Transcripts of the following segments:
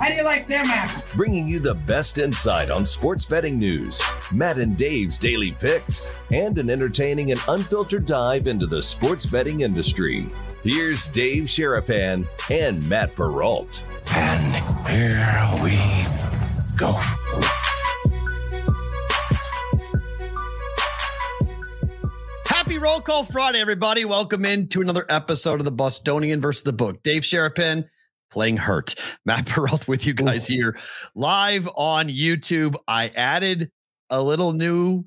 How do you like them apples? Bringing you the best insight on sports betting news, Matt and Dave's daily picks, and an entertaining and unfiltered dive into the sports betting industry. Here's Dave Sharapan and Matt Perrault. And here we go. Happy Roll Call Friday, everybody. Welcome in to another episode of the Bostonian versus the Book. Dave Sharapan playing hurt. Matt Perrault with you guys here live on YouTube. I added a little new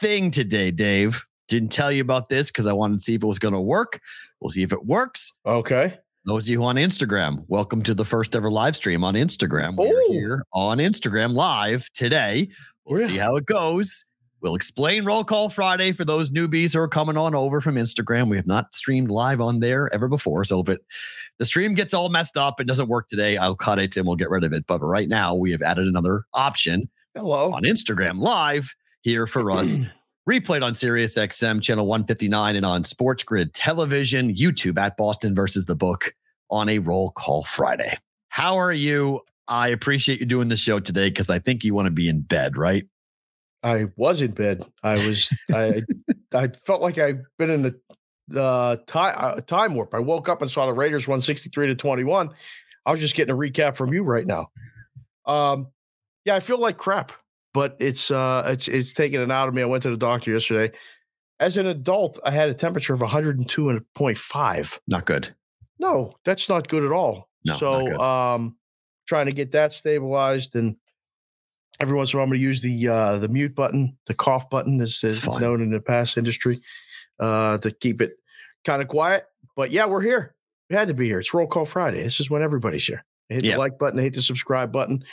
thing today, Dave. Didn't tell you about this because I wanted to see if it was going to work. We'll see if it works. Okay. Those of you on Instagram, welcome to the first ever live stream on Instagram. We're here on Instagram live today. We'll Yeah. see how it goes. We'll explain Roll Call Friday for those newbies who are coming on over from Instagram. We have not streamed live on there ever before. So if it the stream gets all messed up and doesn't work today, I'll cut it and we'll get rid of it. But right now we have added another option Hello. on Instagram live here for us. Replayed on Sirius XM channel 159 and on Sports Grid Television, YouTube at Boston versus the book on a roll call Friday. How are you? I appreciate you doing the show today because I think you want to be in bed, right? I was in bed. I was. I. I felt like I've been in the the time uh, time warp. I woke up and saw the Raiders won sixty three to twenty one. I was just getting a recap from you right now. Um, yeah, I feel like crap, but it's uh, it's it's taking it out of me. I went to the doctor yesterday. As an adult, I had a temperature of one hundred and two point five. Not good. No, that's not good at all. No, so um trying to get that stabilized and every once in a while I'm gonna use the uh the mute button, the cough button as is known in the past industry, uh to keep it kind of quiet. But yeah, we're here. We had to be here. It's roll call Friday. This is when everybody's here. Hit Yeah. the like button, hit the subscribe button.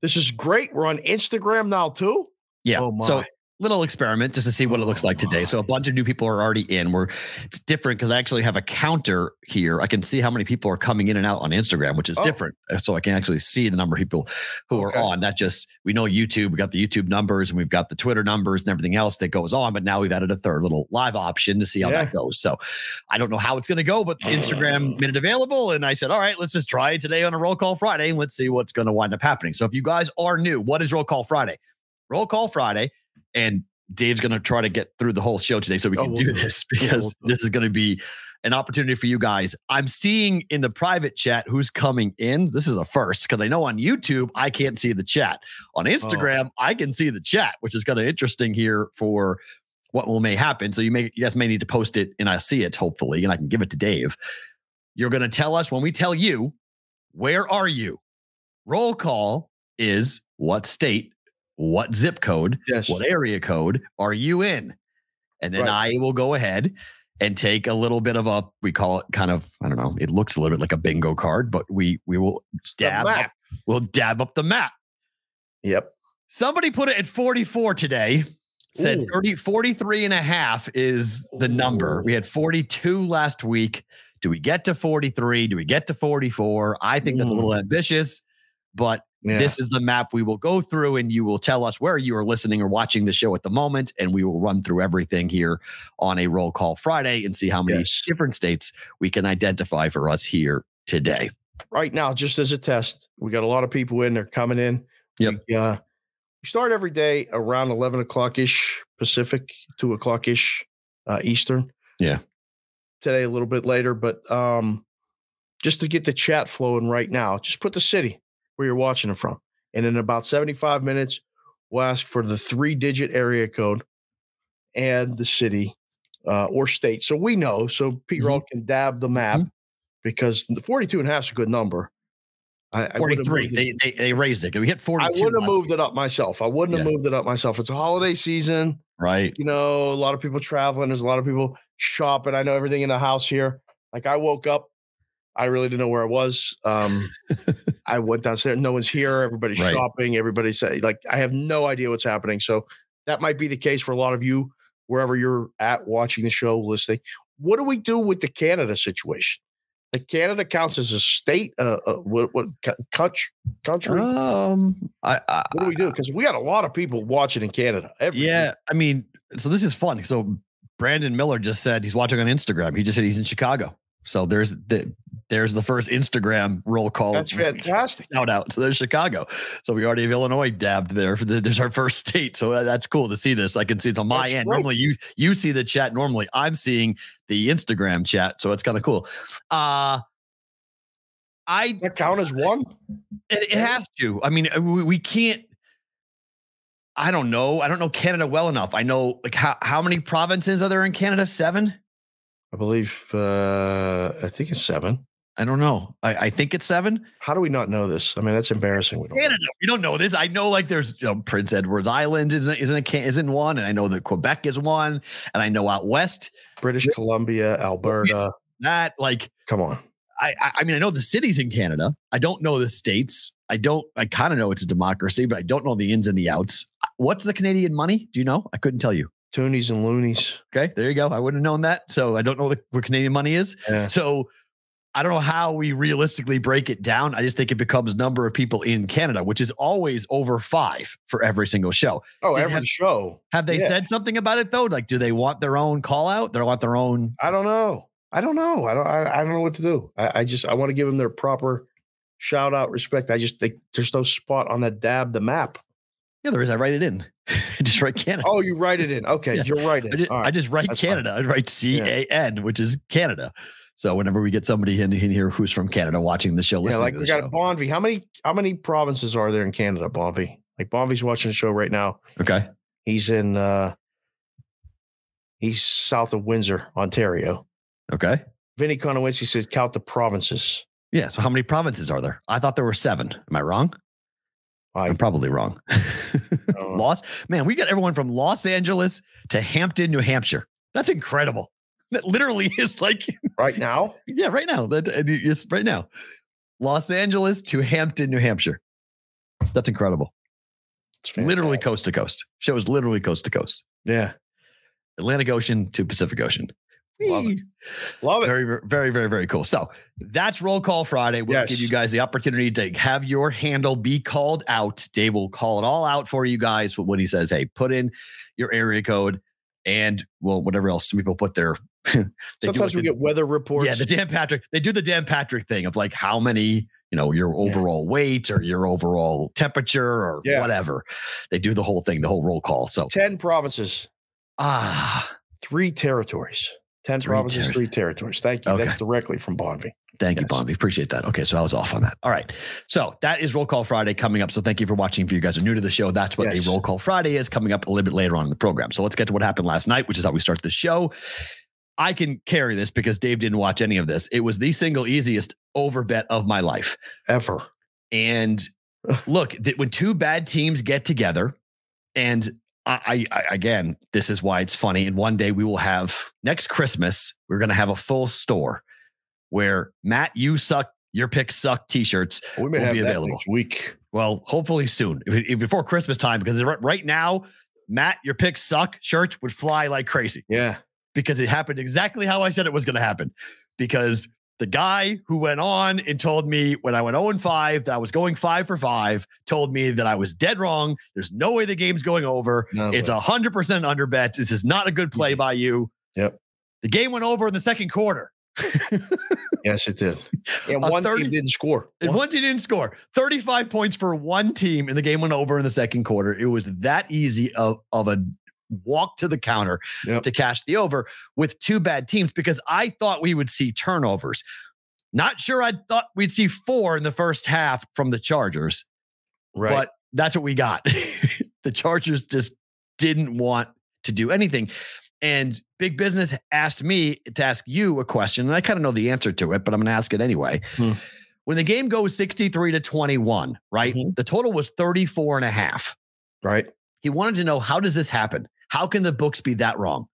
This is great. We're on Instagram now too. Yeah. Oh my. so little experiment just to see what it looks like today. So a bunch of new people are already in. We're it's different because I actually have a counter here. I can see how many people are coming in and out on Instagram, which is Oh. different. Uh, So I can actually see the number of people who Okay. are on. Not just we know YouTube, we got the YouTube numbers and we've got the Twitter numbers and everything else that goes on, but now we've added a third little live option to see how Yeah. that goes. So I don't know how it's going to go, but Instagram made it available. And I said, all right, let's just try it today on a roll call Friday and let's see what's going to wind up happening. So if you guys are new, what is roll call Friday? Roll call Friday. And Dave's going to try to get through the whole show today so we Oh, can we'll do this Yeah, because we'll do this is going to be an opportunity for you guys. I'm seeing in the private chat who's coming in. This is a first because I know on YouTube I can't see the chat. Oh. On Instagram I can see the chat, which is kind of interesting here for what will may happen. So you may you guys may need to post it and I see it hopefully and I can give it to Dave. You're going to tell us when we tell you where are you? Roll call is what state, what zip code, Yes. what area code are you in? And then Right. I will go ahead and take a little bit of a we call it kind of I don't know, it looks a little bit like a bingo card, but we we will dab up, we'll dab up the map. Yep. Somebody put it at 44 today. Said Ooh. 30, 43 and a half is the number. We had 42 last week. Do we get to 43? Do we get to 44? I think that's a little ambitious, but Yeah. this is the map we will go through, and you will tell us where you are listening or watching the show at the moment, and we will run through everything here on a roll call Friday and see how many Yes. different states we can identify for us here today. right now, just as a test, we got a lot of people in. They're coming in. Yep. We, uh, we start every day around eleven o'clock ish Pacific, two o'clock ish uh, Eastern. Yeah. Today a little bit later, but um, just to get the chat flowing right now, just put the city where you're watching it from, and in about seventy-five minutes, we'll ask for the three-digit area code and the city uh, or state, so we know. So Pete. Roll can dab the map because the 42 and a half is a good number. I, I 43. moved it- They, they they raised it. We hit 42. I wouldn't have moved it up myself. I wouldn't have moved it up myself. It's a holiday season. Right. You know, a lot of people traveling. There's a lot of people shopping. I know everything in the house here. Like I woke up, I really didn't know where I was. Um, I went downstairs. No one's here. Everybody's Right. shopping. Everybody's like, I have no idea what's happening. So that might be the case for a lot of you wherever you're at watching the show, listening. What do we do with the Canada situation? The Canada counts as a state, uh, uh what, what country? Country? Um, I, I what do we do? Because we got a lot of people watching in Canada. Every yeah, week. I mean, so this is fun. So Brandon Miller just said he's watching on Instagram. He just said he's in Chicago. So there's the there's the first Instagram roll call. That's fantastic. Shout out. So there's Chicago. So we already have Illinois dabbed there. There's our first state. So that's cool to see this. I can see it's on my That's end. great. Normally you you see the chat. Normally I'm seeing the Instagram chat. So it's kind of cool. Uh I That count as one? it, it has to. I mean, uh, we, we can't. I don't know. I don't know Canada well enough. I know like how how many provinces are there in Canada? Seven. I believe uh I think it's seven. I don't know. I, I think it's seven. How do we not know this? I mean, that's embarrassing. We don't know. Canada. We don't know this. I know like there's you know, Prince Edward Island isn't isn't a, isn't one, and I know that Quebec is one, and I know out west British Columbia, Alberta. that like Come on. I I- I mean I know the cities in Canada. I don't know the states. I don't. I kind of know it's a democracy, but I don't know the ins and the outs. Uh, what's the Canadian money? Do you know? I couldn't tell you. Toonies and loonies. Okay, there you go. I wouldn't have known that. So I don't know what Canadian money is. Yeah. So I don't know how we realistically break it down. I just think it becomes number of people in Canada, which is always over five for every single show. Oh, Did every have- show. Have they Yeah. said something about it though? Like, do they want their own call out? They want their own. I don't know. I don't know. I don't. I, I don't know what to do. I, I just. I want to give them their proper shout out, respect. I just think there's no spot on that dab the map. Yeah, there is. I write it in. just write Canada. Oh, you write it in. Okay, Yeah. you're right. I just, I just write that's fine. Canada. I write C A N, which is Canada. So whenever we get somebody in, in here who's from Canada watching the show, yeah, like to we got show. Bonvi. How many? How many provinces are there in Canada, Bonvi? Like Bonvi's watching the show right now. Okay. He's in. uh He's south of Windsor, Ontario. Okay. Vinny Konowinski says count the provinces. Yeah. So how many provinces are there? I thought there were seven. Am I wrong? I I'm probably wrong. know. Los, man, we got everyone from Los Angeles to Hampton, New Hampshire. That's incredible. That literally is like, right now. yeah, right now. That it's right now. Los Angeles to Hampton, New Hampshire. That's incredible. It's Literally coast to coast. Show is literally coast to coast. Yeah, Atlantic Ocean to Pacific Ocean. Love it. Love it. Very, very, very, very cool. So that's roll call Friday. We'll Yes. give you guys the opportunity to have your handle be called out. Dave will call it all out for you guys when he says, "Hey, put in your area code and well, whatever else some people put their." Sometimes we get weather reports. yeah, the Dan Patrick. They do the Dan Patrick thing of like how many, you know, your overall weight or your overall temperature or Yeah. whatever. They do the whole thing, the whole roll call. So ten provinces, ah, three territories. Ten Three provinces, terri- three territories. Thank you. Okay. That's directly from Bonvi. Thank you, Yes. Bonvi. Appreciate that. Okay, so I was off on that. All right. So that is Roll Call Friday coming up. So thank you for watching. If you guys are new to the show, that's what Yes. a Roll Call Friday is coming up a little bit later on in the program. So let's get to what happened last night, which is how we start the show. I can carry this because Dave didn't watch any of this. It was the single easiest over bet of my life. Ever. And look, when two bad teams get together, and I, I, again, this is why it's funny. And one day we will have next Christmas, we're going to have a full store where Matt, you suck, your picks suck T-shirts. We may Will be available. week. Well, hopefully soon, before Christmas time, because right right now, Matt, your picks suck. Shirts would fly like crazy Yeah. Because it happened exactly how I said it was going to happen. Because the guy who went on and told me when I went 0 and 5 that I was going five for five told me that I was dead wrong. There's no way the game's going over. No, It's but- a hundred percent under bet. This is not a good play by you. Yep. The game went over in the second quarter. Yes, it did. And one 30 team didn't score. And One- one team didn't score. 35 points for one team, and the game went over in the second quarter. It was that easy of, of a walk to the counter Yep. to cash the over with two bad teams because I thought we would see turnovers. Not sure I thought we'd see four in the first half from the Chargers, right. but that's what we got. the Chargers just didn't want to do anything. And Big Business asked me to ask you a question, and I kind of know the answer to it, but I'm going to ask it anyway. Hmm. When the game goes 63 to 21, right? Mhm. The total was 34 and a half. right. He wanted to know how does this happen? How can the books be that wrong?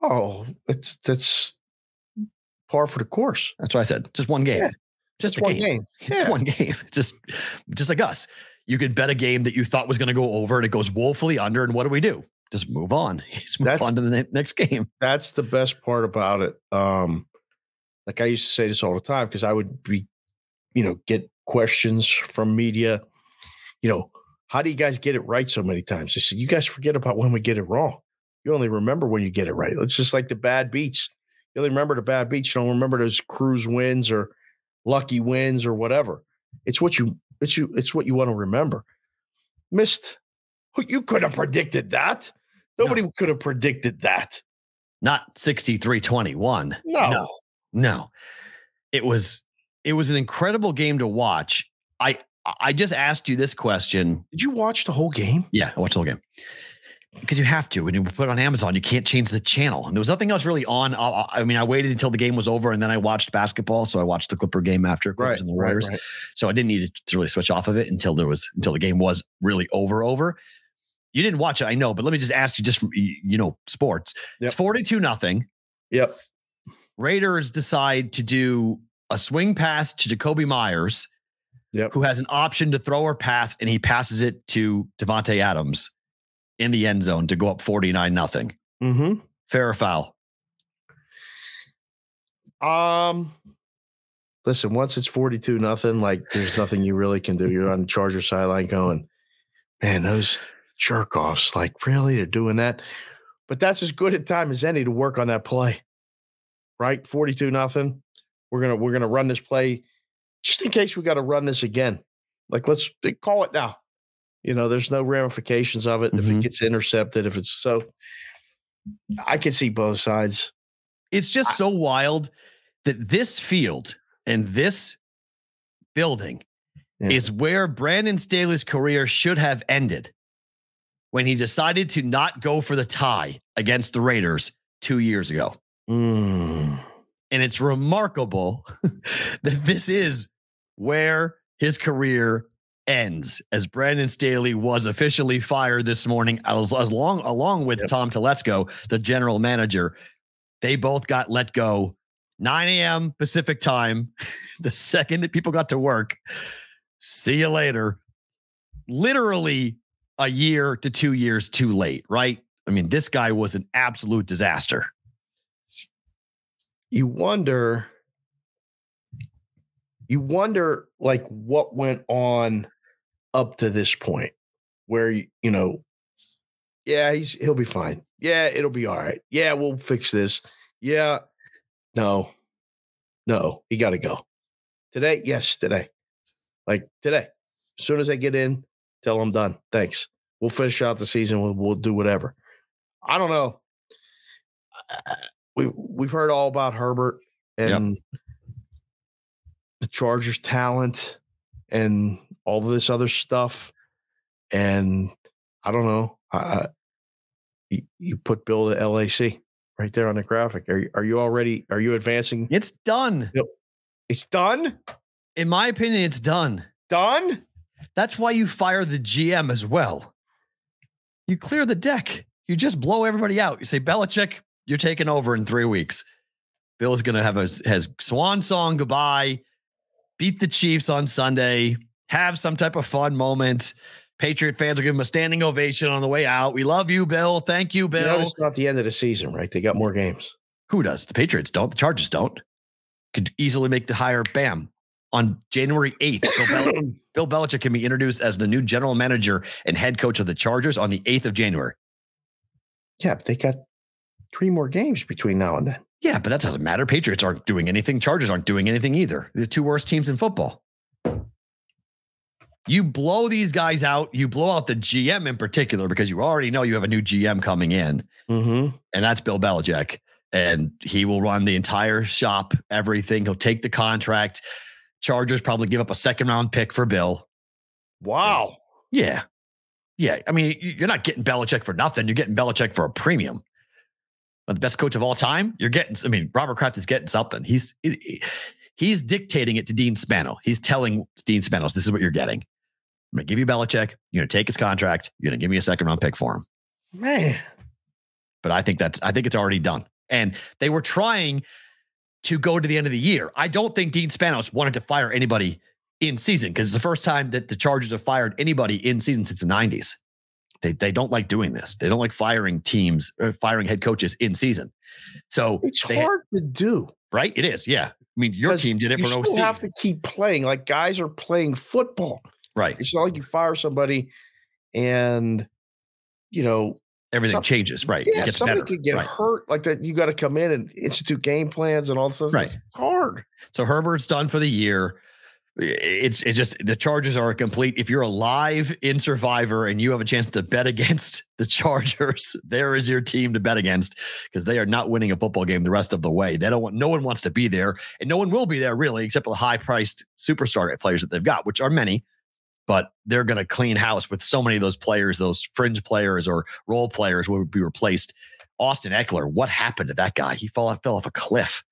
Oh, that's that's par for the course. That's what I said. Just one game. Yeah. Just It's one game. game. It's Yeah. one game. Just just like us. You could bet a game that you thought was going to go over and it goes woefully under. And what do we do? just move on. Just move That's- on to the next game. That's the best part about it. Um, like I used to say this all the time because I would be, you know, get questions from media. You know, how do you guys get it right so many times? I said, you guys forget about when we get it wrong. You only remember when you get it right. It's just like the bad beats. You only remember the bad beats. You don't remember those cruise wins or lucky wins or whatever. It's what you it's you it's what you want to remember. Missed. You could have predicted that. Nobody could have predicted that. Not 63 21. No. No. No. It was it was an incredible game to watch. I I just asked you this question. Did you watch the whole game? Yeah, I watched the whole game. Because you have to. When you put it on Amazon, you can't change the channel. And there was nothing else really on. I, I mean, I waited until the game was over and then I watched basketball. So I watched the Clipper game after Clippers and the Warriors. So I didn't need to really switch off of it until there was until the game was really over. Over. You didn't watch it, I know, but let me just ask you, just you you know, sports. It's forty-two nothing. Yep. Raiders decide to do a swing pass to Jakobi Meyers, Yep. who has an option to throw or pass, and he passes it to Davante Adams in the end zone to go up 49 nothing. Mm-hmm. Fair or foul? Um listen, once it's 42 nothing, like there's nothing you really can do. You're on the Charger sideline going, man, those jerk offs, like really they're doing that. But that's as good a time as any to work on that play. Right? 42 nothing. We're gonna we're gonna run this play just in case we got to run this again. Like let's call it now. You know, there's no ramifications of it if Mhm. it gets intercepted, if it's so I can see both sides. It's just so wild that this field and this building Yeah. is where Brandon Staley's career should have ended when he decided to not go for the tie against the Raiders two years ago. Mm. And it's remarkable that this is where his career ends, as Brandon Staley was officially fired this morning, as, as long along with Yep. Tom Telesco, the general manager. They both got let go 9 a.m. Pacific time. The second that people got to work, see you later. Literally a year to two years too late, right? I mean, this guy was an absolute disaster. You wonder you wonder like what went on up to this point where you know yeah he's he'll be fine. Yeah it'll be all right. Yeah we'll fix this. Yeah no. No he got to go. Today? Yes today. Like today. As soon as i get in tell him done. Thanks. We'll finish out the season we'll, we'll do whatever. I don't know we we've heard all about Herbert Yep. and the Chargers talent and all of this other stuff. And I don't know. I, I, you, you put Bill to LAC right there on the graphic. Are you, are you already are you advancing? It's done. It's done. In my opinion, it's done. Done. That's why you fire the GM as well. You clear the deck. You just blow everybody out. You say, Belichick, you're taking over in three weeks. Bill's gonna have a has swan song goodbye, beat the Chiefs on Sunday, have some type of fun moment. Patriot fans will give him a standing ovation on the way out. We love you, Bill. Thank you, You Bill. know, it's not the end of the season, right? They got more games. Who does? The Patriots don't. The Chargers don't. Could easily make the hire. Bam. On January 8th, Bill, Bel- Bill Belichick can be introduced as the new general manager and head coach of the Chargers on the 8th of January. Yeah, but they got three more games between now and then. Yeah, but that doesn't matter. Patriots aren't doing anything. Chargers aren't doing anything either. They're the two worst teams in football. You blow these guys out. You blow out the GM in particular because you already know you have a new GM coming in. Mm-hmm. and that's Bill Belichick. And he will run the entire shop, everything. He'll take the contract. Chargers probably give up a second round pick for Bill. Wow. Yeah. Yeah. I mean, you're not getting Belichick for nothing. You're getting Belichick for a premium. The best coach of all time, you're getting, I mean, Robert Kraft is getting something. He's, he- he's dictating it to Dean Spanos. He's telling Dean Spanos, this is what you're getting. I'm going to give you Belichick. You're going to take his contract. You're going to give me a second round pick for him Man. but I think that's I think it's already done. And they were trying to go to the end of the year. I don't think Dean Spanos wanted to fire anybody in season because it's the first time that the Chargers have fired anybody in season since the 90s. They they don't like doing this. They don't like firing teams, or firing head coaches in season. So It's hard to do. right? It is. Yeah. I mean, your team did it you for still OC. have to keep playing. Like guys are playing football. right. It's not like you fire somebody and you know, Everything some- changes. Right. yeah, it gets somebody better. could get right. hurt like that. You got to come in and institute game plans and all this stuff. Right. It's hard. So Herbert's done for the year. It's it's just the Chargers are a complete. If you're alive in Survivor and you have a chance to bet against the Chargers, there is your team to bet against because they are not winning a football game the rest of the way. They don't want no one wants to be there, and no one will be there really, except for the high priced superstar players that they've got, which are many. But they're going to clean house with so many of those players, those fringe players or role players will be replaced. Austin Ekeler, what happened to that guy? He fell fell off a cliff.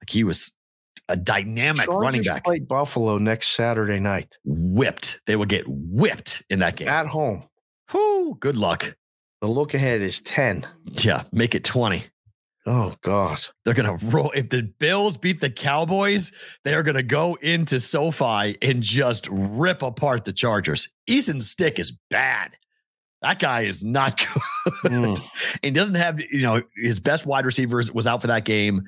Like he was a dynamic running back. play Buffalo next Saturday night Whipped. They will get whipped in that game. at home. Whoo, good luck. The look ahead is 10. Yeah, make it 20. Oh, God. They're going to roll. If the Bills beat the Cowboys, they are going to go into SoFi and just rip apart the Chargers. Easton Stick is bad. That guy is not good. Mm. and doesn't have, you know, his best wide receivers was out for that game.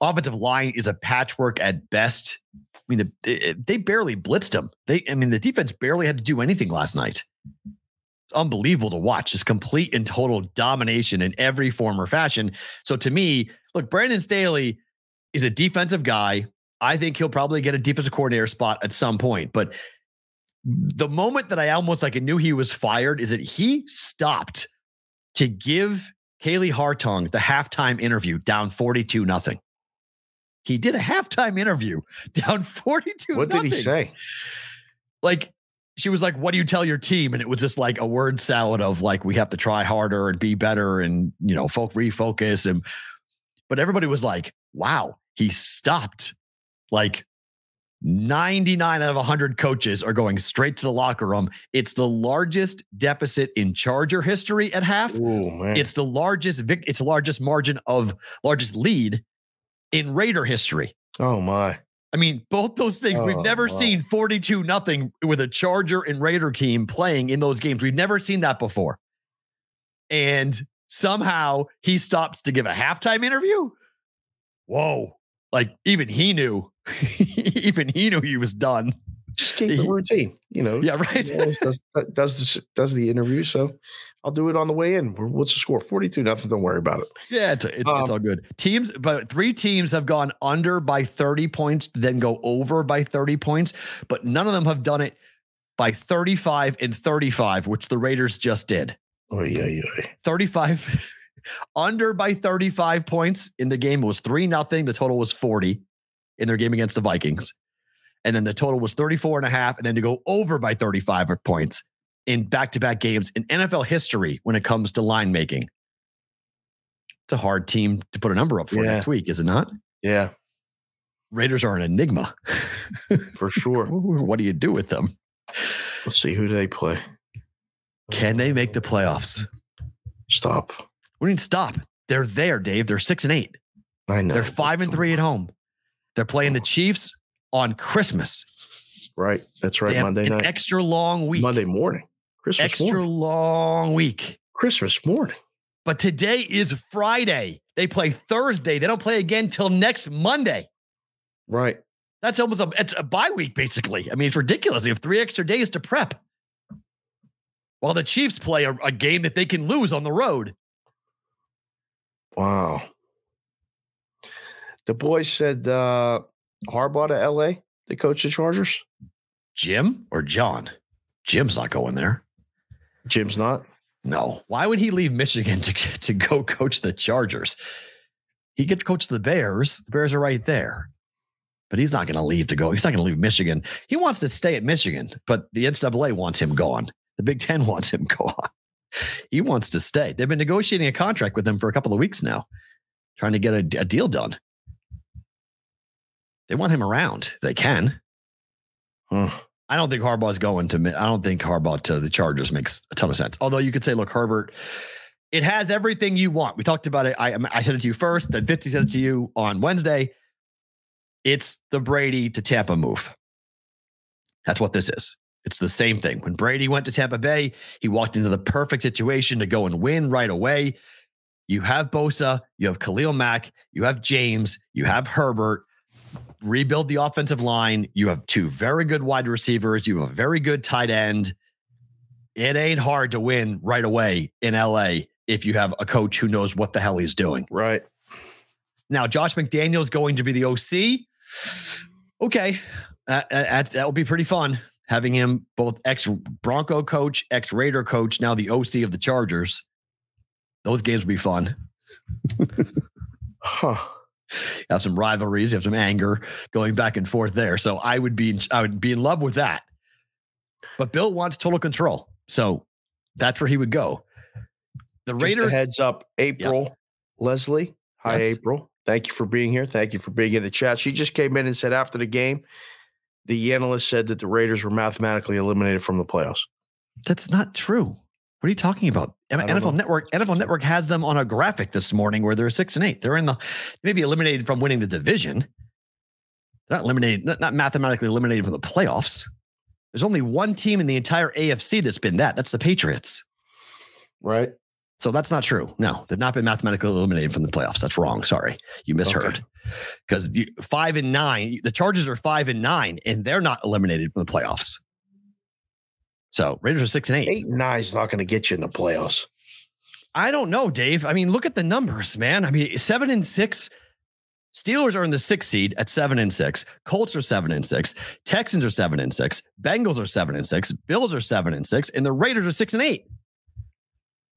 Offensive line is a patchwork at best. I mean, they barely blitzed him. They, I mean, the defense barely had to do anything last night. It's unbelievable to watch. Just complete and total domination in every form or fashion. So to me, look, Brandon Staley is a defensive guy. I think he'll probably get a defensive coordinator spot at some point. But the moment that I almost like knew he was fired is that he stopped to give Kaylee Hartung the halftime interview down 42 nothing. He did a halftime interview down 42 What did he say? like she was like, "What do you tell your team?" And it was just like a word salad of like, "We have to try harder and be better, and you know, folk refocus." And but everybody was like, "Wow, he stopped!" Like ninety nine out of hundred coaches are going straight to the locker room. It's the largest deficit in Charger history at half. Oh, man. It's the largest vic- It's the largest margin of largest lead in Raider history. oh, my. I mean, both those things we've Oh, never wow. seen 42 nothing with a Charger and Raider team playing in those games. We've never seen that before. And somehow he stops to give a halftime interview. Whoa. Like even he knew, even he knew he was done. Just keep the routine, you know. Yeah, right. does does does the interview, so I'll do it on the way in. What's the score? Forty two nothing. Don't worry about it. Yeah, it's, it's, it's Um, all good. Teams, but three teams have gone under by 30 points, then go over by 30 points, but none of them have done it by 35 and 35, which the Raiders just did. Oh yeah, yeah. 35 under by 35 points in the game was 3 nothing. The total was 40 in their game against the Vikings. And then the total was 34 and a half. And then to go over by 35 points in back to back games in NFL history when it comes to line making. It's a hard team to put a number up for Yeah. next week, is it not? Yeah, Raiders are an enigma. for sure. what do you do with them? Let's see who do they play. Can they make the playoffs? Stop. We need to stop. They're there, Dave. They're six and eight. I know They're five and three at home. They're playing the Chiefs on Christmas. Right. That's right. Monday an night. extra long week. Monday morning. Christmas extra morning. long week. Christmas morning. But today is Friday. They play Thursday. They don't play again till next Monday. Right. That's almost a it's a bye week, basically. I mean, it's ridiculous. You have three extra days to prep. While the Chiefs play a, a game that they can lose on the road. Wow. The boys said uh Harbaugh to LA, the coach the Chargers. Jim or John? Jim's not going there. Jim's not. No. Why would he leave Michigan to, to go coach the Chargers? He could coach the Bears. The Bears are right there. But he's not going to leave to go. He's not going to leave Michigan. He wants to stay at Michigan, but the NCAA wants him gone. The Big Ten wants him gone. He wants to stay. They've been negotiating a contract with him for a couple of weeks now, trying to get a, a deal done. They want him around. They can. Hmm. I don't think Harbaugh's going to. I don't think Harbaugh to the Chargers makes a ton of sense. Although you could say, look, Herbert, it has everything you want. We talked about it. I I said it to you first. Then 50 said it to you on Wednesday. It's the Brady to Tampa move. That's what this is. It's the same thing. When Brady went to Tampa Bay, he walked into the perfect situation to go and win right away. You have Bosa, you have Khalil Mack, you have James, you have Herbert. Rebuild the offensive line. You have two very good wide receivers. You have a very good tight end. It ain't hard to win right away in LA if you have a coach who knows what the hell he's doing. Right. Now, Josh McDaniel is going to be the OC. Okay. Uh, that, that will be pretty fun having him both ex Bronco coach, ex Raider coach, now the OC of the Chargers. Those games will be fun. Huh. You have some rivalries, you have some anger going back and forth there. So I would be I would be in love with that. But Bill wants total control. So that's where he would go. The Raiders heads up, April Leslie. Hi, Yes. April. Thank you for being here. Thank you for being in the chat. She just came in and said after the game, the analyst said that the Raiders were mathematically eliminated from the playoffs. That's not true. What are you talking about? NFL know. Network, NFL Network has them on a graphic this morning where they're six and eight. They're in the maybe eliminated from winning the division. They're not eliminated, not, not mathematically eliminated from the playoffs. There's only one team in the entire AFC that's been that. That's the Patriots. Right. So that's not true. No, they've not been mathematically eliminated from the playoffs. That's wrong. Sorry, you misheard. Because five and nine, the Chargers are five and nine, and they're not eliminated from the playoffs. So Raiders are six and eight. Eight and nine is not going to get you in the playoffs. I don't know, Dave. I mean, look at the numbers, man. I mean, seven and six. Steelers are in the sixth seed at seven and six. Colts are seven and six. Texans are seven and six. Bengals are seven and six. Bills are seven and six, and the Raiders are six and eight.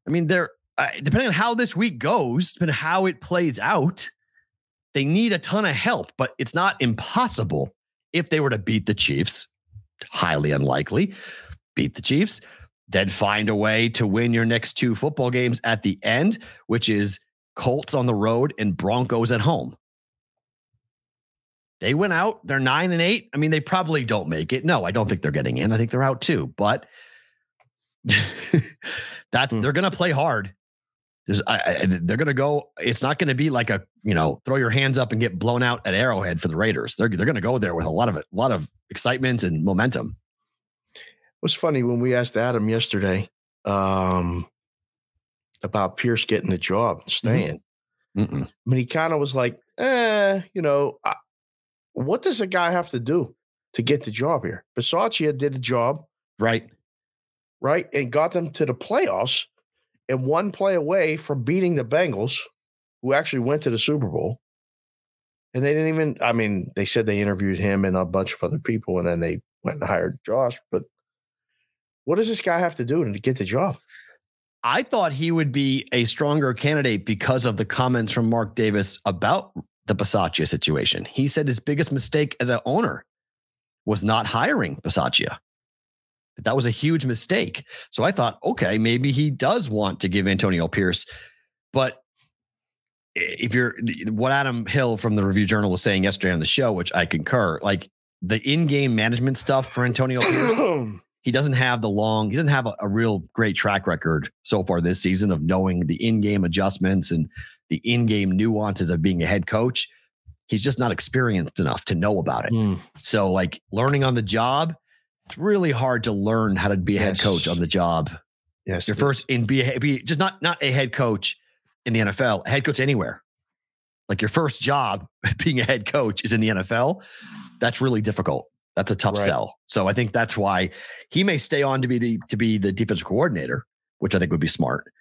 I mean, they're uh, depending on how this week goes, depending on how it plays out, they need a ton of help, but it's not impossible if they were to beat the Chiefs. Highly unlikely. Beat the Chiefs, then find a way to win your next two football games at the end, which is Colts on the road and Broncos at home. They went out, they're nine and eight. I mean, they probably don't make it. No, I don't think they're getting in. I think they're out too, but that's Hmm. they're gonna play hard. There's, I, I, they're gonna go. It's not gonna be like a you know throw your hands up and get blown out at Arrowhead for the Raiders. They're they're gonna go there with a lot of a lot of excitement and momentum. It was funny when we asked Adam yesterday um, about Pierce getting the job, and staying. Mm-mm. I mean, he kind of was like, eh, you know, I, what does a guy have to do to get the job here? Bisaccia did the job, Right. right? And got them to the playoffs and one play away from beating the Bengals, who actually went to the Super Bowl. And they didn't even, I mean, they said they interviewed him and a bunch of other people, and then they went and hired Josh. But what does this guy have to do to get the job? I thought he would be a stronger candidate because of the comments from Mark Davis about the Bisaccia situation. He said his biggest mistake as an owner was not hiring Bisaccia. That that was a huge mistake. So I thought, okay, maybe he does want to give Antonio Pierce, but if you're what Adam Hill from the Review Journal was saying yesterday on the show, which I concur, like the in-game management stuff for Antonio Pierce, he doesn't have the long, he doesn't have a, a real great track record so far this season of knowing the in-game adjustments and the in-game nuances of being a head coach. He's just not experienced enough to know about it. Hmm. So, like learning on the job, it's really hard to learn how to be a head coach on the job. yes, Your first in be, a, be just not not a head coach in the NFL, head coach anywhere. Like your first job being a head coach is in the NFL. That's really difficult. That's a tough Right. sell. So I think that's why he may stay on to be the to be the defensive coordinator, which I think would be smart.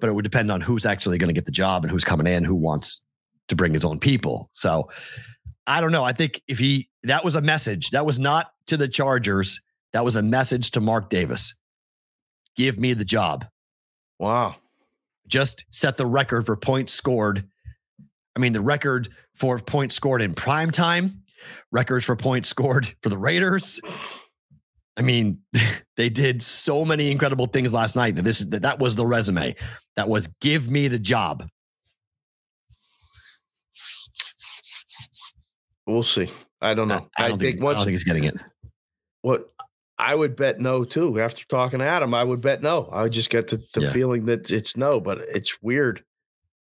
But it would depend on who's actually going to get the job and who's coming in, who wants to bring his own people. So I don't know. I think if he that was a message. That was not to the Chargers. That was a message to Mark Davis. Give me the job Wow. just set the record for points scored. I mean, the record for points scored in prime time, records for points scored for the Raiders. I mean, they did so many incredible things last night that this that, that was the resume. That was give me the job. We'll see. I don't know. I, I, don't think, think, I once don't think he's getting it. what I would bet no too. After talking to Adam, I would bet no. I just get the, the Yeah. feeling that it's no, but it's weird.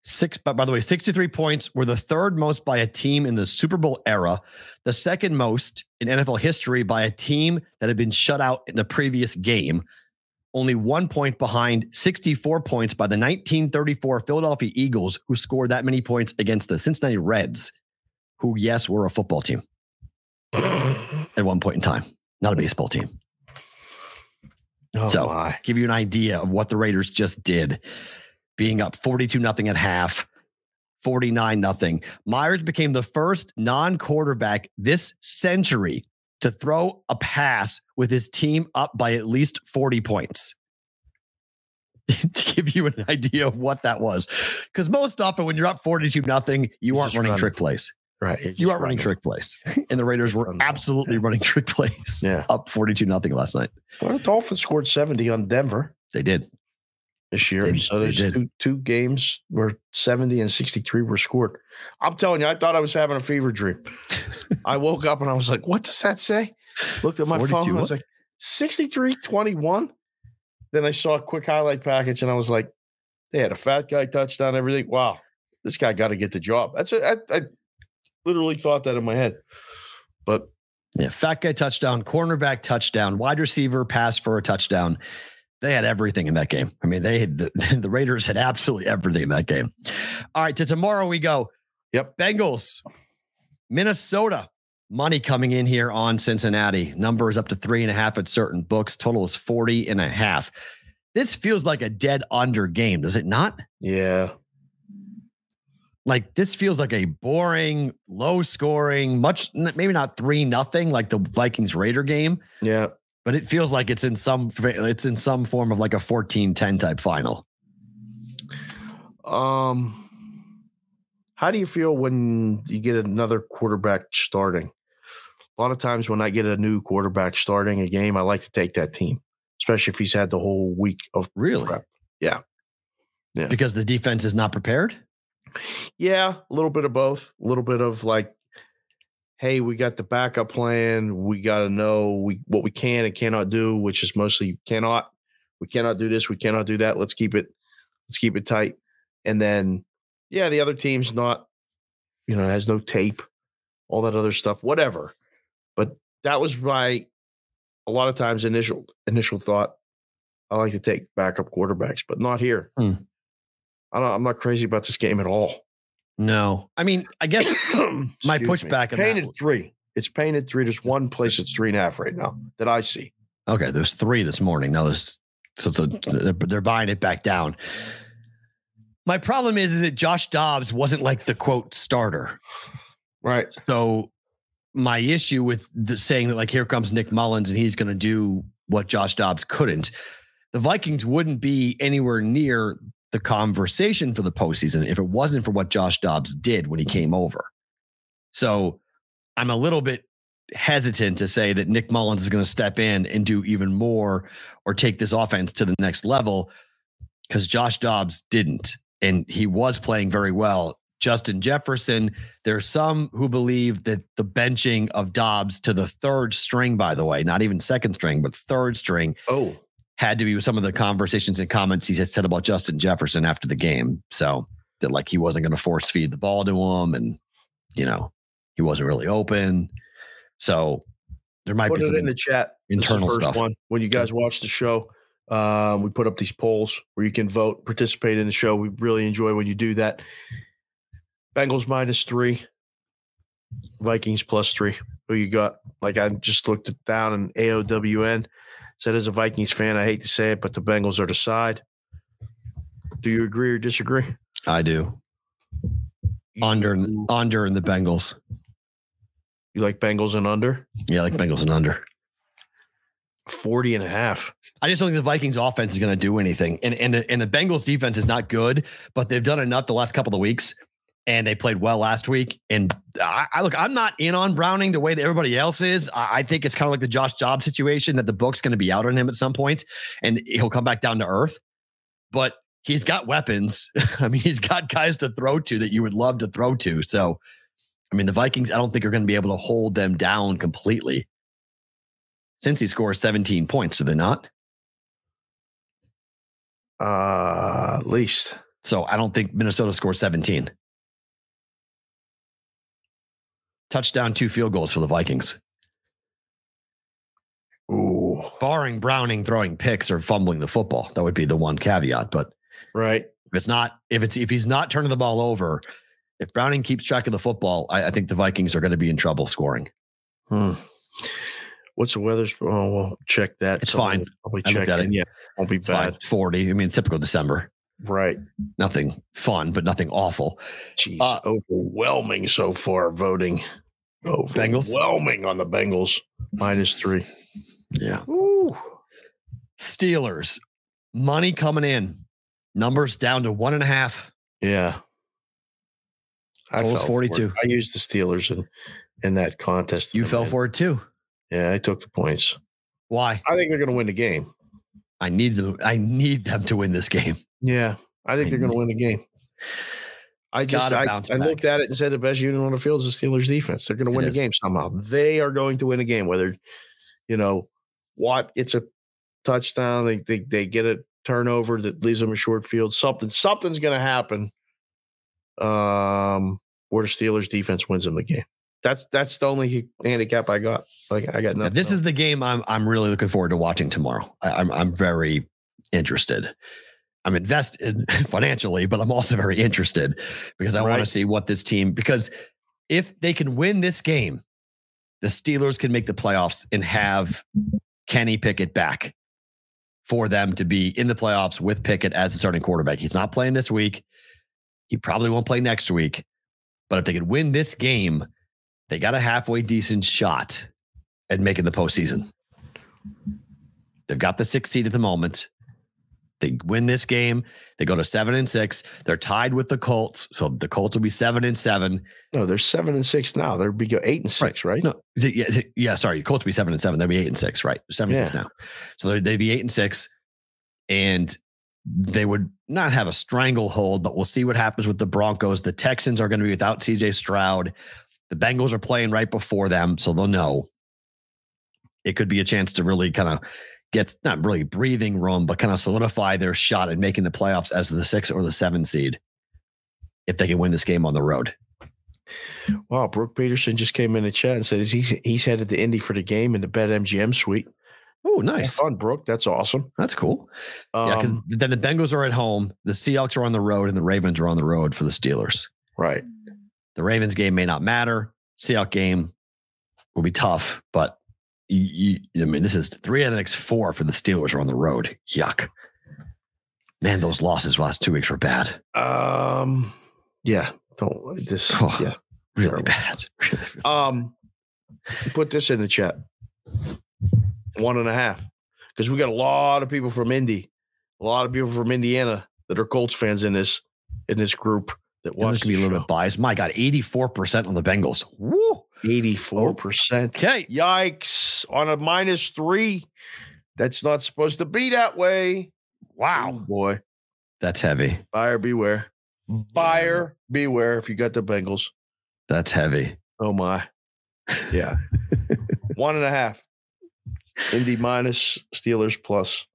Six, but by the way, 63 points were the third most by a team in the Super Bowl era, the second most in NFL history by a team that had been shut out in the previous game. Only one point behind 64 points by the 1934 Philadelphia Eagles, who scored that many points against the Cincinnati Reds, who, yes, were a football team at one point in time, not a baseball team. Oh So- my. give you an idea of what the Raiders just did, being up 42 nothing at half, 49 nothing. Meyers became the first non-quarterback this century to throw a pass with his team up by at least 40 points. to give you an idea of what that was. Because most often when you're up 42 nothing, you You're aren't running running. trick plays. Right. you're You just aren't running trick plays. And the Raiders were running. absolutely running trick plays. Yeah. Up 42 nothing last night. Well, the Dolphins scored 70 on Denver They did. This year. They- so there's two, two games where 70 and 63 were scored. I'm telling you, I thought I was having a fever dream. I woke up and I was like, what does that say? Looked at my 42 phone. I was what? like, 63 21. Then I saw a quick highlight package and I was like, they had a fat guy touchdown, everything. Wow, this guy got to get the job. That's a, I, I literally thought that in my head. But Yeah, fat guy touchdown, cornerback touchdown, wide receiver pass for a touchdown. They had everything in that game. I mean, they had the, the Raiders had absolutely everything in that game. All right, to tomorrow we go. Yep. Bengals, Minnesota. Money coming in here on Cincinnati. Number is up to three and a half at certain books. Total is 40 and a half. This feels like a dead under game, does it not? yeah, like this feels like a boring, low scoring, much maybe not three nothing like the Vikings Raider game, yeah. But it feels like it's in some it's in some form of like a 14-10 type final. Um, how do you feel when you get another quarterback starting? A lot of times when I get a new quarterback starting a game, I like to take that team, especially if he's had the whole week of Really? prep. Yeah. Yeah. Because the defense is not prepared. Yeah, a little bit of both. A little bit of like, hey, we got the backup plan. We got to know we what we can and cannot do, which is mostly cannot. We cannot do this. We cannot do that. Let's keep it. Let's keep it tight. And then, yeah, the other team's not, you know, has no tape, all that other stuff, whatever. But that was my a lot of times initial initial thought. I like to take backup quarterbacks, but not here. Hmm. I don't, I'm not crazy about this game at all. No, I mean, I guess My me. pushback on that painted three. It's painted three. There's one place that's three and a half right now that I see. okay. There's three this morning. Now there's so, so they're they're buying it back down. My problem is, is that Josh Dobbs wasn't like the quote starter. Right. So my issue with the saying that like here comes Nick Mullens and he's going to do what Josh Dobbs couldn't, the Vikings wouldn't be anywhere near the conversation for the postseason if it wasn't for what Josh Dobbs did when he came over. So I'm a little bit hesitant to say that Nick Mullens is going to step in and do even more or take this offense to the next level because Josh Dobbs didn't. And he was playing very well. Justin Jefferson, there are some who believe that the benching of Dobbs to the third string, by the way, not even second string, but third string, Oh, had to be with some of the conversations and comments he had said about Justin Jefferson after the game. So that like he wasn't going to force feed the ball to him and, you know, he wasn't really open. So there might put be some in the chat. This is the internal first stuff. One. When you guys watch the show, um, we put up these polls where you can vote, participate in the show. We really enjoy when you do that. Bengals minus three, Vikings plus three. Who you got? Like I just looked it down and AOWN said as a Vikings fan, I hate to say it, but the Bengals are the side. Do you agree or disagree? I do. Under You- under in the Bengals. You like Bengals and under? Yeah, like Bengals and under. 40 and a half. I just don't think the Vikings offense is going to do anything. And and the and the Bengals defense is not good, but they've done enough the last couple of weeks. And they played well last week. And I, I look, I'm not in on Browning the way that everybody else is. I, I think it's kind of like the Josh Jobs situation that the book's going to be out on him at some point, and he'll come back down to earth. But he's got weapons. I mean, he's got guys to throw to that you would love to throw to. So, I mean, the Vikings, I don't think are going to be able to hold them down completely. Since he scores 17 points, do they not? Uh, at least So I don't think Minnesota scores 17. Touchdown, two field goals for the Vikings. Ooh, Barring Browning throwing picks or fumbling the football. That would be the one caveat. But right. if it's not, if it's if he's not turning the ball over, if Browning keeps track of the football, I, I think the Vikings are going to be in trouble scoring. Hmm. What's the weather's? Oh, we'll check that. It's Someone fine. Probably I looked check at in. it. Yeah, won't be It's fine. bad. 40. I mean, typical December. Right. Nothing fun, but nothing awful. Jeez, Uh, overwhelming so far voting. Bengals? Overwhelming on the Bengals. Minus three. Yeah. Ooh. Steelers, money coming in. Numbers down to one and a half. Yeah. I was fell for it. 42. I used the Steelers in, in that contest. You fell for it too. Yeah, I took the points. Why? I think they're going to win the game. I need them. I need them to win this game. Yeah, I think I they're going to win the game. I just I, I looked at it and said the best unit on the field is the Steelers defense. They're going to win the game somehow. They are going to win the game. Whether you know Watt gets a touchdown, they they, they get a turnover that leaves them a short field. Something something's going to happen. Um, where the Steelers defense wins them the game. That's that's the only handicap I got. Like I got Now, nothing. this else. is the game I'm I'm really looking forward to watching tomorrow. I, I'm I'm very interested. I'm invested financially, but I'm also very interested because I want to see what this team because if they can win this game, the Steelers can make the playoffs and have Kenny Pickett back for them to be in the playoffs with Pickett as the starting quarterback. He's not playing this week. He probably won't play next week. But if they could win this game, they got a halfway decent shot at making the postseason. They've got the sixth seed at the moment. They win this game. They go to seven and six. They're tied with the Colts. So the Colts will be seven and seven. no, they're seven and six now. They'll be eight and six, right? No, yeah, yeah, sorry. Colts will be seven and seven. They'll be eight and six, right? Seven and six now. So they'd, they'd be eight and six. And they would not have a stranglehold, but we'll see what happens with the Broncos. The Texans are going to be without CJ Stroud. The Bengals are playing right before them, so they'll know. It could be a chance to really kind of get not really breathing room, but kind of solidify their shot at making the playoffs as the six or the seven seed if they can win this game on the road. Wow, Brooke Peterson just came in the chat and says he's he's headed to Indy for the game in the Bet MGM suite. Oh, Nice nice. fun, Brooke. That's awesome. That's cool. Yeah, because Um, then the Bengals are at home, the Seahawks are on the road, and the Ravens are on the road for the Steelers. right. The Ravens game may not matter. Seahawks game will be tough, but you, you, I mean, this is three of the next four for the Steelers are on the road. Yuck. Man, those losses last two weeks were bad. Um, yeah. Don't this. Oh. yeah. Really Terrible. bad. Really, really- Um, put this in the chat. One and a half, because we got a lot of people from Indy, a lot of people from Indiana that are Colts fans in this in this group that This watch gonna be a little bit biased. My God, 84% on the Bengals. Woo. Eighty-four percent. Okay. Yikes! On a minus three, that's not supposed to be that way. Wow. Oh, boy. That's heavy. Buyer beware. Buyer beware if you got the Bengals. That's heavy. Oh my. Yeah. One and a half. Indy minus Steelers plus.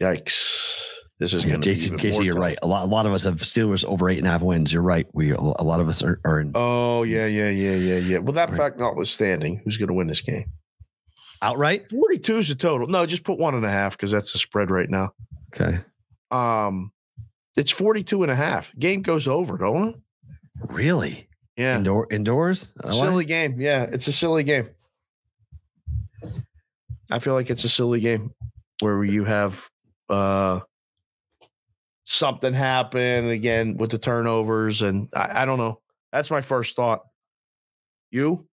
Yikes. This is Yeah, going to be Jason Casey, you're tough. right. A lot, a lot of us have Steelers over eight and a half wins. You're right. We a lot of us are, are in Oh, yeah, yeah, yeah, yeah, yeah. Well, that Right. fact notwithstanding, who's going to win this game? outright. 42 is the total. No, just put one and a half because that's the spread right now. Okay. Um, It's 42 and a half. Game goes over, don't it? Really? Yeah. Indoor indoors? Silly game. Yeah, it's a silly game. I feel like it's a silly game where you have uh something happen again with the turnovers, and I, I don't know. That's my first thought. You?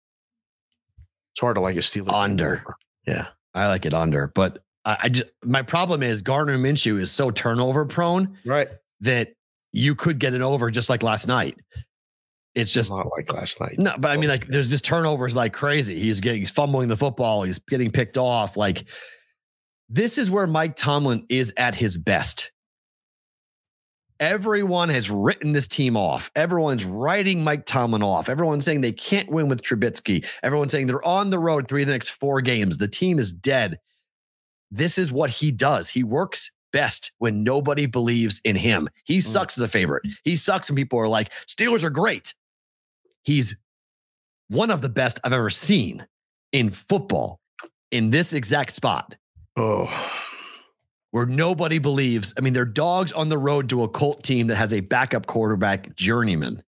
It's hard to like a Steelers Under. Yeah. I like it under, but I, I just my problem is Gardner Minshew is so turnover prone Right. that you could get it over just like last night. It's Just just not like last night. no, but I mean, like there's just turnovers like crazy. He's getting he's fumbling the football, he's getting picked off. Like this is where Mike Tomlin is at his best. Everyone has written this team off. Everyone's writing Mike Tomlin off. Everyone's saying they can't win with Trubisky. Everyone's saying they're on the road three of the next four games. The team is dead. This is what he does. He works best when nobody believes in him. He Mm. sucks as a favorite. He sucks when people are like, Steelers are great. He's one of the best I've ever seen in football in this exact spot Oh, where nobody believes. I mean, they're dogs on the road to a cult team that has a backup quarterback journeyman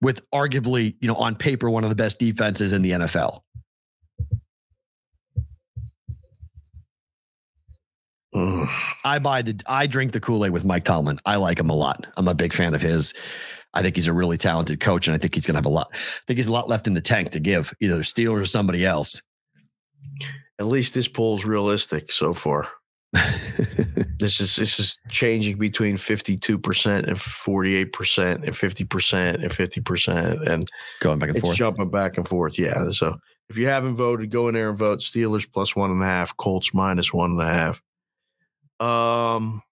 with arguably, you know, on paper, one of the best defenses in the NFL. Mm. I buy the I drink the Kool-Aid with Mike Tomlin. I like him a lot. I'm a big fan of his. I think he's a really talented coach, and I think he's gonna have a lot. I think he's a lot left in the tank to give either Steelers or somebody else. At least this poll's realistic so far. This is this is changing between fifty two percent and forty eight percent and fifty percent and fifty percent, and Going back and it's forth. jumping back and forth. Yeah. So if you haven't voted, go in there and vote. Steelers plus one and a half, Colts minus one and a half. Um,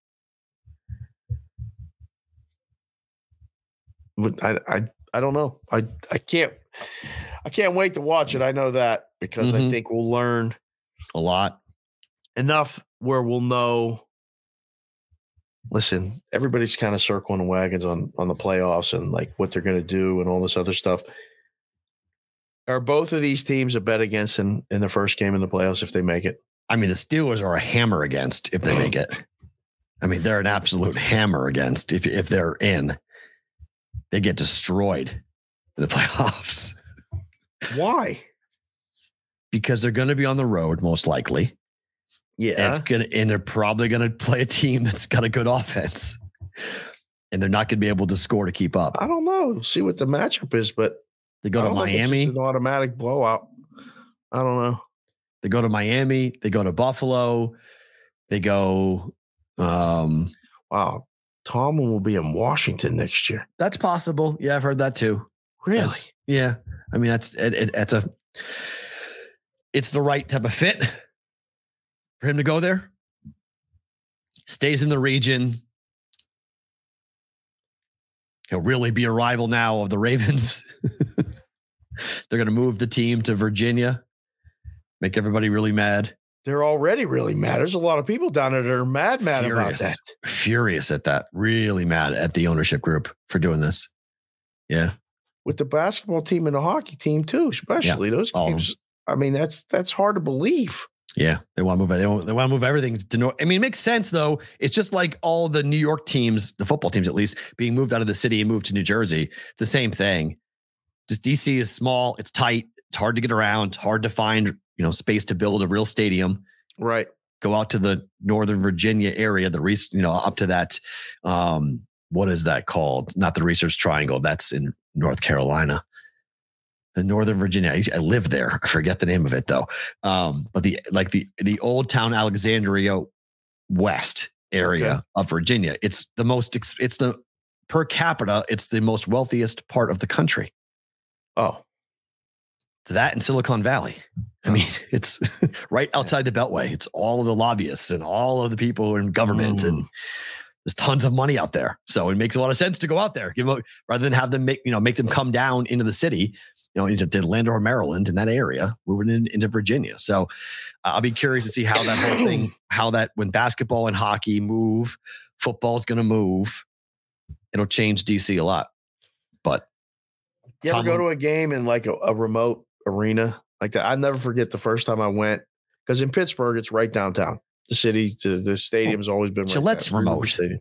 but I I I don't know. I I can't I can't wait to watch it. I know that because I Mhm. think we'll learn A lot. enough where we'll know. Listen, everybody's kind of circling the wagons on on the playoffs and like what they're going to do and all this other stuff. Are both of these teams a bet against in in the first game in the playoffs if they make it? I mean, the Steelers are a hammer against if they make it. I mean, they're an absolute hammer against if if they're in. They get destroyed in the playoffs Why? because they're going to be on the road most likely. Yeah, And it's gonna and they're probably gonna play a team that's got a good offense. And they're not gonna be able to score to keep up. I don't know. See what the matchup is, but They go to if it's Miami. an automatic blowout. I don't know. They go to Miami. They go to Buffalo. They go. Um, Wow, Tomlin will be in Washington next year. that's possible. Yeah, I've heard that too. Really? That's- yeah. I mean, that's it, it, it's a. It's the right type of fit for him to go there. Stays in the region. He'll really be a rival now of the Ravens. They're going to move the team to Virginia, make everybody really mad. They're already really mad. There's a lot of people down there that are mad, mad Furious. about that. Furious at that. Really mad at the ownership group for doing this. Yeah. with the basketball team and the hockey team too, especially those all games. I mean, that's that's hard to believe. Yeah, they want to move. They want, they want to move everything to North. I mean, it makes sense though. It's just like all the New York teams, the football teams at least, being moved out of the city and moved to New Jersey. It's the same thing. Just DC is small. It's tight. It's hard to get around. Hard to find you know space to build a real stadium. Right. Go out to the Northern Virginia area. The re- you know up to that. Um, what is that called? Not the Research Triangle. That's in North Carolina. The Northern Virginia. I, I live there. I forget the name of it though. Um, but the like the the old town Alexandria West area Okay. of Virginia. It's the most. It's the per capita. It's the most wealthiest part of the country. Oh, To that in Silicon Valley. I mean, it's right outside the Beltway. It's all of the lobbyists and all of the people in government, and there's tons of money out there. So it makes a lot of sense to go out there, give them, rather than have them make you know make them come down into the city, you know, into, to or Maryland, in that area, moving in, into Virginia. So uh, I'll be curious to see how that whole thing, how that when basketball and hockey move, football is going to move. It'll change DC a lot, but you ever go to a game in like a, a remote arena like that? I never forget the first time I went because in Pittsburgh it's right downtown. The city, the, the stadium's always been right Gillette's. River remote. Stadium.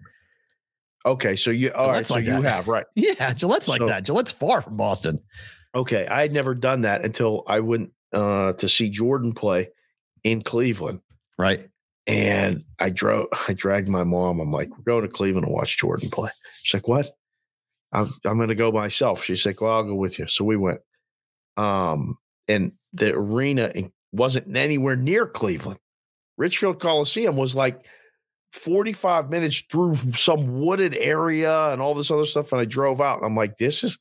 Okay, so you all right? Gillette's So like you that. have right. yeah, Gillette's like So- that. Gillette's far from Boston, Okay, I had never done that until I went uh, to see Jordan play in Cleveland. right? And I drove, I dragged my mom. I'm like, we're going to Cleveland to watch Jordan play. She's like, what? I'm, I'm going to go myself. She's like, well, I'll go with you. So we went. Um, and the arena wasn't anywhere near Cleveland. Richfield Coliseum was like 45 minutes through some wooded area and all this other stuff. And I drove out and I'm like, this is,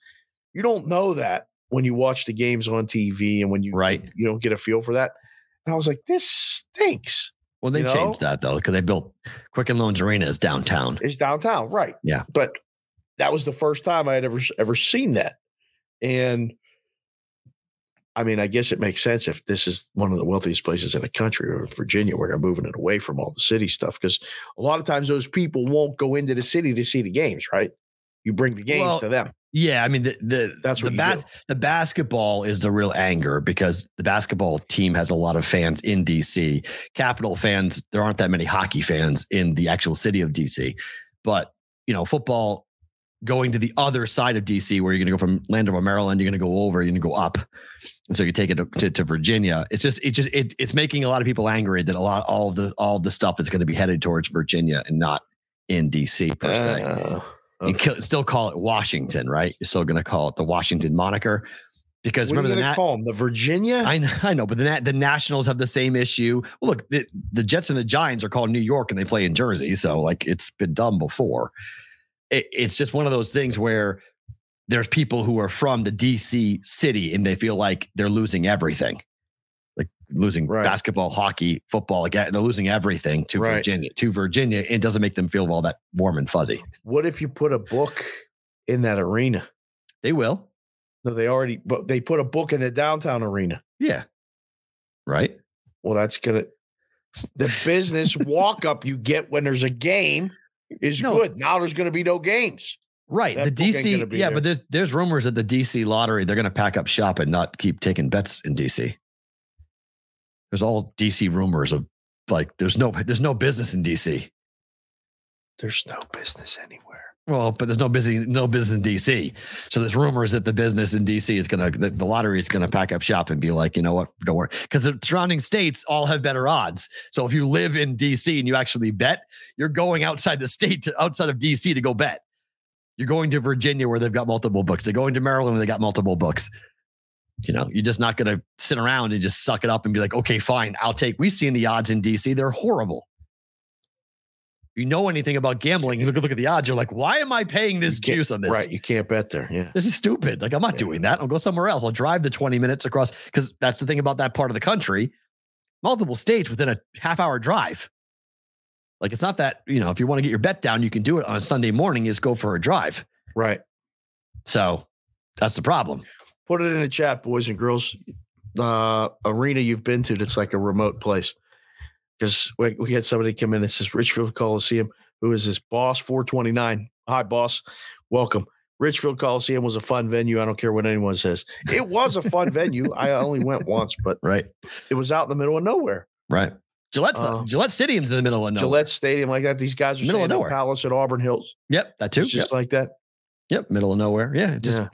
you don't know that when you watch the games on TV and when you, Right. you don't get a feel for that. And I was like, this stinks. Well, they You changed know? that though because they built Quicken Loans Arena is downtown. It's downtown, right? Yeah. But that was the first time I had ever ever seen that, and I mean, I guess it makes sense if this is one of the wealthiest places in the country or Virginia, where they're moving it away from all the city stuff. Because a lot of times those people won't go into the city to see the games, right? You bring the games Well, to them. Yeah, I mean the the That's the, what you bas- the basketball is the real anger because the basketball team has a lot of fans in DC. Capital fans, there aren't that many hockey fans in the actual city of DC. But you know, football going to the other side of DC, where you're going to go from Landover, Maryland, you're going to go over, you're going to go up, and so you take it to, to, to Virginia. It's just it just it, it's making a lot of people angry that a lot all of the all of the stuff is going to be headed towards Virginia and not in DC per se uh, You still call it Washington, right? You're still going to call it the Washington moniker because what remember the Nat- call them? The Virginia? I know, I know, but the the Nationals have the same issue. Well, look, the, the Jets and the Giants are called New York and they play in Jersey, so like it's been done before. It, it's just one of those things where there's people who are from the DC city and they feel like they're losing everything, losing Right. basketball, hockey, football. Like they're losing everything to Right. Virginia. To Virginia, it doesn't make them feel all that warm and fuzzy. what if you put a book in that arena? They will. No, they already, but they put a book in the downtown arena. Yeah. Right. Well, that's gonna the business walk up you get when there's a game is No. good. Now there's gonna be no games. Right. That the DC. Yeah, there. but there's there's rumors that the DC lottery, they're gonna pack up shop and not keep taking bets in DC. There's all DC rumors of like there's no there's no business in DC. There's no business anywhere. Well, but there's no busy no business in DC. So there's rumors that the business in DC is gonna the, the lottery is gonna pack up shop and be like, you know what, don't worry. Because the surrounding states all have better odds. So if you live in DC and you actually bet, you're going outside the state to outside of DC to go bet. You're going to Virginia where they've got multiple books. They're going to Maryland where they got multiple books. You know, you're just not going to sit around and just suck it up and be like, okay, fine, I'll take. We've seen the odds in DC; they're horrible. If you know anything about gambling, you look look at the odds. You're like, why am I paying this juice on this? Right. You can't bet there. Yeah. This is stupid. Like, I'm not Yeah. doing that. I'll go somewhere else. I'll drive the 20 minutes across because that's the thing about that part of the country. Multiple states within a half hour drive. Like, it's not that, you know, if you want to get your bet down, you can do it on a Sunday morning, just go for a drive. Right. So that's the problem. Put it in the chat, boys and girls. Uh arena you've been to that's like a remote place. Because we, we had somebody come in and says Richfield Coliseum, who is this boss 429. Hi, boss. Welcome. Richfield Coliseum was a fun venue. I don't care what anyone says. It was a fun venue. I only went once, but Right. it was out in the middle of nowhere. Right. Gillette's Uh, Gillette Stadium's in the middle of nowhere. Gillette Stadium, like that. These guys are Middle of nowhere. Palace at Auburn Hills. Yep. That too. It's just like that. Yep, middle of nowhere. Yeah, just Yeah.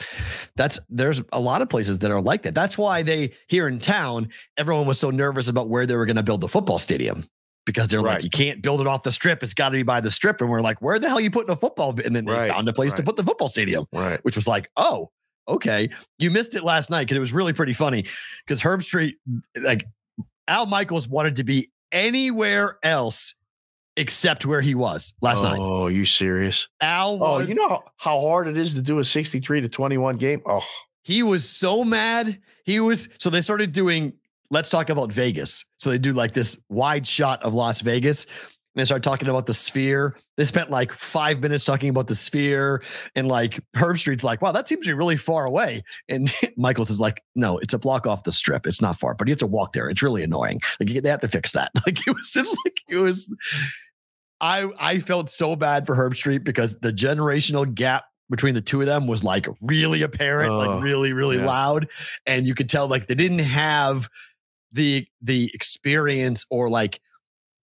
that's there's a lot of places that are like that. That's why they here in town, everyone was so nervous about where they were going to build the football stadium because they're Right. like, you can't build it off the strip. It's got to be by the strip. And we're like, where the hell are you putting a football? And then they Right, found a place to put the football stadium, Right. which was like, oh, okay. You missed it last night because it was really pretty funny because Herbstreit, like Al Michaels wanted to be anywhere else except where he was last night. Oh, you serious? Al Oh, you know how- how hard it is to do a 63 to 21 game? Oh, He was so mad. He was so they started doing let's talk about Vegas. So they do like this wide shot of Las Vegas. And they start talking about the sphere. They spent like five minutes talking about the sphere. And like Herbstreit's like, wow, that seems to be really far away. And Michaels is like, no, it's a block off the strip. It's not far, but you have to walk there. It's really annoying. Like they have to fix that. Like it was just like it was. I I felt so bad for Herbstreit because the generational gap between the two of them was like really apparent, Oh, like really, really yeah. loud. And you could tell like they didn't have the the experience or like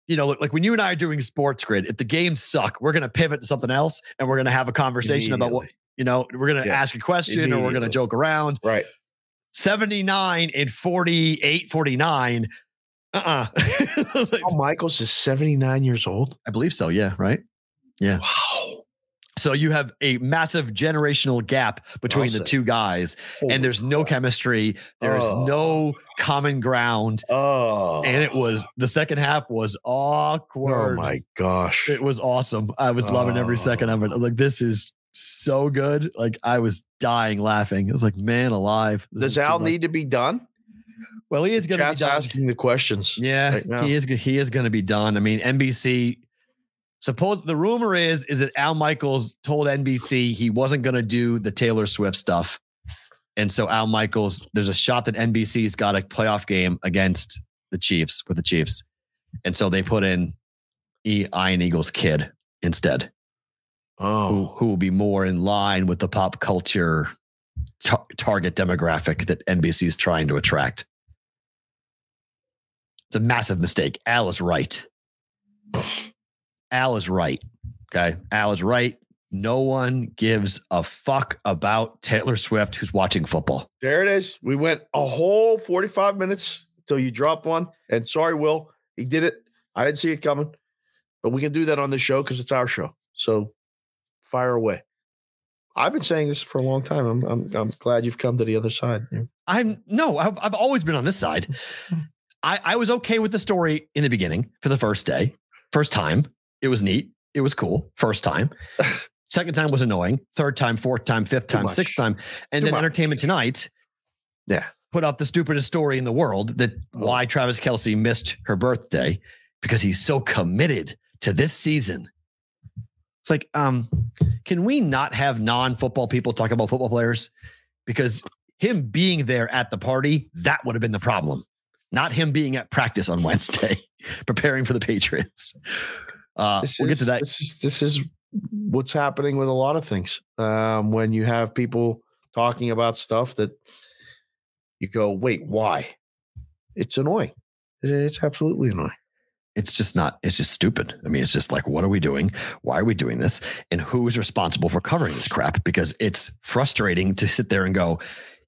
you know, like when you and I are doing sports grid, if the games suck, we're gonna pivot to something else and we're gonna have a conversation about what you know, we're gonna Yeah. ask a question or we're gonna joke around. right. 79 and 48, 49. Uh-uh. Al Michaels is 79 years old. I believe so, yeah, right? Yeah. Wow. So you have a massive generational gap between the two guys, and there's no Holy crap. chemistry. There's Oh. no common ground. Oh. And it was oh. the second half was oh awkward. Oh my gosh. It was awesome. I was loving every oh. second of it. Like, this is so good. Like I was dying laughing. It was like, man alive. Does Al need to be done? Well, he is going to be done. asking the questions. Yeah, right he is. He is going to be done. I mean, NBC. Suppose the rumor is is that Al Michaels told NBC he wasn't going to do the Taylor Swift stuff And so Al Michaels, there's a shot that NBC's got a playoff game against the Chiefs with the Chiefs. And so they put in e, Ian Eagle's kid instead, oh. who, Oh, who will be more in line with the pop culture tar- target demographic that NBC is trying to attract. It's a massive mistake. Al is right. Al is right. Okay. Al is right. No one gives a fuck about Taylor Swift who's watching football. there it is. We went a whole 45 minutes till you dropped one. And sorry, Will, he did it. I didn't see it coming, but we can do that on the show because it's our show. So fire away. I've been saying this for a long time. I'm, I'm, I'm glad you've come to the other side. I'm no, I've, I've always been on this side. I, I was okay with the story in the beginning for the first day, first time. It was neat. It was cool. First time. Second time was annoying. Third time, fourth time, fifth time, sixth time. And Too then much. Entertainment Tonight Yeah. put out the stupidest story in the world that Oh. why Travis Kelce missed her birthday because he's so committed to this season. It's like, um, can we not have non-football people talk about football players? Because him being there at the party, that would have been the problem. Not him being at practice on Wednesday, preparing for the Patriots. Uh, This we'll is, get to that. This is this is what's happening with a lot of things. Um, when you have people talking about stuff that you go, wait, why? It's annoying. It's absolutely annoying. It's just not it's just stupid. I mean it's just like what are we doing? Why are we doing this? And who's responsible for covering this crap? Because it's frustrating to sit there and go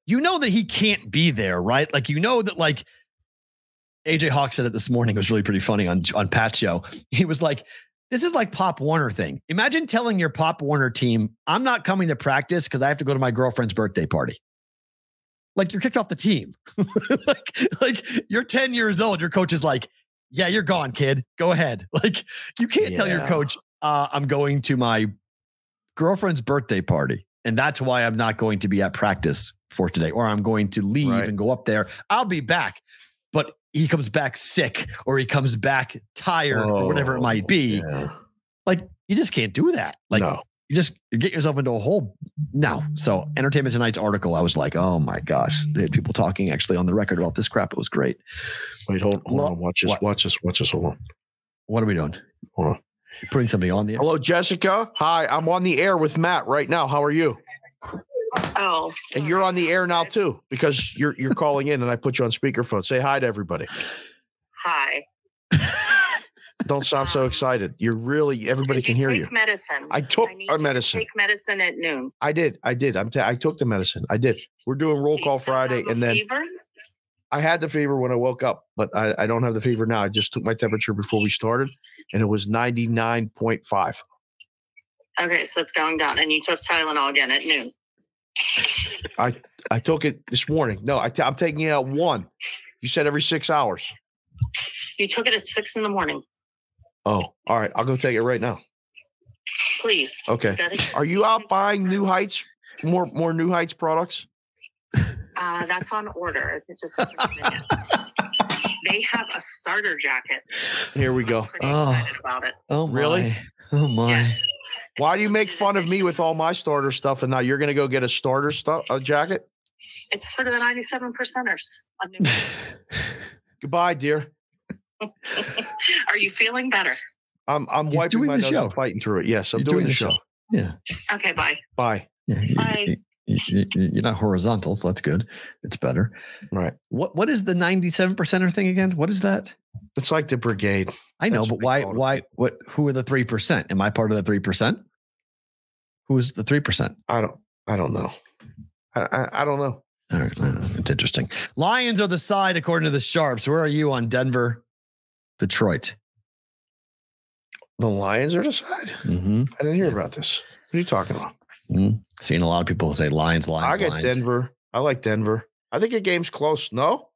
you know that he can't be there right? Like you know that like aj hawk said it this morning it was really pretty funny on on pat's show. He was like this is like pop warner thing. Imagine telling your pop warner team i'm not coming to practice because i have to go to my girlfriend's birthday party. Like you're kicked off the team. Like like you're 10 years old. Your coach is like yeah, you're gone, kid. Go ahead. Like you can't tell your coach, uh, I'm going to my girlfriend's birthday party. And that's why I'm not going to be at practice for today, or I'm going to leave Right. and go up there. I'll be back. But he comes back sick or he comes back tired or whatever it might be. Oh, Yeah. Like you just can't do that. Like no. You just you get yourself into a hole. now. So Entertainment Tonight's article, I was like, oh my gosh, they had people talking actually on the record about this crap. It was great. Wait, hold, hold Lo- on. Watch this. what? Watch this. Watch this. Hold on. What are we doing? Hold on. You're putting somebody on the air? Hello, Jessica. Hi, I'm on the air with Matt right now. How are you? Oh, And you're on the air now too because you're you're calling in, and I put you on speakerphone. Say hi to everybody. hi. Don't sound so um, excited. You're really everybody can hear take you. Medicine. I took need our to medicine. Take medicine at noon. I did. I did. I'm. T- I took the medicine. I did. We're doing roll call Friday, and then fever? I had the fever when I woke up, but I, I don't have the fever now. I just took my temperature before we started, and it was 99.5. Okay, so it's going down, and you took Tylenol again at noon. I I took it this morning. No, I t- I'm taking it out one. You said every six hours. You took it at six in the morning. Oh, all right. I'll go take it right now. Please. Okay. Are you out buying New Heights? More more New Heights products? Uh, that's on order. It just hasn't come in yet. They have a starter jacket. Here we go. Pretty Oh. about it. Oh Really? my. Oh my. Yes. Why do you make fun of me with all my starter stuff, and now you're going to go get a starter stuff a jacket? It's for the 97 percenters. Goodbye, dear. Are you feeling better? I'm I'm He's wiping doing my the nose show. and fighting through it. Yes, I'm You're doing, the show. Yeah. Okay, bye. Bye. yeah. you- Bye. you- you- you- You're not horizontal, so that's good. It's better. Right. What What is the 97 percenter thing again? What is that? It's like the brigade. I know, That's but why? Why? What? Who are the three percent? Am I part of the three percent? Who is the three percent? I don't. I don't know. I, I, I don't know. All right, it's interesting. Lions are the side according to the sharps. Where are you on Denver, Detroit? The Lions are the side. Mm-hmm. I didn't hear about this. What are you talking about? Seeing a lot of people say Lions, Lions, I get Lions. Denver. I like Denver. I think a game's close. No.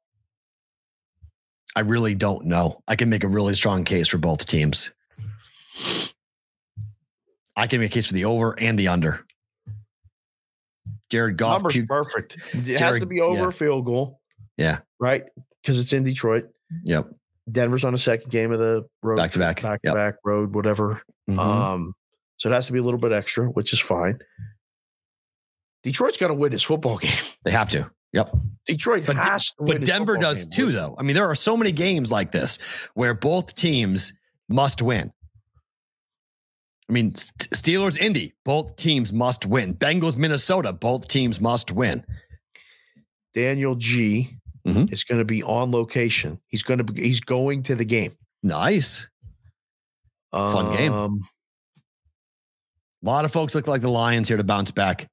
I really don't know. I can make a really strong case for both teams. I can make a case for the over and the under. Jared Goff. Number's puked- perfect. It has to be over yeah. field goal. Yeah. Right. Because it's in Detroit. Yep. Denver's on a second game of the road. Back to back. Back to Yep. back road, whatever. Mhm. Um, so it has to be a little bit extra, which is fine. Detroit's got to win this football game. They have to. Yep. Detroit But, has to win but Denver does game, too, though. I mean, there are so many games like this where both teams must win. I mean, Steelers, Indy, both teams must win. Bengals, Minnesota, both teams must win. Daniel G Mhm. is going to be on location. He's going to be, he's going to the game. Nice. Fun game. Um, A lot of folks look like the Lions here to bounce back.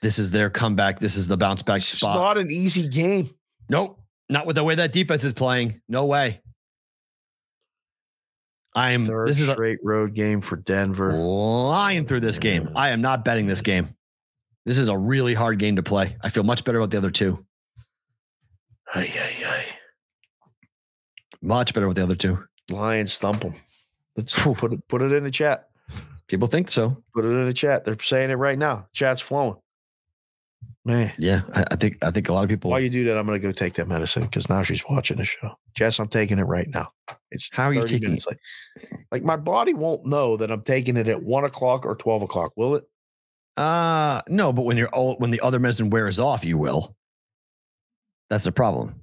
This is their comeback. This is the bounce back It's spot. not an easy game. Nope. Not with the way that defense is playing. No way. I am Third this is a straight road game for Denver. lying through this game. I am not betting this game. This is a really hard game to play. I feel much better about the other two. Ay, ay, ay. Much better with the other two. Lions thump them. Let's put it put it in the chat. People think so. Put it in the chat. They're saying it right now. Chat's flowing. Man, Yeah, I, I think I think a lot of people. while you do that, I'm gonna go take that medicine because now she's watching the show. Jess, I'm taking it right now. It's How are you 30 taking minutes late. Like my body won't know that I'm taking it at one o'clock or twelve o'clock, will it? Uh no, but when you're old, when the other medicine wears off, you will. That's a problem.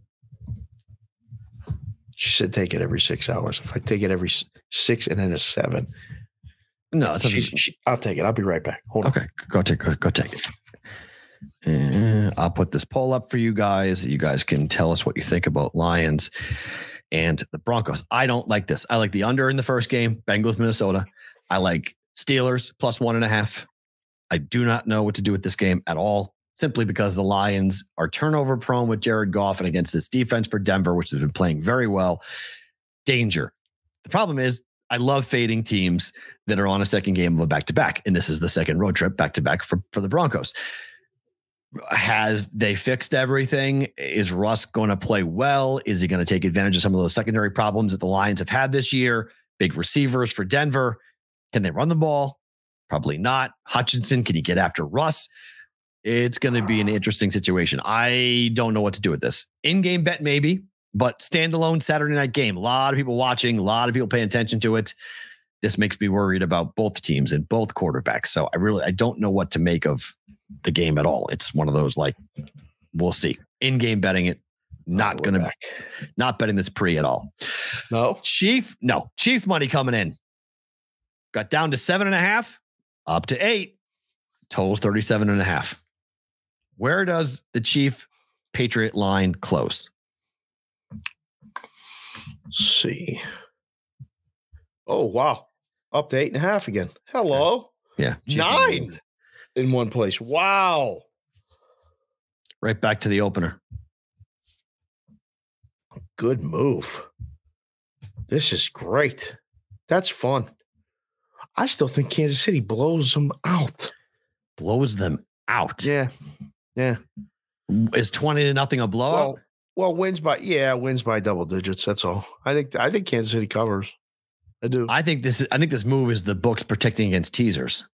She said take it every six hours. If I take it every six and then a seven, No, it's she's, she, I'll take it. I'll be right back. Hold on. Okay, go take go, go take it. And I'll put this poll up for you guys. You guys can tell us what you think about Lions and the Broncos. I don't like this. I like the under in the first game, Bengals, Minnesota. I like Steelers plus one and a half. I do not know what to do with this game at all, simply because the Lions are turnover prone with Jared Goff and against this defense for Denver, which has been playing very well. Danger. The problem is, I love fading teams that are on a second game of a back to back. And this is the second road trip back to back for, for the Broncos. Have they fixed everything? Is Russ going to play well? Is he going to take advantage of some of those secondary problems that the Lions have had this year? Big receivers for Denver. Can they run the ball? Probably not. Hutchinson, can he get after Russ? It's going to be an interesting situation. I don't know what to do with this. In game bet, maybe, but standalone Saturday night game. A lot of people watching, a lot of people paying attention to it this makes me worried about both teams and both quarterbacks. So I really I don't know what to make of the game at all. It's one of those like we'll see. In game betting it, not We're gonna back. not betting this pre at all. No. Chief, no, Chief money coming in. Got down to seven and a half, up to eight, totals 37 and a half. Where does the Chief Patriot line close? Let's see. Oh wow. Up to eight and a half again. Hello. Yeah. Money. Nine in one place. Wow. Right back to the opener. Good move. This is great. That's fun. I still think Kansas City blows them out. Blows them out. Yeah. Yeah. Is 20 to nothing a blowout? Well, well, wins by yeah, wins by double digits. That's all. I think I think Kansas City covers. I do. I think this is I think this move is the books protecting against teasers.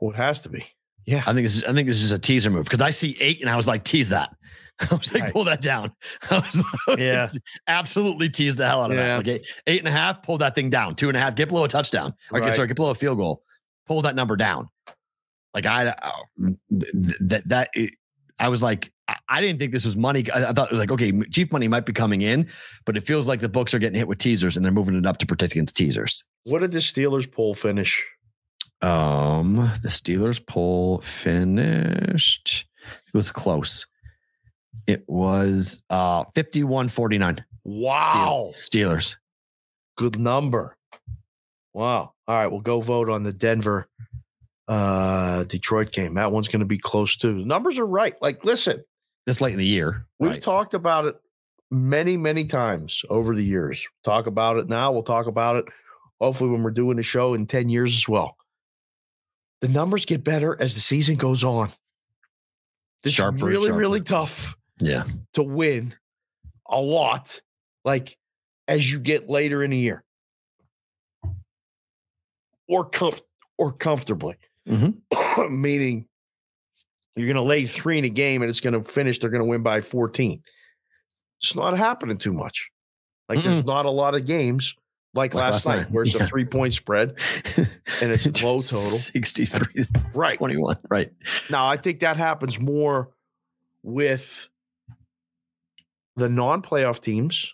well, it has to be. Yeah. I think this is I think this is a teaser move because I see eight and I was like, tease that. I was like, Right. pull that down. I was, I was Yeah. like, absolutely tease the hell out of Yeah. that. Like eight, eight and a half, pull that thing down. Two and a half, get below a touchdown. Right. sorry, get below a field goal. Pull that number down. Like I, th- that that I was like, I- I didn't think this was money. I, I thought it was like, okay, chief money might be coming in, but it feels like the books are getting hit with teasers and they're moving it up to protect against teasers. What did the Steelers poll finish? Um, the Steelers poll finished. It was close. It was uh 51-49. Wow. Steelers. Good number. Wow. All right, we'll go vote on the Denver uh Detroit game. That one's going to be close too. The numbers are right. Like listen, This late in the year. we've right. talked about it many many times over the years. Talk about it now, we'll talk about it hopefully when we're doing the show in 10 years as well. The numbers get better as the season goes on. It's Sharper really sharper. really tough Yeah. to win a lot like as you get later in the year or comf- or comfortably Mhm. meaning you're going to lay three in a game and it's going to finish they're going to win by 14 it's not happening too much like there's not a lot of games like, Like last, last night, night. where it's Yeah. a three point spread and it's a low total. 63 Right. 21. Right. Now, I think that happens more with the non playoff teams,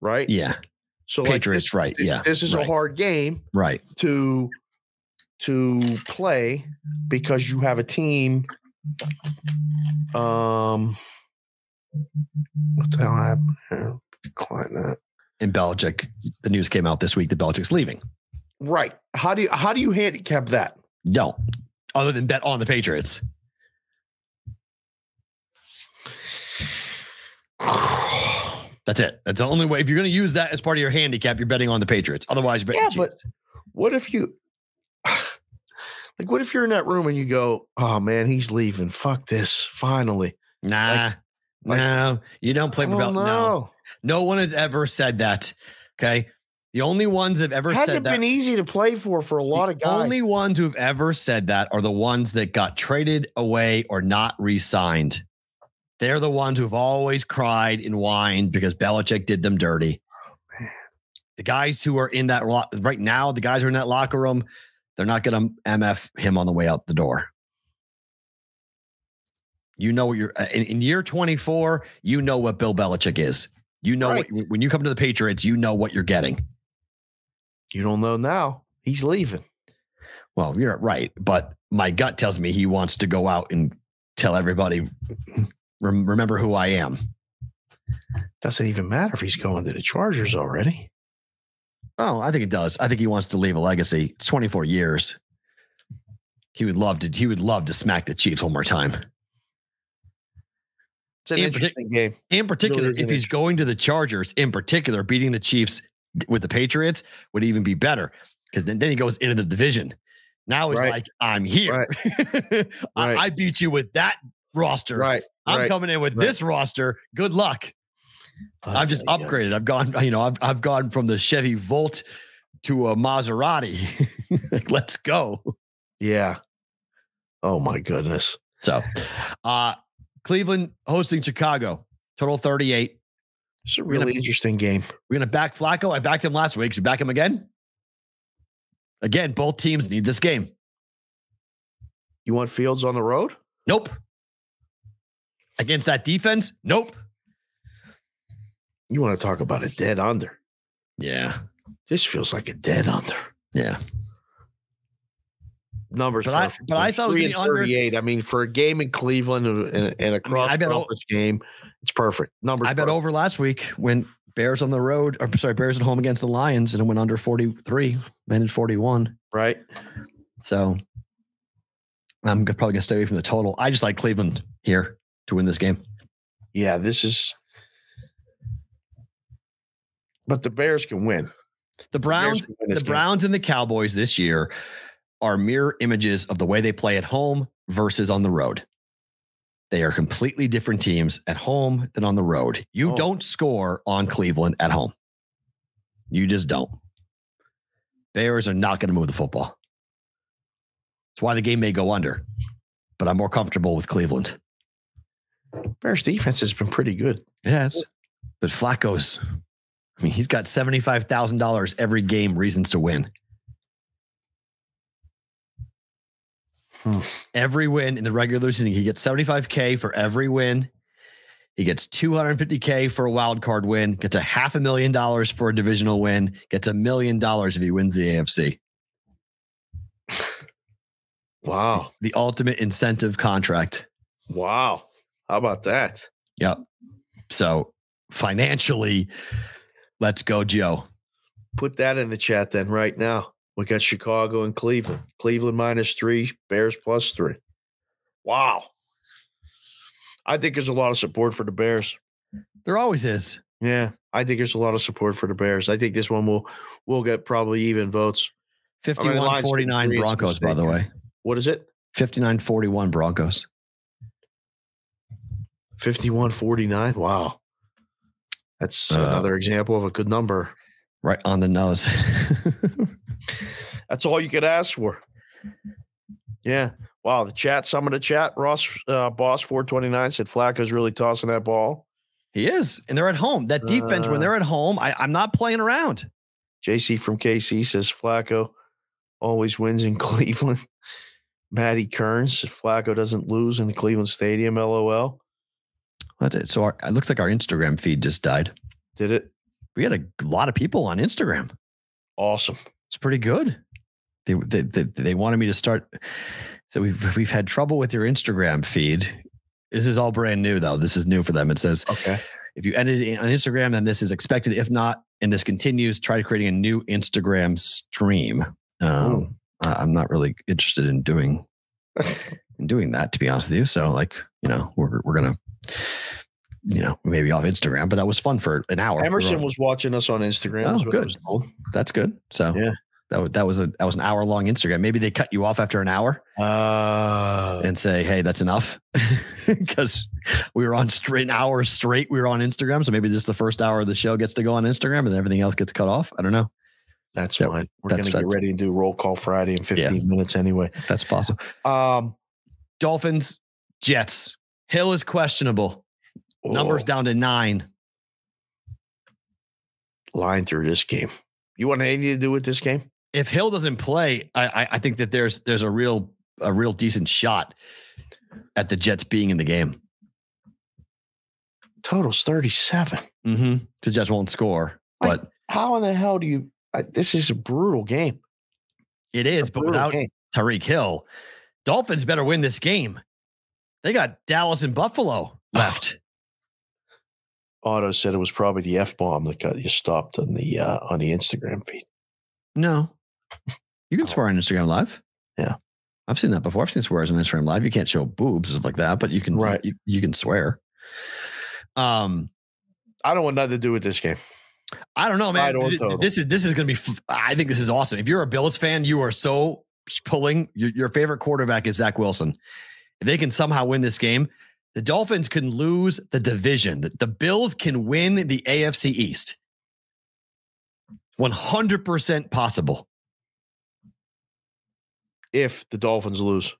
right? Yeah. So, like Patriots, this, right. Yeah. this is right, a hard game Right. to to play because you have a team. Um, what the hell happened here? Decline that. In Belichick, the news came out this week that Belichick's leaving. Right. How do you how do you handicap that? No. Other than bet on the Patriots. That's it. That's the only way. If you're going to use that as part of your handicap, you're betting on the Patriots. Otherwise, you're betting Yeah, but what if you like what if you're in that room and you go, Oh man, he's leaving. Fuck this. Finally. nah, like- no, you don't play for don't No, no one has ever said that. Okay, the only ones that have ever Hasn't said that. been easy to play for for a lot of guys. only ones who've ever said that are the ones that got traded away or not re-signed. They're the ones who've always cried and whined because Belichick did them dirty. The guys who are in that lo- right now, the guys who are in that locker room, they're not going to MF him on the way out the door. You know what you're uh, in, in year 24, you know what Bill Belichick is. You know Right. what when you come to the Patriots, you know what you're getting. you don't know now. He's leaving. Well, you're right, but my gut tells me he wants to go out and tell everybody, "Rem- remember who I am. Doesn't even matter if he's going to the Chargers already. Oh, I think it does. I think he wants to leave a legacy. It's 24 years. He would love to. He would love to smack the Chiefs one more time. It's an In interesting game. In particular, an if he's going to the Chargers, in particular, beating the Chiefs with the Patriots would even be better because then, then he goes into the division. Now it's Right. like, I'm here. I, Right. I beat you with that roster. Right. I'm right. coming in with Right. this roster. Good luck. I've just upgraded. I've gone, you know, I've I've gone from the Chevy Volt to a Maserati. like, let's go. Yeah. Oh my goodness. So, uh Cleveland hosting Chicago. Total 38. It's a gonna- really interesting game. We're gonna back Flacco. I backed him last week. Should we back him again? Again, both teams need this game. You want Fields on the road? Nope. Against that defense? Nope. You want to talk about a dead under? Yeah. This feels like a dead under. Yeah. Numbers, But I- perfect. but I thought it was Three gonna and be under-. I mean, for a game in Cleveland and, and, a cross I bet o- conference game, it's perfect. Numbers. I bet perfect. over last week when Bears on the road, or sorry, Bears at home against the Lions, and it went under 43, ended 41. right. So I'm probably gonna stay away from the total. I just like Cleveland here to win this game. Yeah, this is. But the Bears can win. The Browns, can win the. Browns and the Cowboys this year are mirror images of the way they play at home versus on the road. They are completely different teams at home than on the road. You Oh. don't score on Cleveland at home. You just don't. Bears are not going to move the football. That's why the game may go under, but I'm more comfortable with Cleveland. Bears defense has been pretty good. It has. But Flacco's, I mean, he's got $75,000 every game reasons to win. Hmm. Every win in the regular season, he gets 75K for every win. He gets 250K for a wild card win, gets a half a million dollars for a divisional win, gets a million dollars if he wins the AFC. Wow. The ultimate incentive contract. Wow. How about that? Yep. So financially, let's go, Joe. Put that in the chat then right now. We got Chicago and Cleveland. Cleveland minus three, Bears plus three. Wow. I think there's a lot of support for the Bears. There always is. Yeah, I think there's a lot of support for the Bears. I think this one will will get probably even votes. I mean, 51 49 53, it's a Broncos, by the way. What is it? 59 41 Broncos. 5149. Wow. That's Uh, another example of a good number. Right on the nose. That's all you could ask for. Yeah. Wow. The chat, some of the chat, Ross uh, Boss 429 said Flacco's really tossing that ball. he is. And they're at home. That defense, when Uh, they're at home, I, I'm not playing around. JC from KC says Flacco always wins in Cleveland. Matty Kearns says Flacco doesn't lose in the Cleveland Stadium. LOL. That's it. So our, it looks like our Instagram feed just died. Did it? We had a lot of people on Instagram. Awesome. It's pretty good. They they they, they wanted me to start. So we've we've had trouble with your Instagram feed. This is all brand new though. This is new for them. It says Okay. if you ended on Instagram, then this is expected. If not, and this continues, try creating a new Instagram stream. Um, I'm not really interested in doing in doing that, to be honest with you. So, like, you know, we're we're gonna, you know, maybe off Instagram, but that was fun for an hour. Emerson was watching us on Instagram. Oh, is what I good. that's good. So Yeah. that was that was a that was an hour long Instagram. Maybe they cut you off after an hour Uh, and say, "Hey, that's enough," because we were on straight an hour straight. We were on Instagram, so maybe just the first hour of the show gets to go on Instagram, and then everything else gets cut off. I don't know. that's Yeah, fine. We're going to get ready and do roll call Friday in 15 minutes anyway. That's possible. Um, Dolphins, Jets. Hill is questionable. Numbers down to nine. line through this game. You want anything to do with this game? If Hill doesn't play, I, I I think that there's there's a real a real decent shot at the Jets being in the game. Total's 37. Mm-hmm. The Jets won't score, Like, but How in the hell do you? I, this is a brutal game. it is. But without game. Tyreek Hill, Dolphins better win this game. They got Dallas and Buffalo left. Otto said it was probably the f bomb that got you stopped on the uh, on the Instagram feed. no, you can Oh. swear on Instagram Live. Yeah. I've seen that before. I've seen swears on Instagram Live. You can't show boobs stuff like that, but you can. Right. You, you can swear. Um, I don't want nothing to do with this game. I don't know, man. Side or Th- total. This is this is going to be. f- I think this is awesome. If you're a Bills fan, you are so pulling. Your, your favorite quarterback is Zach Wilson. If they can somehow win this game, the Dolphins can lose the division. The, the Bills can win the AFC East. One hundred percent possible. If the Dolphins lose,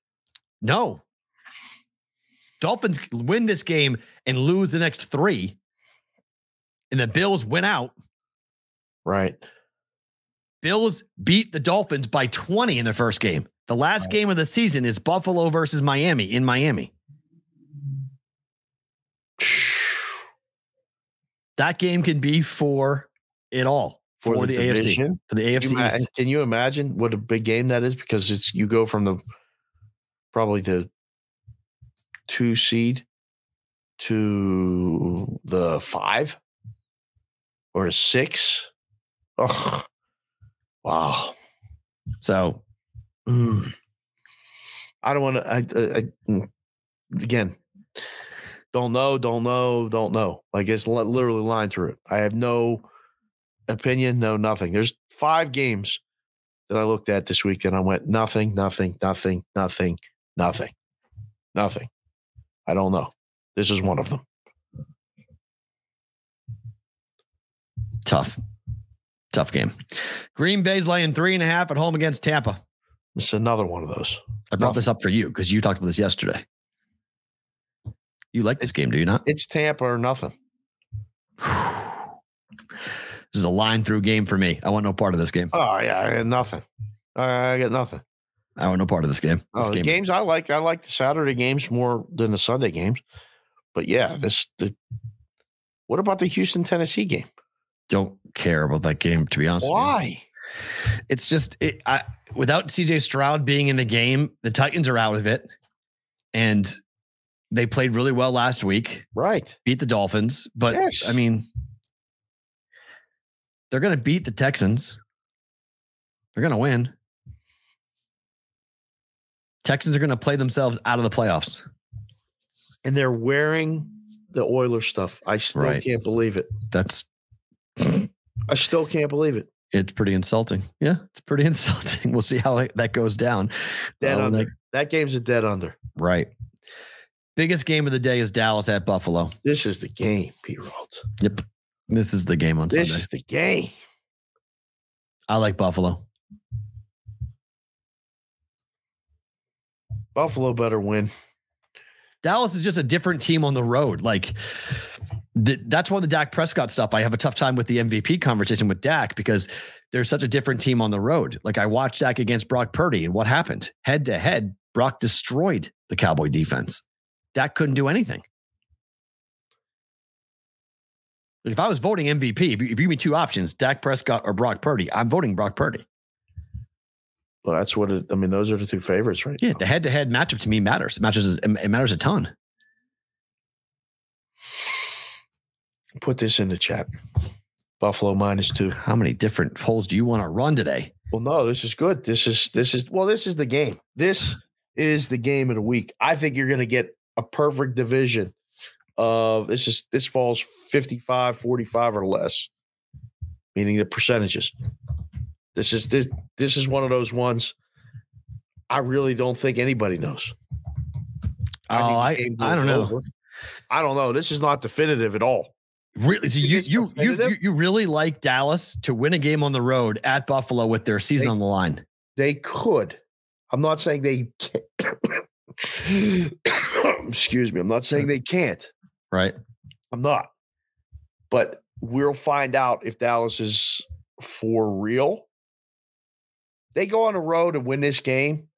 No. Dolphins win this game and lose the next three, and the Bills win out. right? Bills beat the Dolphins by 20 in their first game. The last game of the season is Buffalo versus Miami in Miami. That game can be for it all for, the, AFC for the Can AFC. you can you imagine what a big game that is? Because it's you go from the probably the two seed to the five or a six. Oh, wow. So Mm. I don't want to. I, I, I- mm. again, don't know, don't know, don't know. Like it's literally line through it. I have no opinion, no nothing. There's five games that I looked at this week and I went nothing, nothing, nothing, nothing, nothing, nothing. I don't know. This is one of them. tough, tough game. Green Bay's laying three and a half at home against Tampa. It's another one of those. I brought this up for you because you talked about this yesterday. You like this game, do you not? It's Tampa or nothing. This is a line through game for me. I want no part of this game. Oh yeah, I got nothing. I got nothing. I want no part of this game. Oh, this Oh, game is- games I like. I like the Saturday games more than the Sunday games. But yeah, this the. What about the Houston Tennessee game? don't care about that game to be honest. Why? It's just it, I, without CJ Stroud being in the game, the Titans are out of it, and they played really well last week, Right. beat the Dolphins. But Yes. I mean, they're going to beat the Texans. They're going to win. Texans are going to play themselves out of the playoffs. And they're wearing the Oilers stuff. I still Right. can't believe it. That's I still can't believe it. It's pretty insulting. Yeah, it's pretty insulting. We'll see how that goes down. Dead when under. they- That game's a dead under. right. Biggest game of the day is Dallas at Buffalo. This is the game, P. Rhodes. Yep. This is the game on This Sunday. This is the game. I like Buffalo. Buffalo better win. Dallas is just a different team on the road. Like th- that's of the Dak Prescott stuff. I have a tough time with the MVP conversation with Dak because there's such a different team on the road. Like I watched Dak against Brock Purdy, and what happened? Head to head, Brock destroyed the Cowboy defense. Dak couldn't do anything. If I was voting MVP, if you, if you give me two options, Dak Prescott or Brock Purdy, I'm voting Brock Purdy. Well, that's what it. I mean, those are the two favorites, right? Yeah, now. the head to head matchup to me matters. It matters. It matters a ton. Put this in the chat. Buffalo minus two. How many different polls do you want to run today? Well, no, this is good. This is this is well, this is the game. This is the game of the week. I think you're going to get a perfect division of this is this falls 55 45 or less meaning the percentages this is this this is one of those ones i really don't think anybody knows Oh, the I, I don't know. over. i don't know this is not definitive at all Really, so you you, you you really like Dallas to win a game on the road at Buffalo with their season They- on the line? they could i'm not saying they can't excuse me i'm not saying they can't Right. I'm not. But we'll find out if Dallas is for real. They go on the road and win this game.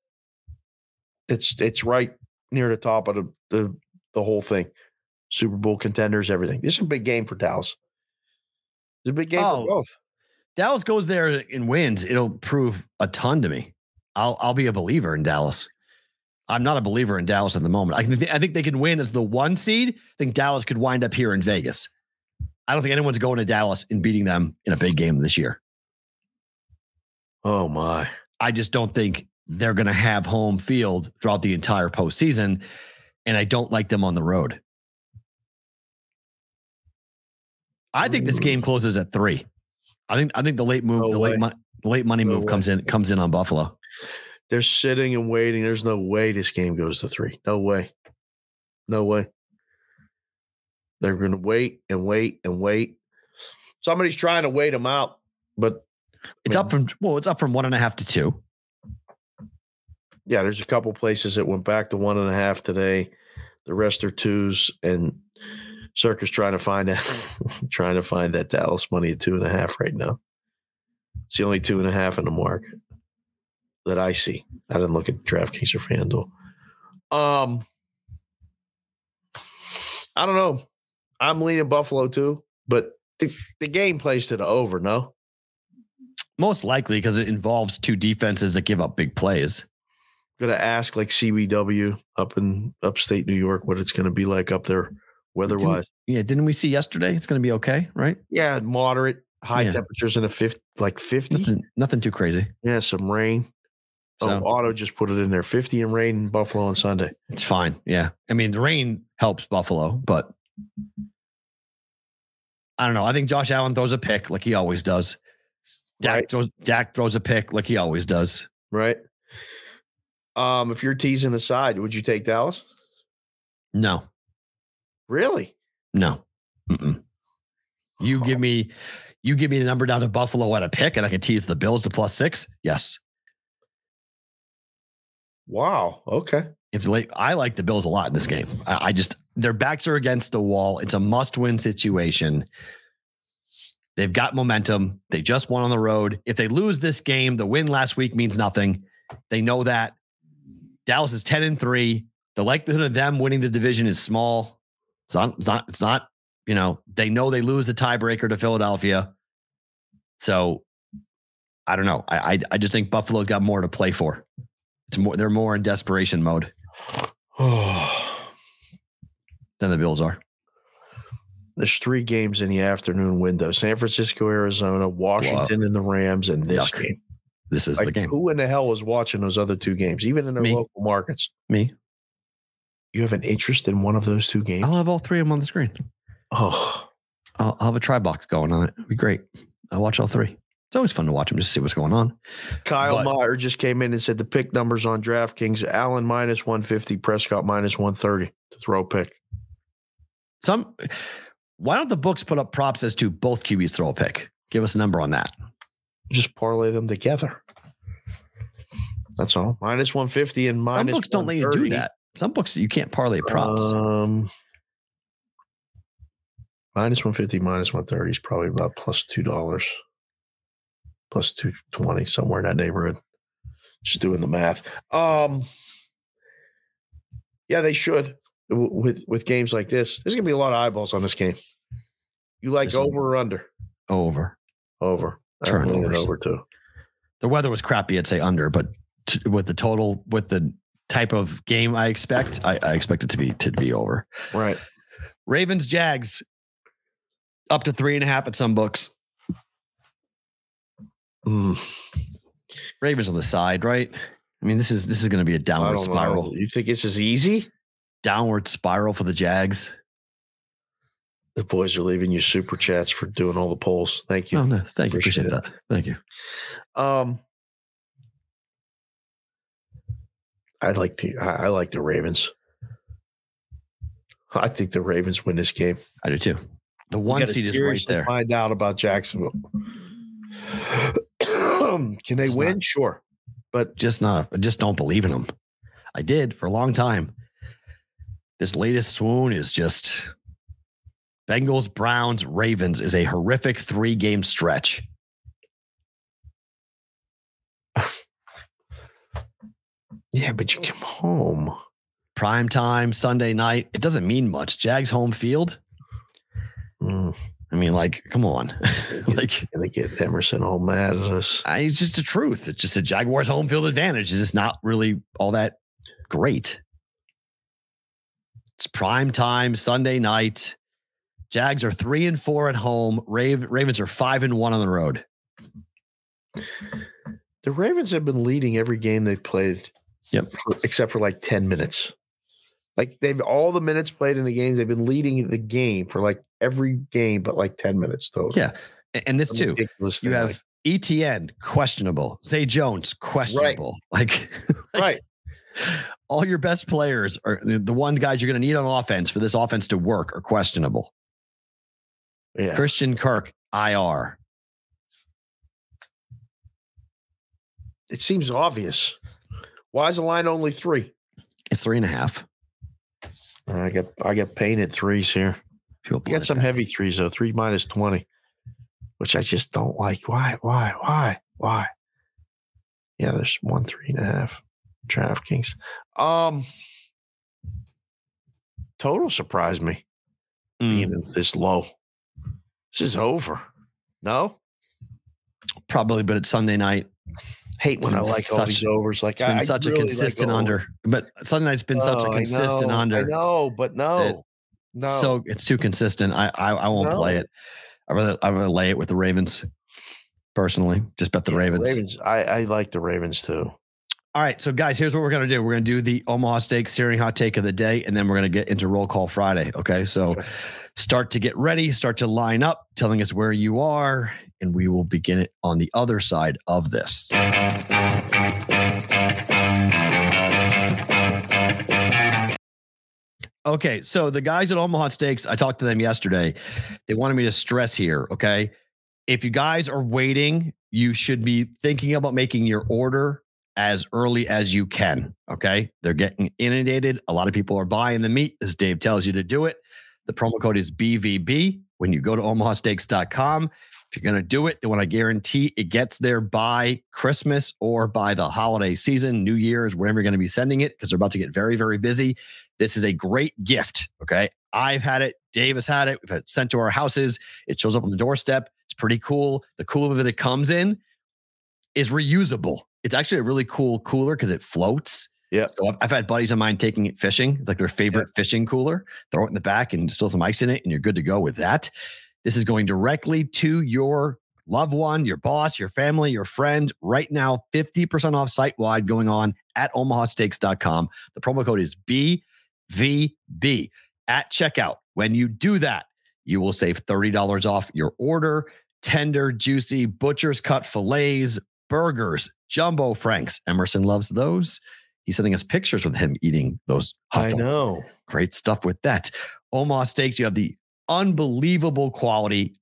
It's it's right near the top of the the, the whole thing. Super Bowl contenders, everything. This is a big game for Dallas. It's a big game Oh. for both. Dallas goes there and wins. It'll prove a ton to me. I'll I'll be a believer in Dallas. I'm not a believer in Dallas at the moment. I think I think they can win as the one seed. I think Dallas could wind up here in Vegas. I don't think anyone's going to Dallas and beating them in a big game this year. Oh my. I just don't think they're going to have home field throughout the entire postseason, and I don't like them on the road. I think this game closes at three. I think I think the late move, No the way. late the late money No move way. comes in comes in on Buffalo. They're sitting and waiting. There's no way this game goes to three. No way. No way. They're going to wait and wait and wait. Somebody's trying to wait them out, but It's up from well, it's up from one and a half to two. yeah, there's a couple places that went back to one and a half today. The rest are twos, and Circus trying to find that trying to find that Dallas money at two and a half right now. It's the only two and a half in the market that I see. I didn't look at DraftKings or FanDuel. Um, I don't know. I'm leaning Buffalo too, but the, the game plays to the over. No, Most likely because it involves two defenses that give up big plays. gonna ask like CBW up in upstate New York what it's gonna be like up there weather wise. Yeah, didn't we see yesterday? It's going to be okay, right? Yeah, moderate high Yeah. temperatures in a fifth like 50. Nothing, nothing too crazy. Yeah, some rain. So oh, Otto just put it in there. 50 and rain in Buffalo on Sunday. it's fine. Yeah, I mean the rain helps Buffalo, but I don't know. I think Josh Allen throws a pick like he always does. Dak Right. throws Dak throws a pick like he always does. Right. Um, if you're teasing the side, would you take Dallas? No, Really? no. Mm-mm. You give me, you give me the number down to Buffalo at a pick, and I can tease the Bills to plus six. Yes, Wow. Okay. if late, I like the Bills a lot in this game. I, I just their backs are against the wall. It's a must-win situation. They've got momentum. They just won on the road. If they lose this game, the win last week means nothing. They know that. Dallas is 10 and 3. The likelihood of them winning the division is small. It's not, it's not, it's not, you know, they know they lose the tiebreaker to Philadelphia. So I don't know. I, I I just think Buffalo's got more to play for. It's more they're more in desperation mode than the Bills are. There's three games in the afternoon window: San Francisco, Arizona, Washington, and the Rams, and this Yuck. game. This is Like, the game. who in the hell was watching those other two games, even in their Me. local markets? Me. You have an interest in one of those two games? I'll have all three of them on the screen. Oh, I'll, I'll have a try box going on it. It'd be great. I'll watch all three. It's always fun to watch them just to see what's going on. Kyle But- Meyer just came in and said the pick numbers on DraftKings: Allen minus one fifty, Prescott minus one thirty to throw a pick. Some why don't the books put up props as to both QBs throw a pick? Give us a number on that. Just parlay them together. That's all. Minus one fifty and Some minus. books don't let you do that. Some books that you can't parlay props. Um, minus one fifty, minus one thirty is probably about plus two dollars. plus 220, somewhere in that neighborhood. Just doing the math. Um, yeah, they should with with games like this. There's gonna be a lot of eyeballs on this game. You like Listen. over or under? Over. Over. Turnovers. over too. The weather was crappy. I'd say under, but t- with the total, with the type of game I expect, I, I expect it to be to be over. Right. Ravens Jags up to three and a half at some books. Mm, Ravens on the side, right? I mean, this is this is going to be a downward spiral, know. You think it's is easy? downward spiral for the Jags. The boys are leaving you super chats for doing all the polls. Thank you. Oh, no, thank you. Appreciate Appreciate that. Thank you. Um, I like the I, like the Ravens. I think the Ravens win this game. I do too. The one seed is right there. Find out about Jacksonville. Can they It's win? not- Sure, but Just not. I just don't believe in them. I did for a long time. This latest swoon is just Bengals, Browns, Ravens is a horrific three game stretch. Yeah, but you come home. Prime time, Sunday night. It doesn't mean much. Jags home field. Mm, I mean, like, come on. like, gonna get Emerson all mad at us. I, it's just the truth. It's just a Jaguars home field advantage. It's just not really all that great. It's prime time, Sunday night. Jags are three and four at home. Rav- Ravens are five and one on the road. The Ravens have been leading every game they've played. Yep. for- except for like ten minutes. Like they've all the minutes played in the games. They've been leading the game for like every game, but like ten minutes total. Yeah. And this Some too. You thing, have ETN questionable. Zay Jones questionable. Like like- right. all your best players are the the one guys you're going to need on offense for this offense to work are questionable. Yeah. Christian Kirk IR. It seems obvious. Why is the line only three? It's three and a half. I get I get painted threes here. People You got some heavy threes though. Three minus twenty, which I just don't like. Why? Why? Why? Why? Yeah, there's one three and a half. DraftKings. Um, total surprised me Mm, being this low. This is over. No, probably, but it's Sunday night. Hate when I like all such- these overs. Like It's been I, I such really a consistent over. under. But Sunday night's been such a oh, I consistent know, under. No, but no, no. So it's too consistent. I I, I won't play it. I rather I rather lay it with the Ravens. Personally, just bet the Yeah, Ravens. Ravens. I, I like the Ravens too. All right, so guys, here's what we're gonna do. We're gonna do the Omaha Steaks searing hot take of the day, and then we're gonna get into roll call Friday. Okay, so start to get ready, start to line up, telling us where you are, and we will begin it on the other side of this. Okay, so the guys at Omaha Steaks, I talked to them yesterday. They wanted me to stress here. Okay. If you guys are waiting, you should be thinking about making your order as early as you can. Okay. They're getting inundated. A lot of people are buying the meat as Dave tells you to do it. The promo code is BVB when you go to omahasteaks.com. If you're going to do it, they want to guarantee it gets there by Christmas or by the holiday season, New Year's, wherever you're going to be sending it, because they're about to get very, very busy. This is a great gift. Okay. I've had it. Dave has had it. We've had it sent to our houses. It shows up on the doorstep. It's pretty cool. The cooler that it comes in is reusable. It's actually a really cool cooler because it floats. Yeah. So I've, I've had buddies of mine taking it fishing, it's like their favorite fishing cooler, throw it in the back and just throw some ice in it, and you're good to go with that. This is going directly to your loved one, your boss, your family, your friend. Right now, 50% off site wide going on at omahasteaks.com. The promo code is BVB at checkout. When you do that, you will save $30 off your order. Tender, juicy, butcher's cut fillets, burgers, jumbo franks. Emerson loves those. He's sending us pictures with him eating those hot I know. Great stuff with that. Omaha Steaks, you have the unbelievable quality,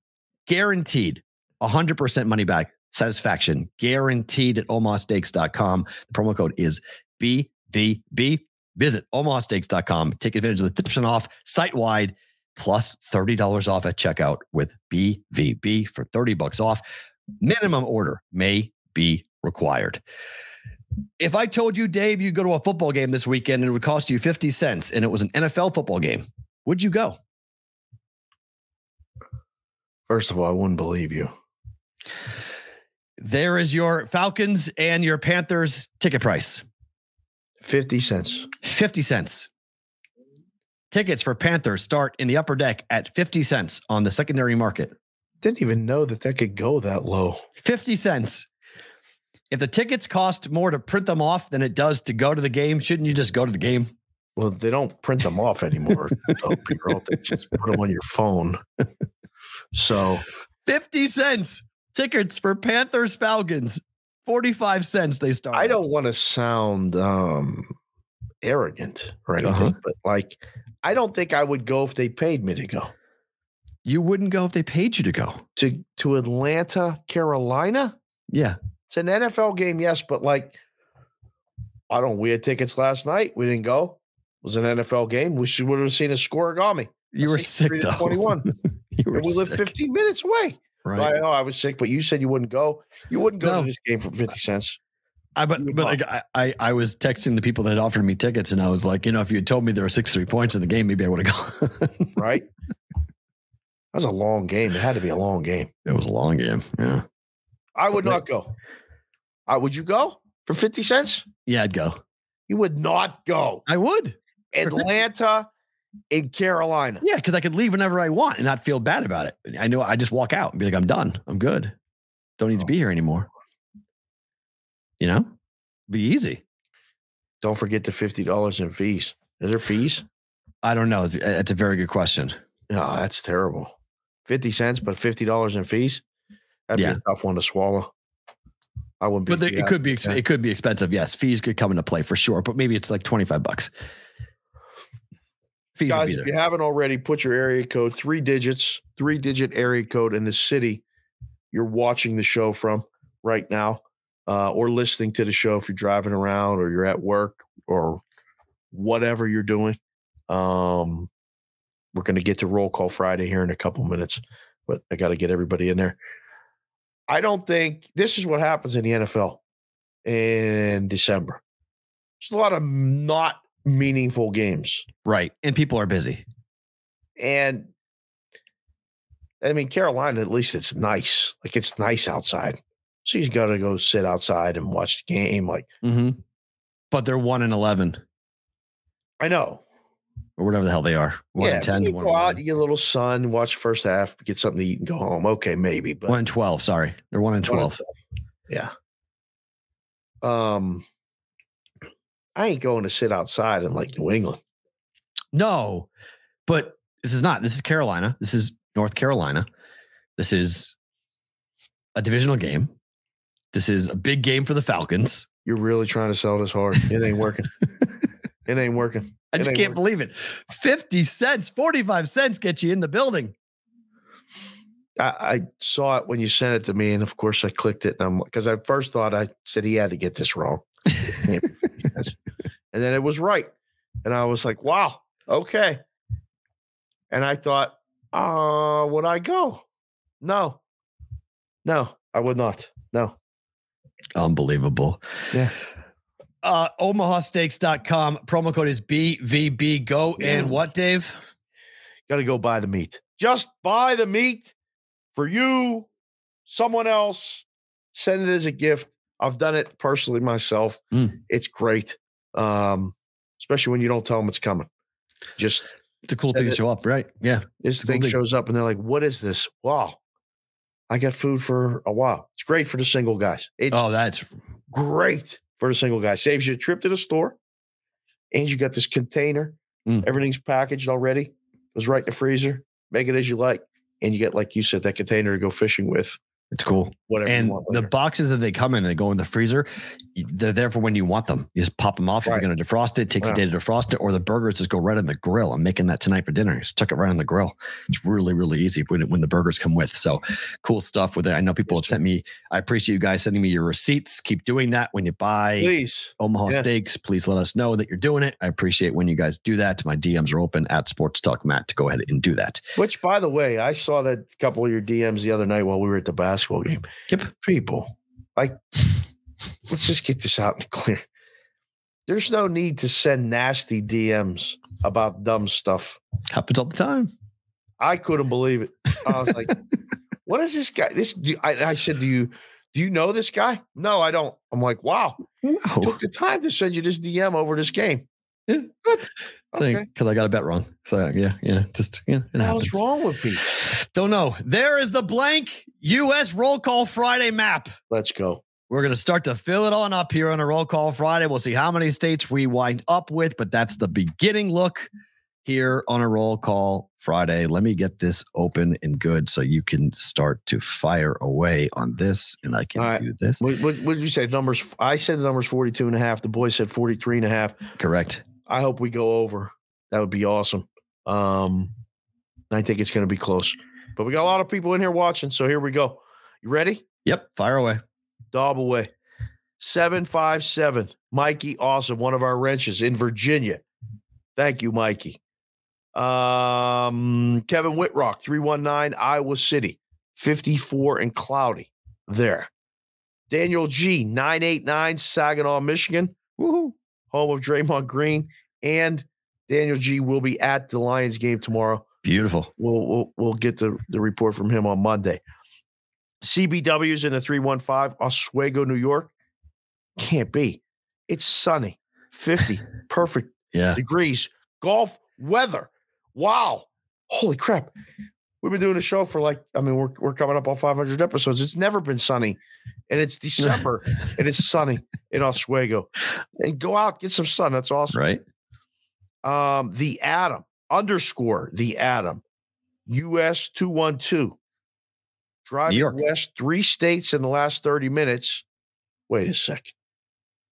guaranteed 100% money back satisfaction, guaranteed at omahasteaks.com. The promo code is BVB. Visit omahasteaks.com. Take advantage of the 50% off site wide plus $30 off at checkout with BVB for 30 bucks off. Minimum order may be required. If I told you, Dave, you go to a football game this weekend and it would cost you 50 cents and it was an NFL football game, would you go? First of all, I wouldn't believe you. There is your Falcons and your Panthers ticket price 50 cents. 50 cents. Tickets for Panthers start in the upper deck at 50 cents on the secondary market. Didn't even know that that could go that low. 50 cents. If the tickets cost more to print them off than it does to go to the game, shouldn't you just go to the game? Well, they don't print them off anymore. Pierrot. They just put them on your phone. So 50 cents. Tickets for Panthers Falcons. 45 cents they start. I don't want to sound um, arrogant or anything, Uh-huh. but like, I don't think I would go if they paid me to go You wouldn't go if they paid you to go. to to Atlanta, Carolina. Yeah. It's an NFL game, yes, but like, I don't. We had tickets last night. We didn't go. It was an NFL game. We should would have seen a scorigami. You were sick though. 21. you were And we live 15 minutes away. Right. I know I was sick, but you said you wouldn't go. You wouldn't go No. to this game for 50 cents. I but but like, I, I I was texting the people that had offered me tickets, and I was like, you know, if you had told me there were six three points in the game, maybe I would have gone. right? That was a long game. It had to be a long game. it was a long game. Yeah. I would But not go. Uh, would you go for 50 cents? Yeah, I'd go. You would not go. I would. Atlanta in Carolina. Yeah, because I could leave whenever I want and not feel bad about it. I know I just walk out and be like, I'm done. I'm good. Don't need to oh. be here anymore. You know? Be easy. Don't forget the $50 in fees. Is there fees? I don't know. It's, uh, it's a very good question. No, that's terrible. 50 cents, but $50 in fees? That'd Yeah. be a tough one to swallow. I wouldn't be. But there, it could be exp- it could be expensive. Yes, fees could come into play for sure. But maybe it's like twenty five bucks. Fees Guys, if you haven't already, put your area code, three digits, three digit area code in the city you're watching the show from right now, uh, or listening to the show if you're driving around or you're at work or whatever you're doing. Um, we're going to get to roll call Friday here in a couple minutes, but I got to get everybody in there. I don't think this is what happens in the NFL in December. There's a lot of not meaningful games. right, and people are busy. And I mean, Carolina, at least it's nice. Like it's nice outside. So you got to go sit outside and watch the game. Like, Mm-hmm. But they're one and eleven I know. or whatever the hell they are. One yeah, and ten. you one, go and out, 11. you get a little sun, watch first half, get something to eat, and go home. Okay, maybe, but one and twelve. Sorry, they're one and One and twelve. Yeah. Um, I ain't going to sit outside in like New England. No, but this is not. This is Carolina. This is North Carolina. This is a divisional game. This is a big game for the Falcons. You're really trying to sell this hard. It ain't working. it ain't working. I just can't working. believe it. 50 cents, 45 cents get you in the building. I, I saw it when you sent it to me, and of course I clicked it. And I'm because I first thought I said he had to get this wrong, and then it was right, and I was like, "Wow, okay." And I thought, "Uh, would I go? No, no, I would not. No, Unbelievable. Yeah. Uh, OmahaSteaks.com. Promo code is BVB. Go and Yeah. what, Dave? got to go buy the meat. Just buy the meat for you, someone else. Send it as a gift. I've done it personally myself. Mm. It's great, um, especially when you don't tell them it's coming. Just a cool thing to it- show up, right? Yeah. this cool thing shows up and they're like, "What is this?" Wow, I got food for a while. It's great for the single guys. It's Oh, that's great for the single guy. Saves you a trip to the store, and you got this container. Mm. Everything's packaged already. Goes right in the freezer. Make it as you like, and you get like you said that container to go fishing with. It's cool. Whatever And the boxes that they come in, they go in the freezer. They're there for when you want them. You just pop them off. If you're going to defrost it, it takes Yeah. a day to defrost it, or the burgers just go right on the grill. I'm making that tonight for dinner. Just chuck it right on the grill. It's really, really easy when, when the burgers come with. So cool stuff with it. I know people have sent me, I appreciate you guys sending me your receipts. Keep doing that when you buy please. Omaha Yeah. Steaks. Please let us know that you're doing it. I appreciate when you guys do that. My DMs are open at Sports Talk Matt to go ahead and do that. Which, by the way, I saw that couple of your DMs the other night while we were at the basketball game. Yep. People, like, let's just get this out and clear. There's no need to send nasty DMs about dumb stuff. Happens all the time. I couldn't believe it. I was like, "What is this guy?" This do- I, I said, "Do you do you know this guy?" No, I don't. I'm like, "Wow, No. took the time to send you this DM over this game." Yeah. Good. Saying Okay. because I got a bet wrong. So yeah, yeah, just yeah, it What the happens. hell's wrong with people? Don't know. There is the blank U.S. roll call Friday map. Let's go. We're going to start to fill it on up here on a roll call Friday. We'll see how many states we wind up with, but that's the beginning look here on a roll call Friday. Let me get this open and good so you can start to fire away on this and I can All right. do this. What, what, what did you say? Numbers? I said the numbers 42 and a half. The boy said 43 and a half. Correct. I hope we go over. That would be awesome. Um, I think it's going to be close. But we got a lot of people in here watching. So here we go. You ready? Yep. Fire away. Dob away. 757. Mikey, awesome. One of our wrenches in Virginia. Thank you, Mikey. Um, Kevin Whitrock, 319, Iowa City, 54 and cloudy there. Daniel G, 989, Saginaw, Michigan, Woohoo. Home of Draymond Green. And Daniel G will be at the Lions game tomorrow. Beautiful. We'll we'll, we'll get the, the report from him on Monday. CBW's in the 315, Oswego, New York. Can't be. It's sunny, 50, perfect Yeah. degrees, golf weather. Wow. Holy crap. We've been doing a show for like, I mean, we're, we're coming up on 500 episodes. It's never been sunny. And it's December and it's sunny in Oswego. And go out, get some sun. That's awesome. Right. Um, the Atom underscore the Atom, US 212. Driving west three states in the last 30 minutes. Wait a second.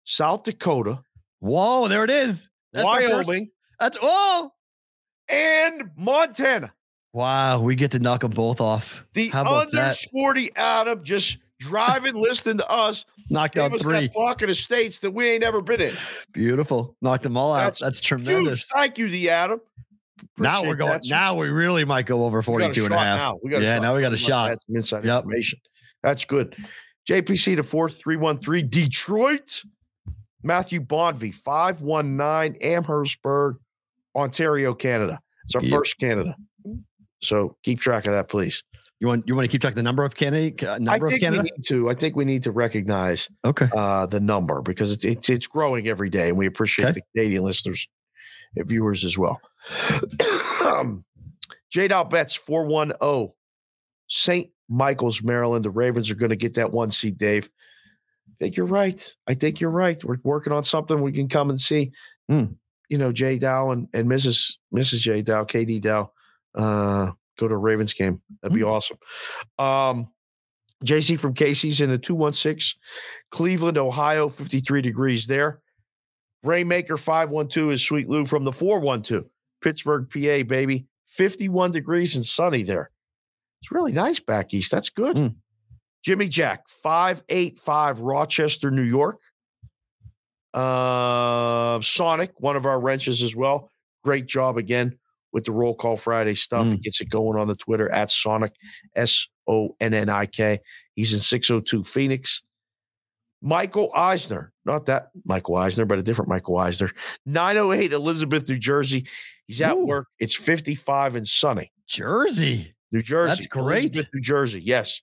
South Dakota, Whoa, there it is. That's Wyoming, That's oh. and Montana. Wow, we get to knock them both off. The How about that? underscore the Atom just driving, listening to us. Knocked out three. that pocket of states that we ain't ever been in. Beautiful. Knocked them all out. That's That's, Huge. tremendous. Thank you, the Atom. Now we're going. that. Now we really might go over We 42 and a half. Now. We got yeah, now we got a shot. Some inside Yep. information. That's good. JPC to fourth, 313 Detroit. Matthew Bondby, 519 Amherstburg, Ontario, Canada. It's our Yep. first Canada. So keep track of that, please. You want you want to keep track of the number of Canada uh, I number of think Canada? we need to. I think we need to recognize okay. uh, the number because it's, it's it's growing every day, and we appreciate Okay. the Canadian listeners and viewers as well. um, J. Dow bets four one zero, St. Michael's, Maryland. The Ravens are going to get that one seed, Dave. I think you're right. I think you're right. We're working on something we can come and see. Hmm. You know, Jay Dow and, and Mrs. Mrs. J. Dow, KD Dow, uh, go to a Ravens game. That'd be awesome. Um, JC from Casey's in the 216. Cleveland, Ohio, 53 degrees there. Raymaker 512 is Sweet Lou from the 412. Pittsburgh, PA, baby. 51 degrees and sunny there. It's really nice back east. That's good. Mm. Jimmy Jack, 585, Rochester, New York. Uh, Sonic, one of our wrenches as well. Great job again with the roll call Friday stuff. He gets it going on the Twitter at Sonic, S O N N I K. He's in 602 Phoenix. Michael Eisner, not that Michael Eisner, but a different Michael Eisner. 908 Elizabeth, New Jersey. He's at Ooh. work. It's 55 and sunny. Jersey. New Jersey. That's great. Elizabeth, New Jersey. Yes.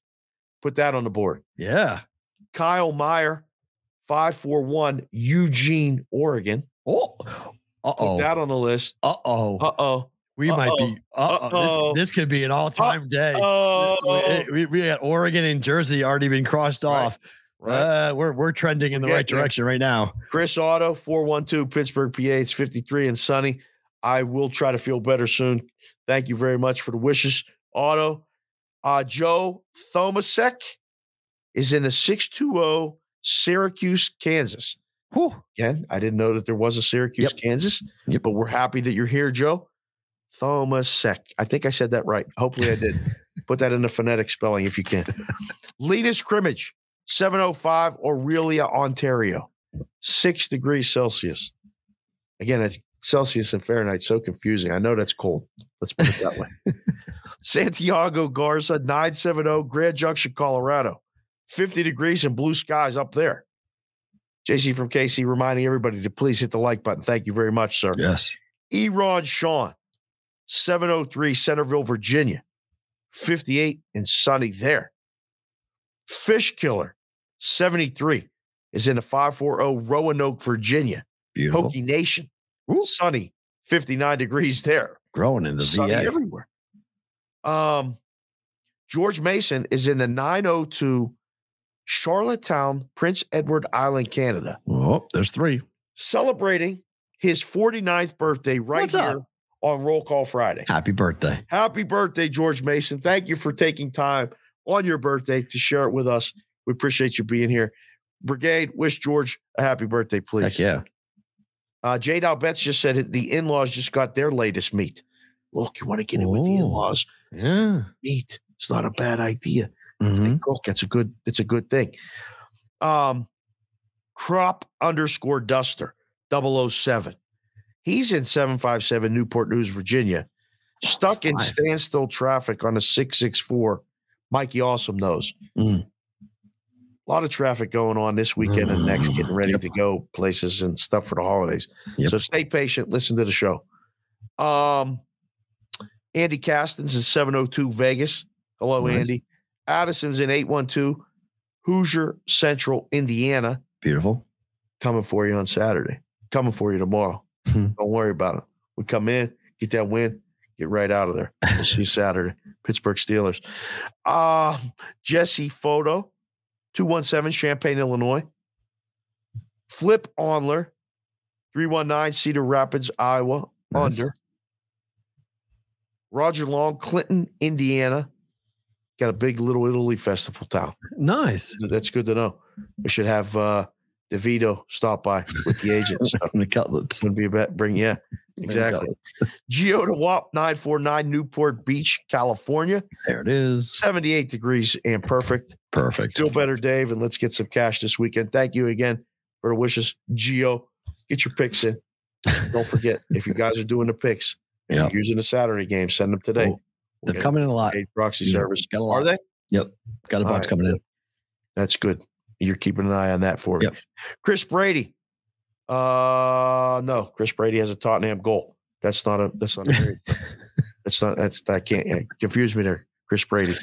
Put that on the board. Yeah. Kyle Meyer, 541, Eugene, Oregon. Oh. Uh Put oh. that on the list. Uh oh. Uh oh. We might uh-oh. be. Uh oh. Uh-oh. This, this could be an all time day. Oh, We, we, we got Oregon and Jersey already been crossed Right. off. right. Uh, we're we're trending in the right direction right now. Chris Otto, 412, Pittsburgh, PA. It's 53 and sunny. I will try to feel better soon. Thank you very much for the wishes, Otto. Uh, Joe Thomasek is in the 620 Syracuse, Kansas. Whew. Again, I didn't know that there was a Syracuse, Kansas, Yep. but we're happy that you're here, Joe. Thomasek. I think I said that right. Hopefully I did. Put that in the phonetic spelling if you can. Linus Crimmage, 705 Orillia, Ontario, six degrees Celsius. Again, it's Celsius and Fahrenheit, so confusing. I know that's cold. Let's put it that way. Santiago Garza, 970, Grand Junction, Colorado. 50 degrees and blue skies up there. JC from KC reminding everybody to please hit the like button. Thank you very much, sir. Yes. Eron Sean, 703 Centreville, Virginia. 58 and sunny there. Fish Killer, 73, is in the 540 Roanoke, Virginia. Beautiful. Hokie Nation, sunny, 59 degrees there. Growing in the sunny VA. everywhere. Um, George Mason is in the 902 Charlottetown, Prince Edward Island, Canada, Oh, there's three. celebrating his 49th birthday right What's up? On Roll Call Friday. Happy birthday. Happy birthday, George Mason. Thank you for taking time on your birthday to share it with us. We appreciate you being here. Brigade, wish George a happy birthday, please. Heck yeah. Uh, Jade Albets just said the in laws just got their latest meat. Look, you want to get in with the in laws? Yeah. Meat. It's not a bad idea. Mhm. They cook. It's a good. It's a good thing. Um, crop underscore duster 007. He's in 757 Newport News, Virginia, stuck in standstill traffic on a 664. Mikey Awesome knows. Mm. A lot of traffic going on this weekend and next, getting ready Yep. to go places and stuff for the holidays. Yep. So stay patient. Listen to the show. Um, Andy Castens in 702 Vegas. Hello, Nice. Andy. Addison's in 812 Hoosier Central, Indiana. Beautiful. Coming for you on Saturday. Coming for you tomorrow. Hmm. Don't worry about it. We come in, get that win, get right out of there. We'll see you Saturday. Pittsburgh Steelers. Uh, Jesse Photo, 217 Champaign, Illinois. Flip Onler, 319 Cedar Rapids, Iowa. Nice. Under. Roger Long, Clinton, Indiana. Got a big Little Italy festival town. Nice. That's good to know. We should have uh DeVito stop by with the agent and the cutlets. Would be a bet. Bring yeah, exactly. Geo to WAP 949 Newport Beach, California. There it is. 78 degrees and perfect. Perfect. Feel better, Dave, and let's get some cash this weekend. Thank you again for the wishes. Geo, get your picks in. Don't forget, if you guys are doing the picks, if Yeah. you're using the Saturday game, send them today. Cool. They're coming in a lot. Proxy Yeah, service. got a lot. Are they? Yep. Got a bunch right, coming in. That's good. You're keeping an eye on that for me. Yep. Chris Brady. Uh no, Chris Brady has a Tottenham goal. That's not a that's not a that's not that's that can't confuse me there. Chris Brady.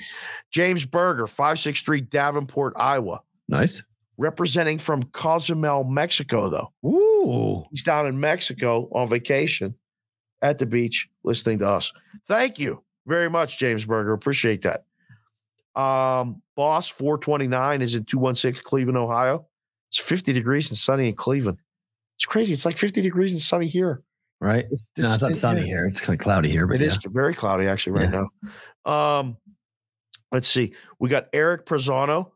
James Berger, 563 Davenport, Iowa. Nice. Representing from Cozumel, Mexico, though. Ooh. He's down in Mexico on vacation at the beach listening to us. Thank you very much, James Berger. Appreciate that. Um, Boss 429 is in 216 Cleveland, Ohio. It's 50 degrees and sunny in Cleveland. It's crazy. It's like 50 degrees and sunny here. Right. It's, No, it's not this- sunny yeah. here. It's kind of cloudy here, but It yeah. is very cloudy actually right now. Um, let's see. We got Eric Prezano,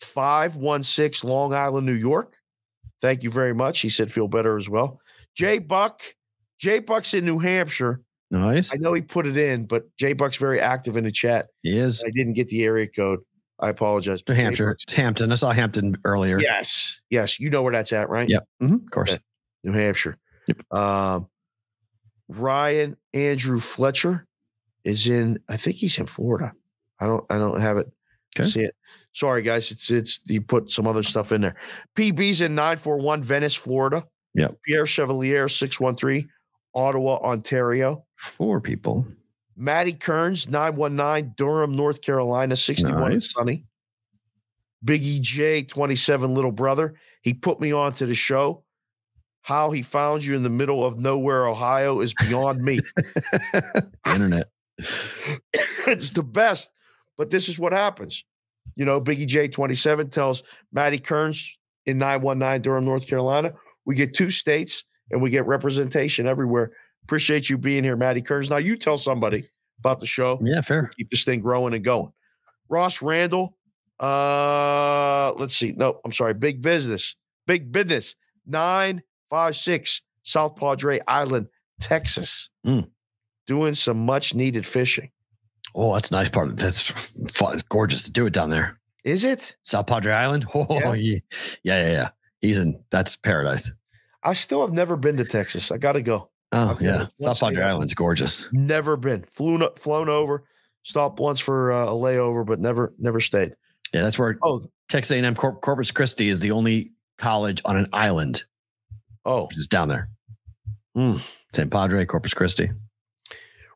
516 Long Island, New York. Thank you very much. He said feel better as well. Jay Buck, Jay Buck's in New Hampshire. Nice. I know he put it in, but Jay Buck's very active in the chat. He is. I didn't get the area code. I apologize. New Hampshire. It's Hampton. I saw Hampton earlier. Yes. Yes. You know where that's at, right? Yep. Mhm, Of course. Okay. New Hampshire. Yep. Um, Ryan Andrew Fletcher is in. I think he's in Florida. I don't. I don't have it. Okay. See it. Sorry, guys. It's it's. You put some other stuff in there. PB's in nine four one Venice, Florida. Yep. Pierre Chevalier six one three, Ottawa, Ontario. Four people. Maddie Kearns nine one nine Durham, North Carolina sixty one Nice. sunny. Biggie J twenty seven little brother. He put me on to the show. How he found you in the middle of nowhere, Ohio, is beyond me. Internet. it's the best. But this is what happens. You know, Biggie J27 tells Maddie Kearns in 919 Durham, North Carolina, we get two states and we get representation everywhere. Appreciate you being here, Matty Kearns. Now you tell somebody about the show. Yeah, fair. Keep this thing growing and going. Ross Randall, uh, let's see. No, I'm sorry. Big business. Big business. 956 South Padre Island, Texas. Mm. Doing some much needed fishing. Oh, that's a nice part. That's fun. It's gorgeous to do it down there. Is it? South Padre Island. Oh, Yeah. yeah. Yeah, yeah, yeah. He's in that's paradise. I still have never been to Texas. I got to go. Oh, Okay, yeah. South Padre. Island's gorgeous. Never been. Flown flown over. Stopped once for uh, a layover, but never never stayed. Yeah, that's where Oh, Texas A&M Corp- Corpus Christi is the only college on an island, oh, is down there. Hmm. St. Padre, Corpus Christi.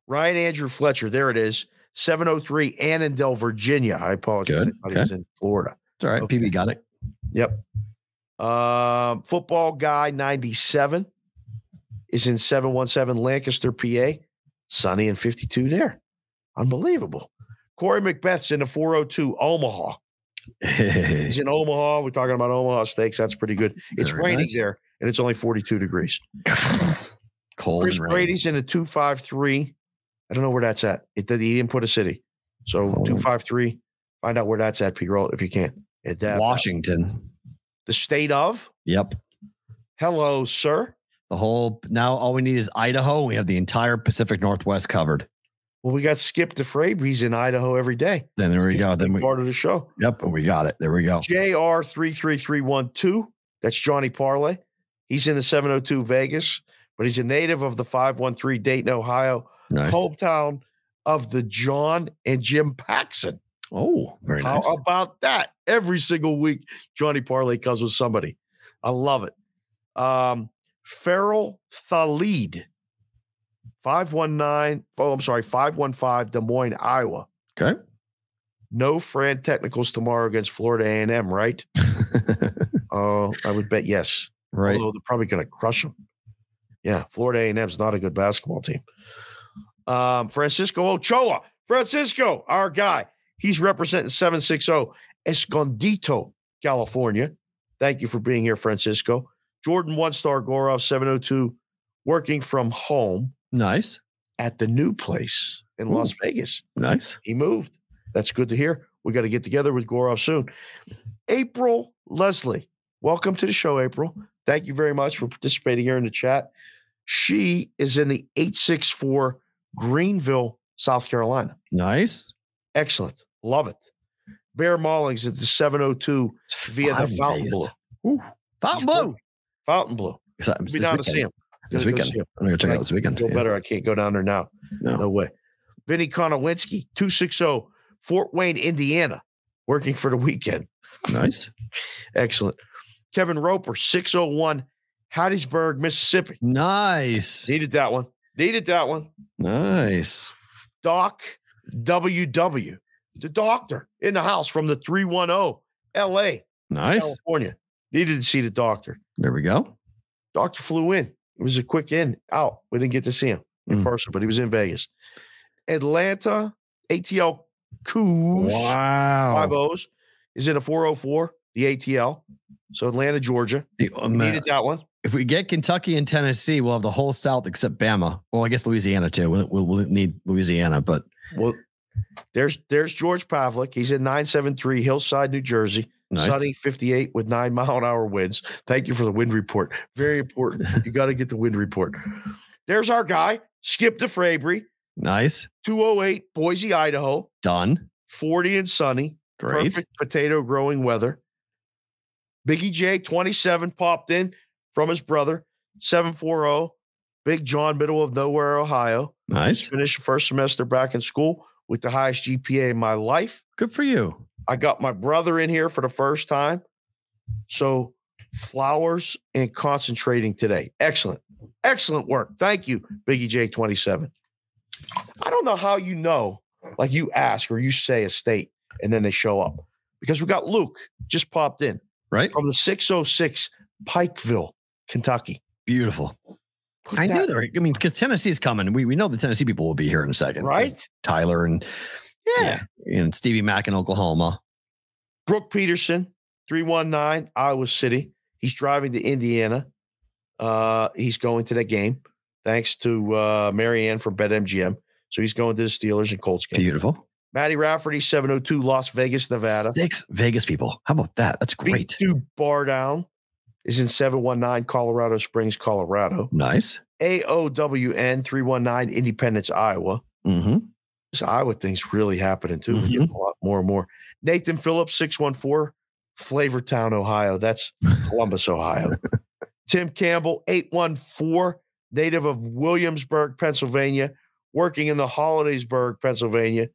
Ryan Andrew Fletcher. There it is. 703 Annandale, Virginia. I apologize. Good, I was in Florida. It's all right. Okay. PB got it. Yep. Um, football guy 97 is in 717 Lancaster, PA. Sunny and 52 there. Unbelievable. Corey Macbeth's in the 402 Omaha. He's in Omaha. We're talking about Omaha Steaks. That's pretty good. It's Very raining nice. there and it's only 42 degrees. Cold Chris. Brady's in a 253. I don't know where that's at. It he didn't put a city. So Oh. 253. Find out where that's at, P roll if you can. At that- Washington. The state of. Yep. Hello, sir. The whole now all we need is Idaho. We have the entire Pacific Northwest covered. Well, we got Skip DeFrabe. He's in Idaho every day. Then there we He's go. Then we part of the show. yep, and we got it. There we go. JR three three three one two. That's Johnny Parlay. He's in the 702 Vegas, but he's a native of the 513 Dayton, Ohio, Nice. hometown of the John and Jim Paxson. Oh, very How nice. How about that? Every single week, Johnny Parlay comes with somebody. I love it. Um, Farrell Thalid, 519, oh, I'm sorry, 515 Des Moines, Iowa. Okay. No Fran technicals tomorrow against Florida A&M, right? Oh, I would bet yes. right. Although they're probably going to crush them. Yeah, Florida A&M's not a good basketball team. Um, Francisco Ochoa, Francisco, our guy. He's representing 760 Escondido, California. Thank you for being here, Francisco. Jordan One Star Gorov, 702, working from home Nice. at the new place in Las Vegas. Nice. He moved. That's good to hear. We got to get together with Gorov soon. April Leslie, welcome to the show, April. Thank you very much for participating here in the chat. She is in the 864 Greenville, South Carolina. Nice. Excellent. Love it. Bear Maulings at the 702 It's via five the Fountain days. Blue. Ooh. Fountain He's Blue. working. Fontainebleau. Is that- Be this down to see him. This Gotta go weekend. him. I'm gonna check it Right. out this weekend. Feel Yeah. better. I can't go down there now. No. No way. Vinny Konowinski, 260 Fort Wayne, Indiana, working for the weekend. Nice. Excellent. Kevin Roper, 601 Hattiesburg, Mississippi. Nice. Needed that one. Needed that one. Nice. Doc WW, the doctor in the house from the 310 LA, Nice. California. Needed to see the doctor. There we go. Doctor flew in. It was a quick in, out. We didn't get to see him in Mm. person, but he was in Vegas. Atlanta, ATL Coos. Wow. Five O's is in a 404, the ATL. So Atlanta, Georgia. The- um, uh, Needed that one. if we get Kentucky and Tennessee, we'll have the whole South except Bama. Well, I guess Louisiana too. We'll, we'll, we'll need Louisiana, but Well, there's there's George Pavlik. He's in 973 Hillside, New Jersey. nice. Sunny 58 with nine mile an hour winds. Thank you for the wind report. Very important. you got to get the wind report. There's our guy, Skip DeFrabery, Nice. 208 Boise, Idaho, Done. 40 and sunny. Great. Perfect potato growing weather. Biggie J, 27, popped in from his brother, 740. Big John, middle of nowhere, Ohio. Nice. Finished the first semester back in school with the highest GPA in my life. Good for you. I got my brother in here for the first time. So flowers and concentrating today. Excellent. Excellent work. Thank you, Biggie J27. I don't know how you know, like you ask or you say a state and then they show up because we got Luke just popped in Right. from the 606 Pikeville, Kentucky. Beautiful. Put I knew that- there. I mean, because Tennessee's coming. We we know the Tennessee people will be here in a second. right? Tyler and Yeah. and Stevie Mack in Oklahoma. Brooke Peterson, 319, Iowa City. He's driving to Indiana. Uh, he's going to that game thanks to uh, Marianne from BetMGM. So he's going to the Steelers and Colts game. Beautiful. Matty Rafferty, 702 Las Vegas, Nevada. Six Vegas people. How about that? That's great. B2 Bar Down is in 719 Colorado Springs, Colorado. Nice. AOWN 319 Independence, Iowa. Mm-hmm. This Iowa thing's really happening too. Getting a lot more and more. Nathan Phillips, 614, Flavortown, Ohio. That's Columbus, Ohio. Tim Campbell, 814, native of Williamsburg, Pennsylvania, working in the Hollidaysburg, Pennsylvania.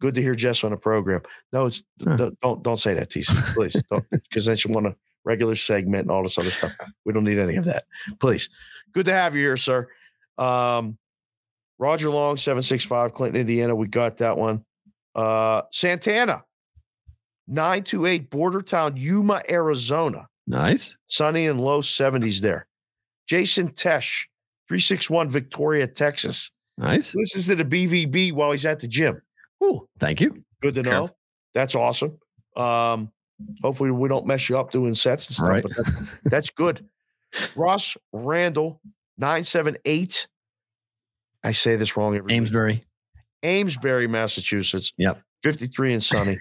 Good to hear Jess on the program. No, it's Huh. don't don't say that, TC, please, because then you want a regular segment and all this other stuff. We don't need any of that, please. Good to have you here, sir. Um, Roger Long, seven six five, Clinton, Indiana. We got that one. Uh, Santana, nine two eight, Border Town, Yuma, Arizona. Nice. Sunny and low seventies there. Jason Tesh, three six one, Victoria, Texas. Nice. Listens to the BVB while he's at the gym. Ooh, thank you. Good to know. Careful. That's awesome. Um, hopefully we don't mess you up doing sets and stuff, Right. but that's, that's good. Ross Randall, 978. I say this wrong every week. Amesbury. Amesbury, Massachusetts. Yep. 53 and sunny.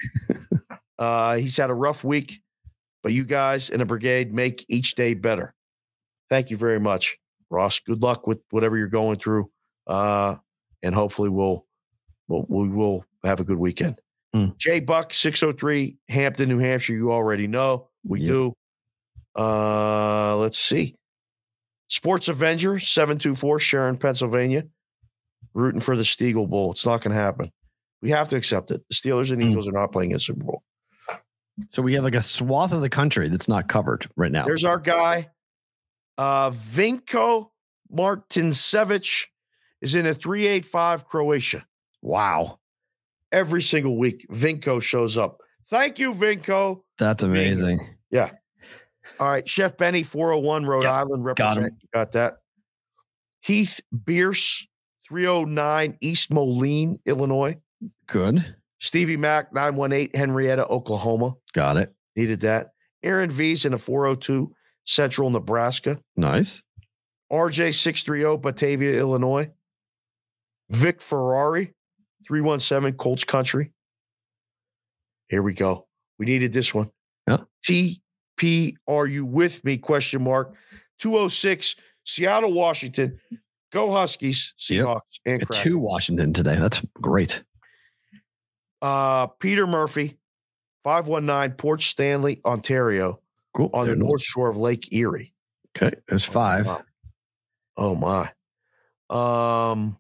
uh, he's had a rough week, but you guys in the brigade make each day better. Thank you very much, Ross. Good luck with whatever you're going through. Uh, and hopefully we'll, we'll we will have a good weekend. Mm. J Buck 603 Hampton, New Hampshire. You already know we Yep. do. Uh, let's see. Sports Avenger 724 Sharon, Pennsylvania. Rooting for the Stiegel Bowl. It's not going to happen. We have to accept it. The Steelers and Mm. Eagles are not playing in Super Bowl. So we have like a swath of the country that's not covered right now. There's our guy, uh, Vinko Martinsevich, is in a 385 Croatia. wow. Every single week, Vinko shows up. Thank you, Vinko. That's amazing. Yeah. All right, Chef Benny, 401 Rhode Yep, Island, got him. Got that. Heath Bierce, 309 East Moline, Illinois. Good. Stevie Mack, 918 Henrietta, Oklahoma. Got it. Needed that. Aaron V's in a 402 Central Nebraska. Nice. RJ 630 Batavia, Illinois. Vic Ferrari, 317 Colts Country. Here we go. We needed this one. Yeah. TP, are you with me? Question mark. 206 Seattle, Washington. Go Huskies, Yep. Seahawks, and Got two Washington today. That's great. Uh, Peter Murphy, 519 Port Stanley, Ontario, Cool. on There the north shore of Lake Erie. Okay. There's five. Wow. Oh my. Um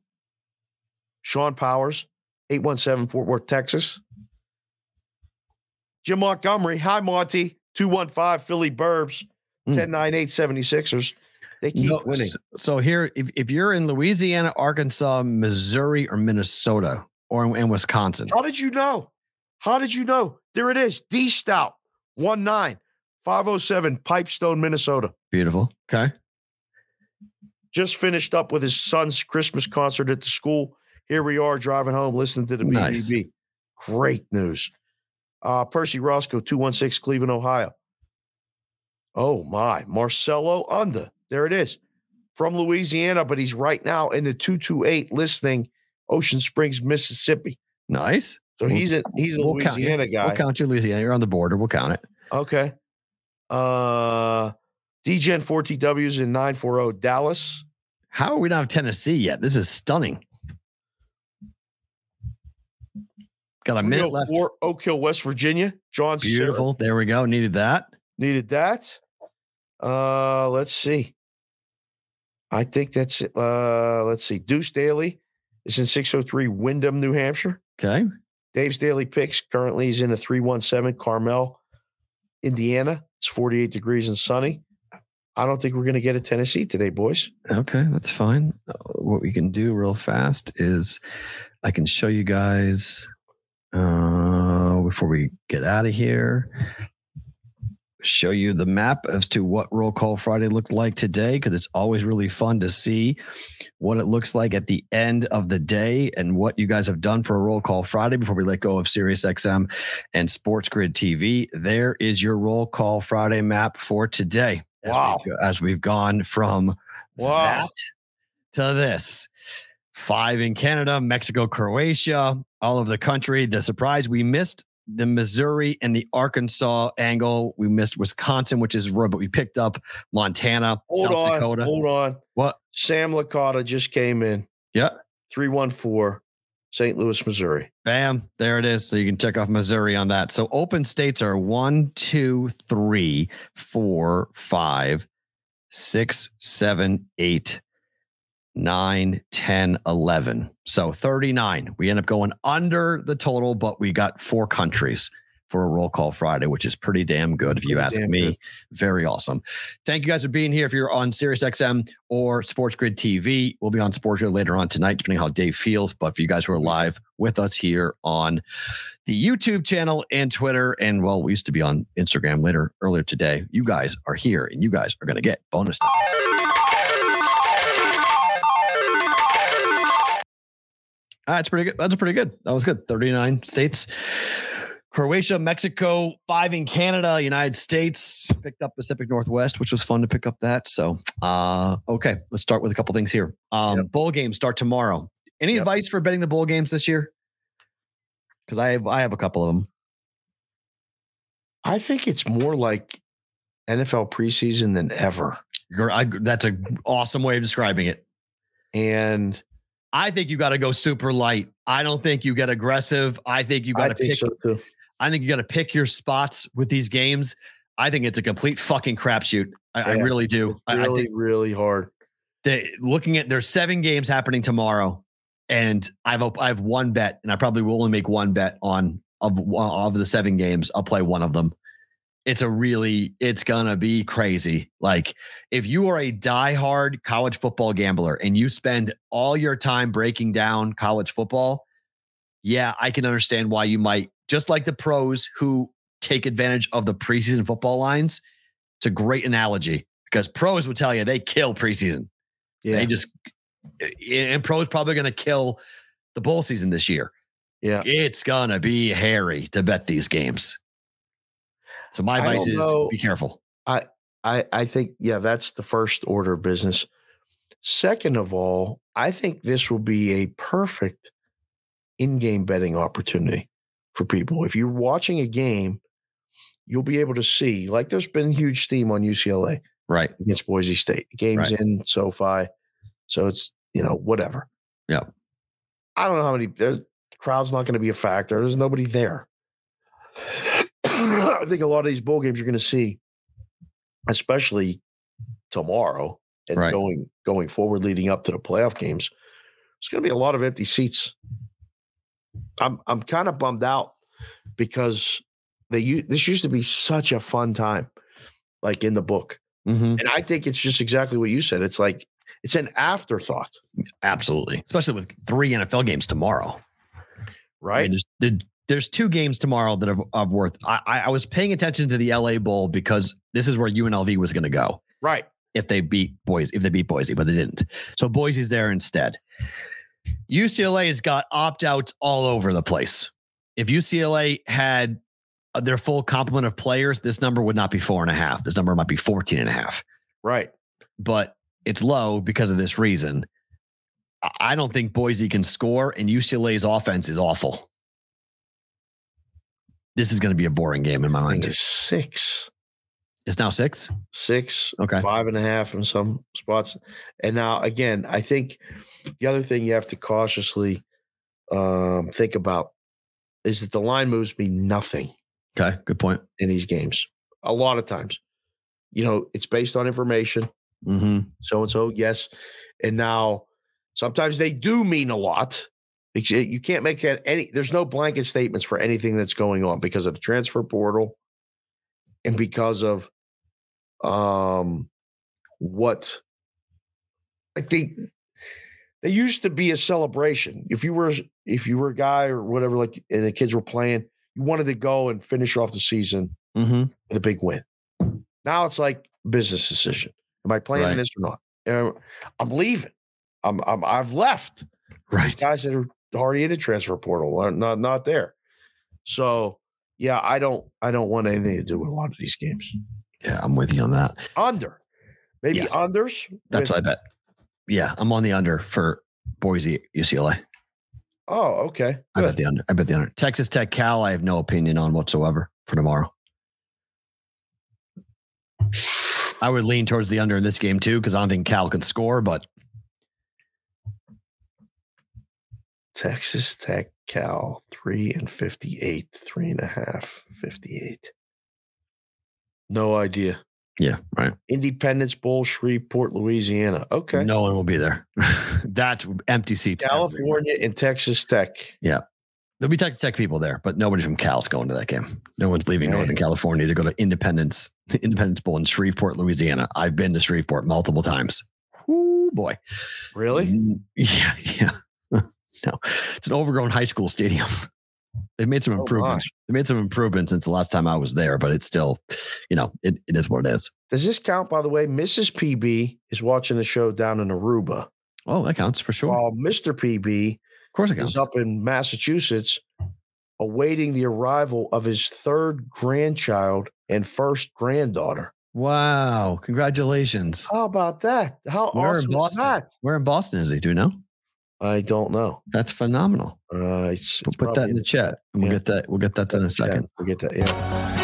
Sean Powers, 817 Fort Worth, Texas. Jim Montgomery, hi Monty, 215 Philly Burbs, Mm. 1098 76ers. They keep No, winning. So here, if, if you're in Louisiana, Arkansas, Missouri, or Minnesota, or in, in Wisconsin, How did you know? How did you know? There it is. D Stout, 19 507 Pipestone, Minnesota. beautiful. Okay. Just finished up with his son's Christmas concert at the school. Here we are driving home, listening to the Nice. BBB. Great news. Uh, Percy Roscoe, 216 Cleveland, Ohio. Oh my, Marcelo Under. There it is. From Louisiana, but he's right now in the 228 listening Ocean Springs, Mississippi. Nice. So he's a he's a we'll count. Louisiana guy. We'll count you, Louisiana. You're on the border. We'll count it. Okay. Uh DGen 4TWs in 940 Dallas. How are we not have Tennessee yet? This is stunning. Got a minute left. 304 Oak Hill, West Virginia. John Sarah. Beautiful. There we go. Needed that. Needed that. Uh, let's see. I think that's it. Uh, let's see. Deuce Daly is in 603 Windham, New Hampshire. Okay. Dave's Daily Picks currently he's in a 317 Carmel, Indiana. It's 48 degrees and sunny. I don't think we're going to get a Tennessee today, boys. Okay, that's fine. What we can do real fast is I can show you guys uh, before we get out of here. Show you the map as to what Roll Call Friday looked like today, because it's always really fun to see what it looks like at the end of the day and what you guys have done for a Roll Call Friday before we let go of SiriusXM and Sports Grid TV. There is your Roll Call Friday map for today. As Wow. we've, as we've gone from Wow. that to this. Five in Canada, Mexico, Croatia, all over the country. The surprise we missed the Missouri and the Arkansas angle. We missed Wisconsin, which is road, but we picked up Montana, Hold South on. Dakota. Hold on. What? Sam Licata just came in. Yeah. 314 St. Louis, Missouri. Bam. There it is. So you can check off Missouri on that. So open states are one, two, three, four, five, six, seven, eight, 9, 10, 11. So 39. We end up going under the total, but we got four countries for a roll call Friday, which is pretty damn good if you ask damn me. good. Very awesome. Thank you guys for being here. If you're on SiriusXM or Sports Grid TV, we'll be on Sports Grid later on tonight, depending how Dave feels. But for you guys who are live with us here on the YouTube channel and Twitter, and well, we used to be on Instagram later earlier today. You guys are here and you guys are going to get bonus time. That's pretty good. That's pretty good. That was good. 39 states. Croatia, Mexico, five in Canada, United States, picked up Pacific Northwest, which was fun to pick up that. So, uh, okay, let's start with a couple things here. Um, Bowl games start tomorrow. Any Yep. advice for betting the bowl games this year? Because I have, I have a couple of them. I think it's more like NFL preseason than ever. I, that's an awesome way of describing it. And I think you got to go super light. I don't think you get aggressive. I think you got to pick. so too. I think you got to pick your spots with these games. I think it's a complete fucking crapshoot. I, I really do. It's I, really, think really hard. that looking at there's seven games happening tomorrow, and I've I have one bet, and I probably will only make one bet on of of the seven games. I'll play one of them. It's a really, it's gonna be crazy. Like if you are a diehard college football gambler and you spend all your time breaking down college football, yeah, I can understand why you might just like the pros who take advantage of the preseason football lines. It's a great analogy because pros would tell you they kill preseason. Yeah. They just eh, eh, and pros probably to kill the bowl season this year. yeah. It's gonna be hairy to bet these games. So my advice is know. be careful. I I I think yeah, that's the first order of business. Second of all, I think this will be a perfect in-game betting opportunity for people. If you're watching a game, you'll be able to see like there's been huge steam on UCLA Right. against Boise State. Games Right. in SoFi, so it's you know whatever. Yeah, I don't know how many. There's crowd's not going to be a factor. There's nobody there. I think a lot of these bowl games you're going to see, especially tomorrow and Right. going going forward, leading up to the playoff games. it's going to be a lot of empty seats. I'm I'm kind of bummed out because they this used to be such a fun time, like in the book, Mhm. and I think it's just exactly what you said. It's like it's an afterthought, Absolutely. Especially with three NFL games tomorrow. I right? mean, there's there- there's two games tomorrow that are of worth. I, I I was paying attention to the LA Bowl because this is where UNLV was going to go right. if they beat Boise, if they beat Boise, but they didn't. So Boise's there instead. UCLA has got opt outs all over the place. If UCLA had uh, their full complement of players, this number would not be four and a half. This number might be 14 and a half, Right. but it's low because of this reason. I don't think Boise can score, and UCLA's offense is awful. This is going to be a boring game in my mind. it's six. It's now six. six, Okay. five and a half in some spots. And now again, I think the other thing you have to cautiously um, think about is that the line moves me nothing Okay. Good point. in these games. A lot of times, you know, it's based on information. Mm-hmm. So and so, yes. And now sometimes they do mean a lot. You can't make that any, there's no blanket statements for anything that's going on because of the transfer portal and because of um what like they they used to be a celebration. If you were if you were a guy or whatever, like and the kids were playing, you wanted to go and finish off the season Mm-hmm. with a big win. Now it's like business decision. Am I playing Right. this or not? Uh, I'm leaving. I'm, I'm I've left. Right. Guys that are already in the transfer portal not not there. So yeah, I don't I don't want anything to do with a lot of these games. Yeah, I'm with you on that. Under. Maybe Yes. unders. That's with- what I bet. Yeah, I'm on the under for Boise UCLA. Oh, okay. I bet the under. I bet the under. Texas Tech Cal. I have no opinion on whatsoever for tomorrow. I would lean towards the under in this game too because I don't think Cal can score. But Texas Tech Cal three and fifty eight, three and a half, 58. No idea. Yeah, right. Independence Bowl, Shreveport, Louisiana. Okay. No one will be there. That's empty seats. everywhere. California and Texas Tech. Yeah. There'll be Texas Tech people there, but nobody from Cal's going to that game. No one's leaving Man. Northern California to go to Independence Independence Bowl in Shreveport, Louisiana. I've been to Shreveport multiple times. Ooh boy. Really? Mm, Yeah, yeah. no, it's an overgrown high school stadium. They've made some Oh, improvements. they made some improvements since the last time I was there, but it's still, you know, it, it is what it is. Does this count, by the way? Mrs. PB is watching the show down in Aruba, Oh, that counts for sure. while Mr. PB of course it counts. is up in Massachusetts awaiting the arrival of his third grandchild and first granddaughter. Wow. Congratulations. How about that? How Where in awesome is Boston? that? Where in Boston is he? Do you know? I don't know. That's phenomenal. Uh, it's, We'll it's put that in the chat. And we'll yeah. get that. We'll get that done in a Yeah, second. we'll get that. Yeah.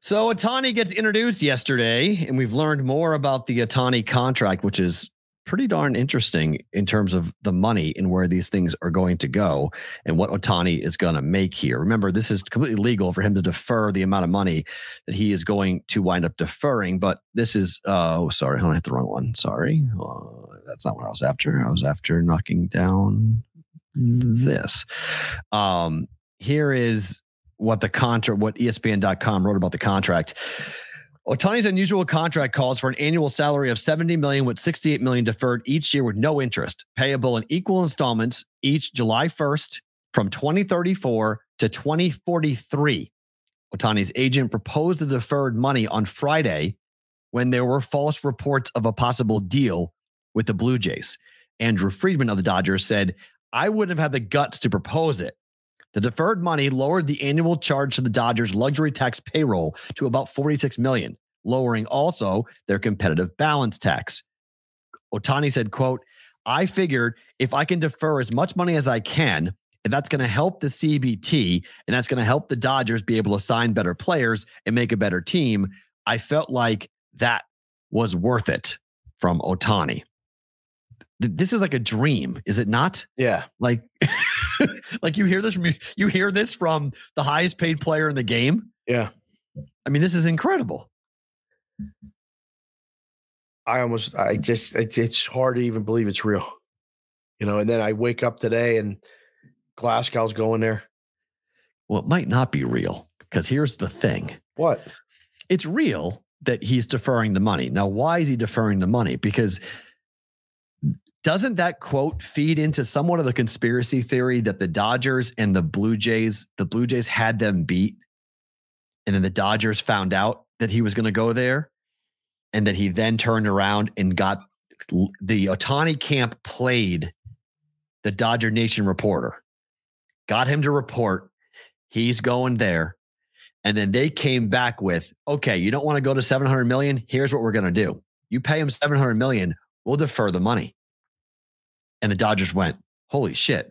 So Ohtani gets introduced yesterday, and we've learned more about the Ohtani contract, which is pretty darn interesting in terms of the money and where these things are going to go and what Ohtani is going to make here. Remember, this is completely legal for him to defer the amount of money that he is going to wind up deferring. But this is, uh, oh, sorry, I hit the wrong one. Sorry. Uh, that's not what I was after. I was after knocking down this. Um, here is what the contract, what ESPN.com wrote about the contract. Ohtani's unusual contract calls for an annual salary of 70 million with 68 million deferred each year with no interest, payable in equal installments each July 1st from 2034 to 2043. Ohtani's agent proposed the deferred money on Friday when there were false reports of a possible deal with the Blue Jays. Andrew Friedman of the Dodgers said, I wouldn't have had the guts to propose it. The deferred money lowered the annual charge to the Dodgers luxury tax payroll to about 46 million, lowering also their competitive balance tax. Ohtani said, quote, I figured if I can defer as much money as I can, if that's going to help the CBT and that's going to help the Dodgers be able to sign better players and make a better team, I felt like that was worth it from Ohtani. This is like a dream, is it not? Yeah. Like, like you hear this from you hear this from the highest paid player in the game. Yeah. I mean, this is incredible. I almost, I just, it, it's hard to even believe it's real. You know, and then I wake up today and Glasnow's going there. Well, it might not be real because here's the thing: What? it's real that he's deferring the money. Now, why is he deferring the money? Because doesn't that quote feed into somewhat of the conspiracy theory that the Dodgers and the Blue Jays, the Blue Jays had them beat, and then the Dodgers found out that he was going to go there, and that he then turned around and got the Ohtani camp played the Dodger Nation reporter, got him to report he's going there. And then they came back with, okay, you don't want to go to 700 million. Here's what we're going to do. You pay him 700 million, we'll defer the money. And the Dodgers went, holy shit.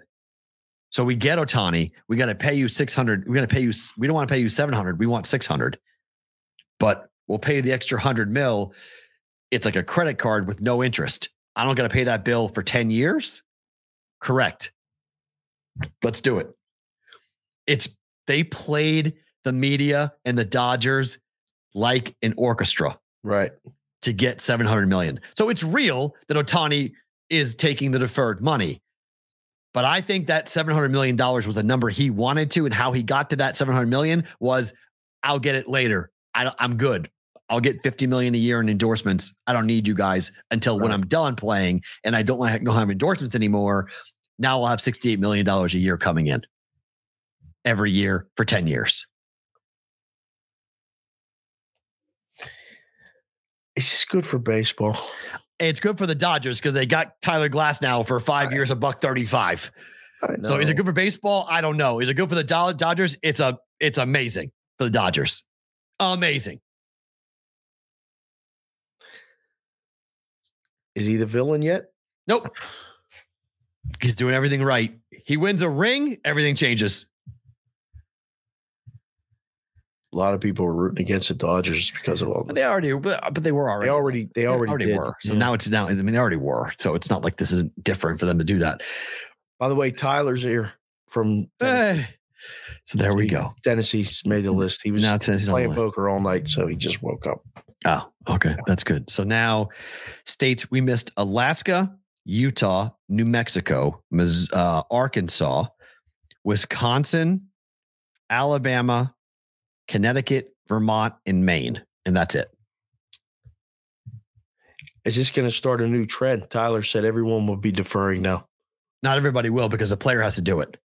So we get Ohtani. We got to pay you 600. We're going to pay you, we don't want to pay you 700. We want 600. But we'll pay the extra 100 mil. It's like a credit card with no interest. I don't got to pay that bill for 10 years. Correct. Let's do it. It's, they played the media and the Dodgers like an orchestra Right. to get 700 million. So it's real that Ohtani is taking the deferred money. But I think that 700 million dollars was a number he wanted to and how he got to that $700 million was I'll get it later. I, I'm good. I'll get 50 million a year in endorsements. I don't need you guys until when I'm done playing and I don't like don't have endorsements anymore. Now I'll have 68 million dollars a year coming in every year for 10 years. It's just good for baseball. It's good for the Dodgers because they got Tyler Glasnow for five years, a buck 35. So is it good for baseball? I don't know. Is it good for the Do- Dodgers? It's a it's amazing for the Dodgers. Amazing. Is he the villain yet? Nope. He's doing everything right. He wins a ring, everything changes. A lot of people were rooting against the Dodgers because of all But this. they already, but, but they were already. They already, they already, did. were. So Yeah. now it's now. I mean, they already were. So it's not like this isn't different for them to do that. By the way, Tyler's here from. Eh, So there we go. Tennessee's made the list. He was Now Tennessee's playing poker all night, so he just woke up. Oh, okay. That's good. So now states we missed Alaska, Utah, New Mexico, uh, Arkansas, Wisconsin, Alabama, Connecticut, Vermont, and Maine. And that's it. Is this going to start a new trend? Tyler said everyone will be deferring now. Not everybody will because the player has to do it.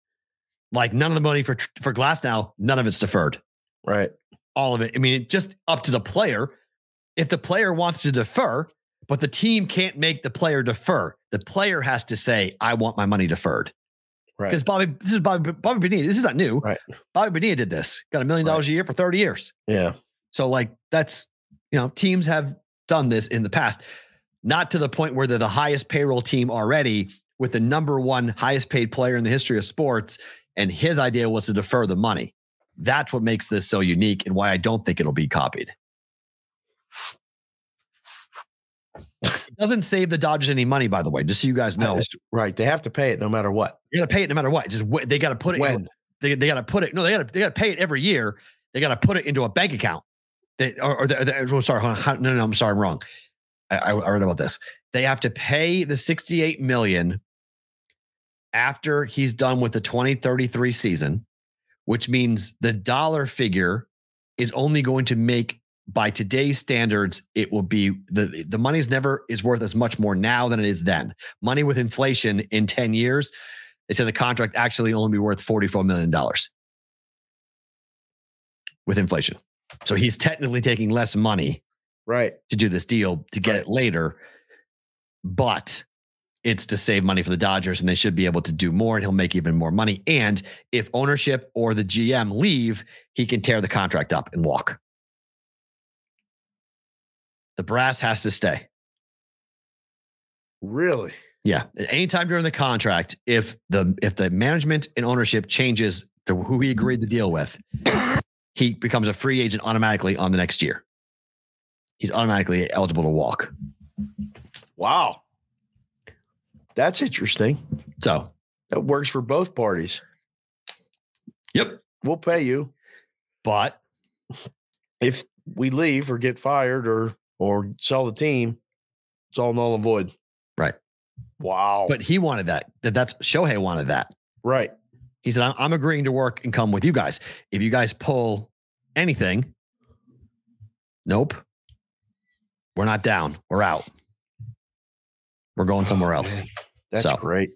Like none of the money for for Glasnow, none of it's deferred. Right. All of it. I mean, just up to the player. If the player wants to defer, but the team can't make the player defer, the player has to say, "I want my money deferred." Right. Because Bobby, this is Bobby, Bobby Bonilla. This is not new. Right. Bobby Bonilla did this. Got a million dollars a year for 30 years. Yeah. So like that's you know, teams have done this in the past. Not to the point where they're the highest payroll team already with the number one highest paid player in the history of sports. And his idea was to defer the money. That's what makes this so unique and why I don't think it'll be copied. It doesn't save the Dodgers any money, by the way, just so you guys know. Right. They have to pay it no matter what. You're gonna pay it no matter what. Just wait, they got to put it. When? Into, they they got to put it. No, they got to they got to pay it every year. They got to put it into a bank account. They or, or the, the, oh, sorry. How- no, no, I'm sorry, I'm wrong. I, I I read about this. They have to pay the 68 million after he's done with the 2033 season, which means the dollar figure is only going to make by today's standards, it will be the the money's never is worth as much more now than it is then. Money with inflation in 10 years, it's in the contract actually only be worth $44 million with inflation. So he's technically taking less money Right. to do this deal to get it later, but it's to save money for the Dodgers and they should be able to do more and he'll make even more money. And if ownership or the GM leave, he can tear the contract up and walk. The brass has to stay. Really? Yeah. At any time during the contract, if the if the management and ownership changes to who he agreed to deal with, he becomes a free agent automatically on the next year. He's automatically eligible to walk. Wow. That's interesting. So, That works for both parties. yep. We'll pay you But if we leave or get fired or or sell the team. It's all null and void. Right. Wow. but he wanted that. That that's Shohei wanted that. right. He said, I'm, I'm agreeing to work and come with you guys. If you guys pull anything, nope. We're not down. We're out. We're going oh, somewhere Oh, else. man. That's So, great.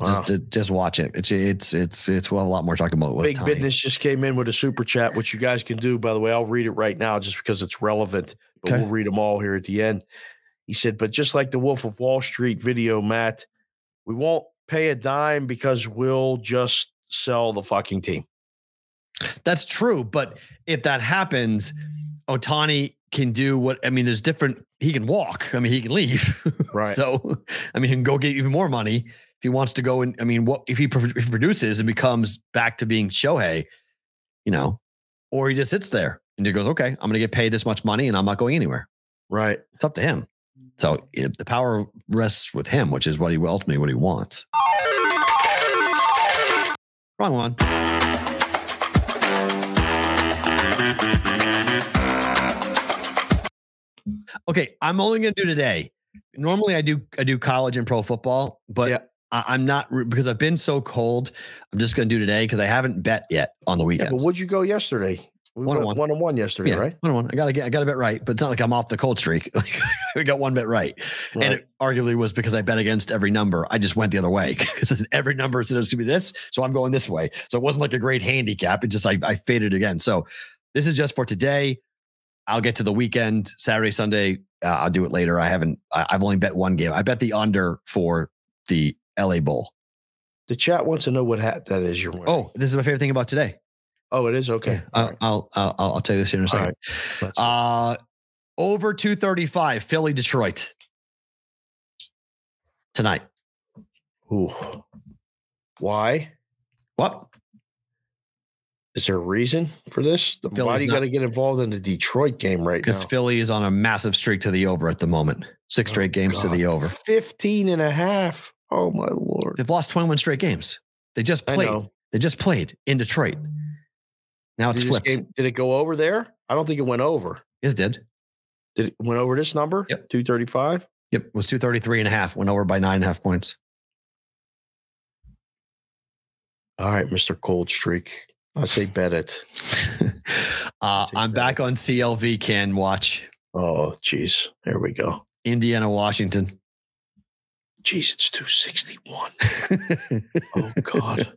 Wow. Just, just watch it. It's it's it's it's a lot more talking about Big. Business just came in with a super chat, which you guys can do. By the way, I'll read it right now just because it's relevant, but Okay. we'll read them all here at the end. He said, but just like the Wolf of Wall Street video, Matt, we won't pay a dime because we'll just sell the fucking team. That's true. But if that happens, Ohtani can do what I mean, there's different he can walk. I mean, he can leave. Right. so I mean, he can go get even more money if he wants to go and I mean, what if he, if he produces and becomes back to being Shohei, you know, or he just sits there and he goes, okay, I'm going to get paid this much money and I'm not going anywhere. Right. It's up to him. So it, the power rests with him, which is what he ultimately what he wants. Wrong one. Okay, I'm only going to do today. Normally, I do I do college and pro football, but Yeah. I, I'm not because I've been so cold. I'm just going to do today because I haven't bet yet on the Yeah, weekend. but would you go yesterday? We one on one. One on one yesterday, Yeah, right? one on one. I gotta get I got a bet right, but it's not like I'm off the cold streak. We got one bet right. Right. And it arguably was because I bet against every number. I just went the other way because every number said it was gonna be this. So I'm going this way. So it wasn't like a great handicap. It just I, I faded again. So this is just for today. I'll get to the weekend, Saturday, Sunday. Uh, I'll do it later. I haven't. I, I've only bet one game. I bet the under for the LA Bowl. The chat wants to know what hat that is you're wearing. Oh, this is my favorite thing about today. Oh, it is okay. Yeah, I'll, right. I'll, I'll I'll tell you this here in a second. right. Uh, over 235, Philly, Detroit. Tonight. Ooh. Why? What? Is there a reason for this? Why do you got to get involved in the Detroit game right now? Because? Philly is on a massive streak to the over at the moment. Six Oh, straight games to the over. 15 and a half. Oh, my Lord. They've lost 21 straight games. They just played. They just played in Detroit. Now it's Did, flipped. game, did it go over there? I don't think it went over. It did. Did it went over this number? Yep. 235. Yep. It was 233 and a half. Went over by nine and a half points. All right, Mr. Cold Streak. I say bet it. uh, Take I'm that. back on CLV can watch Oh, geez. There we go. Indiana, Washington. Jeez, it's 261. Oh, God.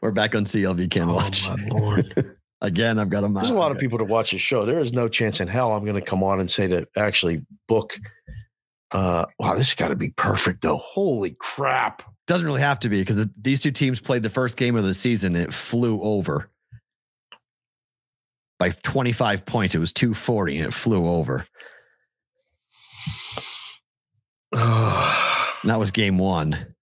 We're back on CLV can oh, watch. Oh, my Lord. Again, I've got a There's a lot of people to watch the show. There is no chance in hell I'm going to come on and say to actually book. Uh, wow, this has got to be perfect, though. Holy crap. Doesn't really have to be because the, these two teams played the first game of the season and it flew over by 25 points. It was 240 and it flew over. That was game one.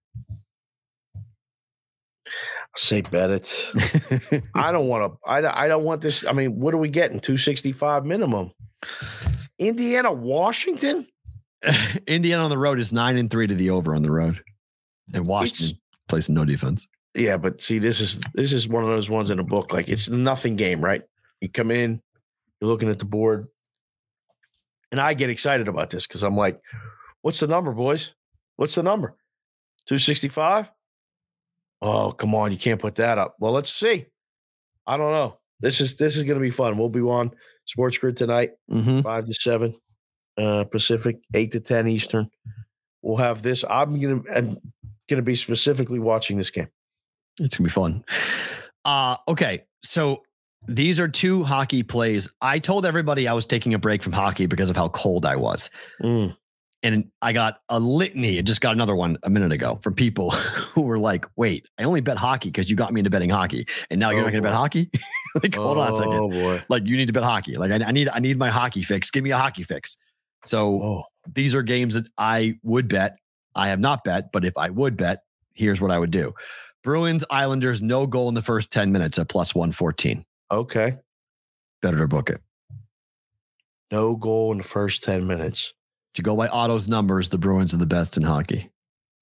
Say bet it. I don't want to. I, I don't want this. I mean, what are we getting? 265 minimum. Indiana, Washington? Indiana on the road is nine and three to the over on the road. And Washington plays no defense. Yeah, but see, this is this is one of those ones in a book. Like it's nothing game, right? You come in, you're looking at the board, and I get excited about this because I'm like, "What's the number, boys? What's the number? Two sixty five? Oh, come on, you can't put that up. Well, let's see. I don't know. This is this is going to be fun. We'll be on Sports Grid tonight, Mm-hmm. five to seven uh, Pacific, eight to ten Eastern. We'll have this. I'm gonna I'm gonna be specifically watching this game. It's gonna be fun. Uh okay. So these are two hockey plays. I told everybody I was taking a break from hockey because of how cold I was. Mm. And I got a litany. I just got another one a minute ago from people who were like, wait, I only bet hockey because you got me into betting hockey. And now you're Oh, not gonna bet oh, hockey? like, hold on a second. Oh boy. Like you need to bet hockey. Like I, I need I need my hockey fix. Give me a hockey fix. So Oh, these are games that I would bet. I have not bet, but if I would bet, here's what I would do. Bruins, Islanders, no goal in the first 10 minutes at plus 114. okay. Better to book it. No goal in the first 10 minutes If you go by Otto's numbers, the Bruins are the best in hockey.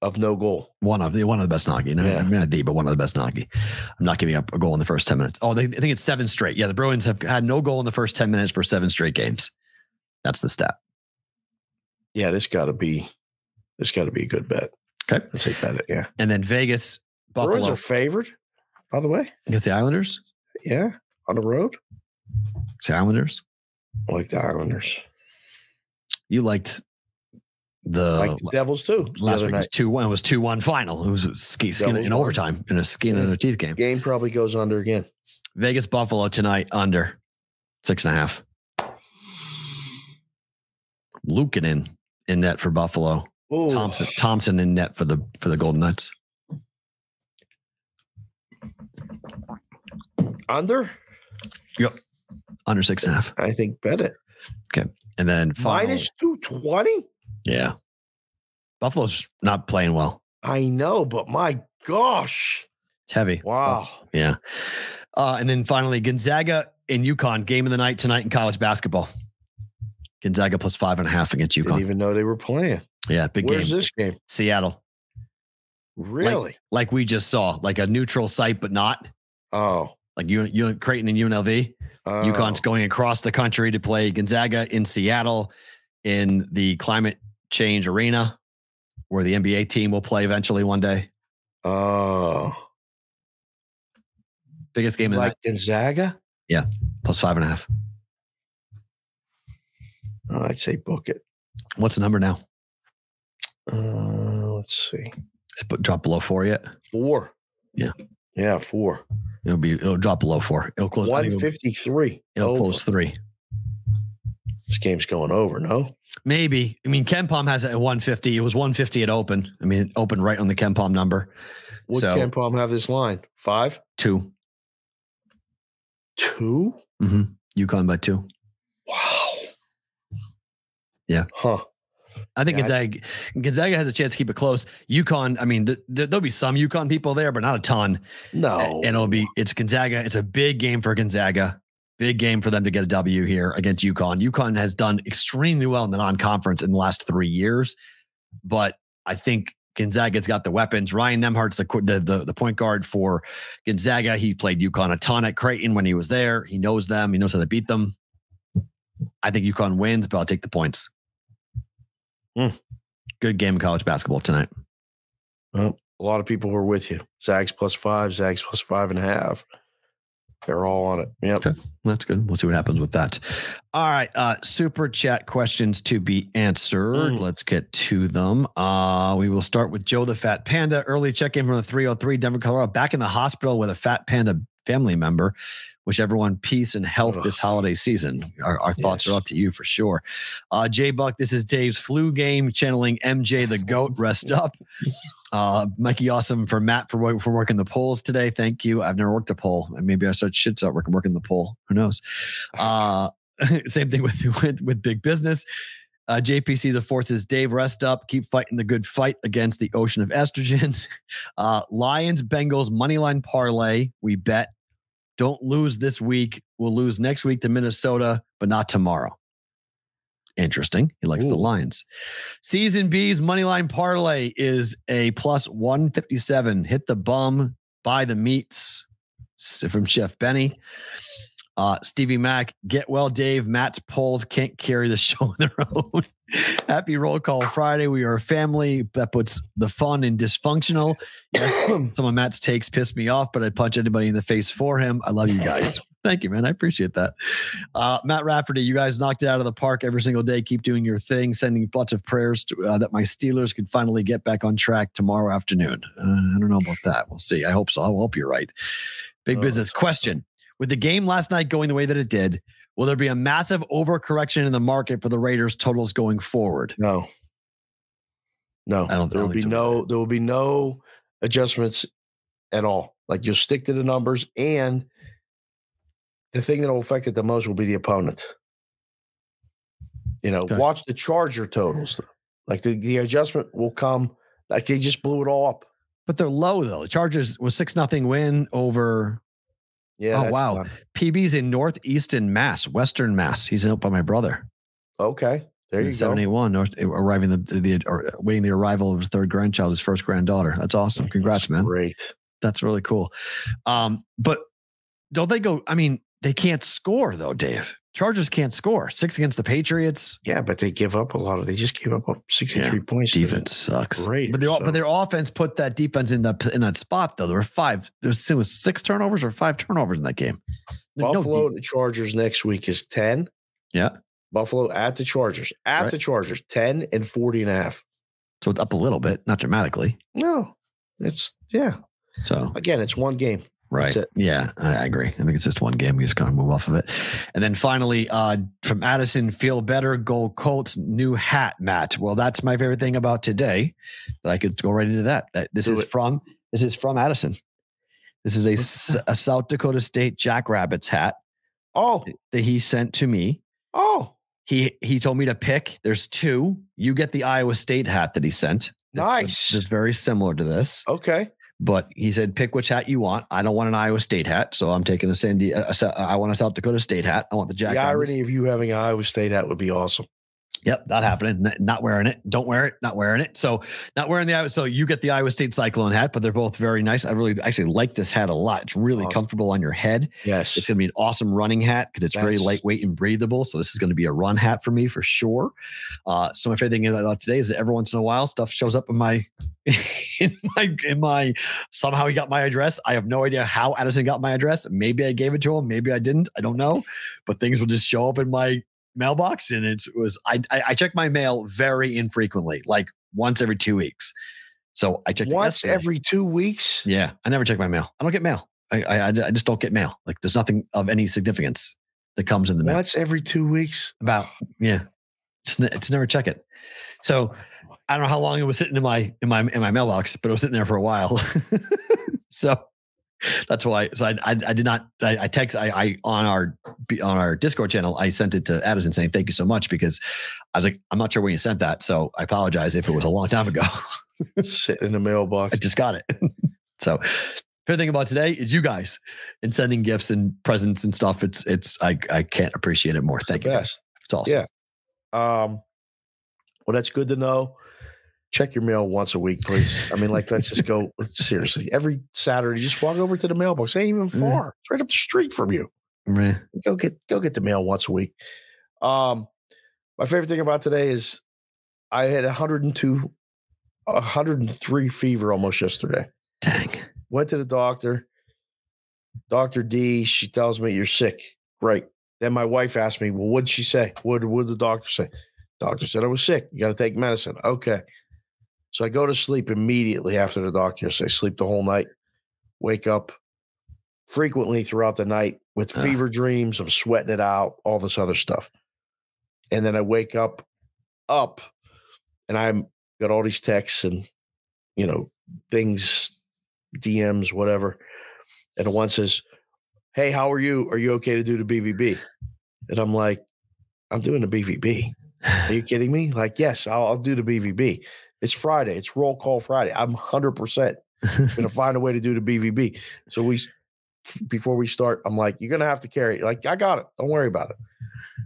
of no goal. One of the one of the best in hockey. No, Yeah. I mean not the, but one of the best in hockey. I'm not giving up a goal in the first 10 minutes. Oh, they, I think it's seven straight. Yeah, the Bruins have had no goal in the first 10 minutes for seven straight games. That's the stat. Yeah, this got to be this got to be a good bet. Okay. Let's take that. Yeah. And then Vegas, Bruins Buffalo are favored, by the way. against the Islanders. Yeah. On the road. It's the Islanders. I like the Islanders. You liked the like the Devils too. last week was night. two one. It was two one final. It was a ski, skin Devils in won. overtime in a skin in Yeah. a teeth game. Game probably goes under again. Vegas Buffalo tonight under six and a half. Luukkonen in net for Buffalo. Ooh. Thompson Thompson in net for the for the Golden Knights. Under? Yep. Under six and a half. I think bet it. And then final, Minus 220? yeah. Buffalo's not playing well. I know, but my gosh. It's heavy. Wow. Yeah. Uh, and then finally, Gonzaga and UConn game of the night tonight in college basketball. Gonzaga plus five and a half against Didn't even know they were playing. Yeah, big Where's game. Where's this game? Seattle, Really? like we just saw, like a neutral site, but not oh. like you, you Creighton and UNLV. Oh. UConn's going across the country to play Gonzaga in Seattle in the climate change arena, where the NBA team will play eventually one day. Oh. Biggest game Like night, Gonzaga? plus five and a half. Oh, I'd say book it. What's the number now? Uh, let's see. Is it drop below four yet? Four. Yeah. Yeah, four. It'll be it'll drop below four. It'll close. Think It'll, 153. it'll Over. close three. This game's going over, no? Maybe. I mean, KenPom has it at 150. It was 150 at open. I mean, it opened right on the KenPom number. What So- can Palm have this line? Five? Two. Two? Mm-hmm. UConn by two. Wow. Yeah. Huh. I think Yeah, I- Gonzaga, Gonzaga has a chance to keep it close. UConn, I mean, th- th- there'll be some UConn people there, but not a ton. No. And it'll be, it's Gonzaga. It's a big game for Gonzaga. Big game for them to get a W here against UConn. UConn has done extremely well in the non conference in the last three years. But I think Gonzaga's got the weapons. Ryan Nembhard's the, the the the point guard for Gonzaga. He played UConn a ton at Creighton when he was there. He knows them. He knows how to beat them. I think UConn wins, but I'll take the points. Hmm. Good game of college basketball tonight. Well, a lot of people were with you. Zags plus five, Zags plus five and a half. They're all on it. Yep. Okay. That's good. We'll see what happens with that. All right. Uh, super chat questions to be answered. Mm. Let's get to them. Uh, we will start with Joe the Fat Panda. Early check in from the 303 Denver, Colorado. Back in the hospital with a Fat Panda family member. Wish everyone peace and health Ugh. this holiday season. Our, our thoughts Yes. are up to you for sure. Uh, Jay Buck, this is Dave's flu game channeling MJ the GOAT. Rest up. Uh, Mikey Awesome for Matt for for working the polls today. Thank you. I've never worked a poll. And maybe I start should start working working the poll. Who knows? Uh, same thing with with, with big business. Uh, JPC the fourth is Dave. Rest up. Keep fighting the good fight against the ocean of estrogen. Uh, Lions Bengals money line parlay. We bet. Don't lose this week. We'll lose next week to Minnesota, but not tomorrow. Interesting. He likes the Lions. Season B's money line parlay is a plus 157. Hit the bum, buy the meats from Chef Benny. Uh, Stevie Mack, get well, Dave. Matt's polls can't carry the show on their own. Happy roll call Friday. We are a family that puts the fun in dysfunctional. Yes, some of Matt's takes pissed me off, but I'd punch anybody in the face for him. I love you guys. Thank you, man. I appreciate that. Uh, Matt Rafferty, you guys knocked it out of the park every single day. Keep doing your thing. Sending lots of prayers to, uh, that my Steelers can finally get back on track tomorrow afternoon. Uh, I don't know about that. We'll see. I hope so. I hope you're right. Big Oh, business question. With the game last night going the way that it did, will there be a massive overcorrection in the market for the Raiders totals going forward? No. No. I don't- there will be so no there will be no adjustments at all. Like you'll stick to the numbers and the thing that will affect it the most will be the opponent. You know, Okay. watch the Charger totals. Like the, the adjustment will come. Like they just blew it all up. But they're low though. The Chargers was six nothing win over Yeah. Oh, that's wow. not- PB's in Northeastern Mass, Western Mass. He's up by my brother. okay. There you go. Seven eight one North arriving the the or waiting the arrival of his third grandchild, his first granddaughter. That's awesome. Congrats, That's man. Great. That's really cool. Um, but don't they go? I mean, they can't score though, Dave. Chargers can't score. Six against the Patriots. Yeah, but they give up a lot of. They just gave up 63 points. to Defense sucks. Raiders, but their so- but their offense put that defense in that in that spot though. There were five. There was, was six turnovers or five turnovers in that game. No Buffalo de- the Chargers next week is 10. yeah. Buffalo at the Chargers. At Right. the Chargers, 10 and 40 and a half. So it's up a little bit, not dramatically. No, it's yeah. So Again, it's one game. Right. Yeah, I agree. I think it's just one game. We just kind of move off of it. And then finally, uh, from Addison, feel better. Gold Colts new hat, Matt. Well, that's my favorite thing about today. That I could go right into that. This Do is it. from this is from Addison. This is a, a South Dakota State Jackrabbits hat Oh, that he sent to me. oh, He he told me to pick. There's two. You get the Iowa State hat that he sent. Nice. That's very similar to this. okay. But he said, pick which hat you want. I don't want an Iowa State hat, so I'm taking a Sandy. Uh, a, I want a South Dakota State hat. I want the Jack. the irony of you having an Iowa State hat would be awesome. Yep, not happening. Not wearing it. Don't wear it. Not wearing it. So not wearing the Iowa. So you get the Iowa State Cyclone hat, but they're both very nice. I really actually like this hat a lot. It's really Awesome. comfortable on your head. Yes. It's going to be an awesome running hat because it's very That's- lightweight and breathable. So this is going to be a run hat for me for sure. Uh, so my favorite thing I thought today is that every once in a while stuff shows up in my in my in my somehow he got my address. I have no idea how Addison got my address. Maybe I gave it to him. Maybe I didn't. I don't know. But things will just show up in my mailbox, and it was I, I I check my mail very infrequently, like once every two weeks. So I checked Once every two weeks. Yeah, I never check my mail. I don't get mail. I, I, I just don't get mail. Like there's nothing of any significance that comes in the mail. Once every two weeks. About yeah, it's, it's never check it. So I don't know how long it was sitting in my in my in my mailbox, but it was sitting there for a while. so that's why. So I I, I did not. I, I text I, I on our on our Discord channel. I sent it to Addison saying thank you so much because I was like I'm not sure when you sent that, so I apologize if it was a long time ago. Sitting in the mailbox. I just got it. so favorite thing about today is you guys and sending gifts and presents and stuff. It's it's I I can't appreciate it more. It's Thank you. Guys. best. It's awesome. Yeah. Um, well, that's good to know. Check your mail once a week, please. I mean, like, let's just go seriously. Every Saturday, just walk over to the mailbox. It ain't even far. It's right up the street from you. Meh. Go get go get the mail once a week. Um, my favorite thing about today is I had 102, 103 fever almost yesterday. Dang. Went to the doctor. Dr. D, she tells me you're sick. Great. Then my wife asked me, Well, what'd she say? What would the doctor say? Doctor said I was sick. You got to take medicine. Okay. So I go to sleep immediately after the doctor say sleep the whole night, wake up frequently throughout the night with fever dreams. I'm sweating it out, all this other stuff. And then I wake up up and I'm got all these texts and you know things, DMs, whatever. And one says, Hey, how are you? Are you okay to do the BVB? And I'm like, I'm doing the BVB. Are you kidding me? Like, yes, I'll, I'll do the BVB. It's Friday. It's roll call Friday. I'm 100% going to find a way to do the BVB. So we, before we start, I'm like, you're going to have to carry it. Like, I got it. Don't worry about it.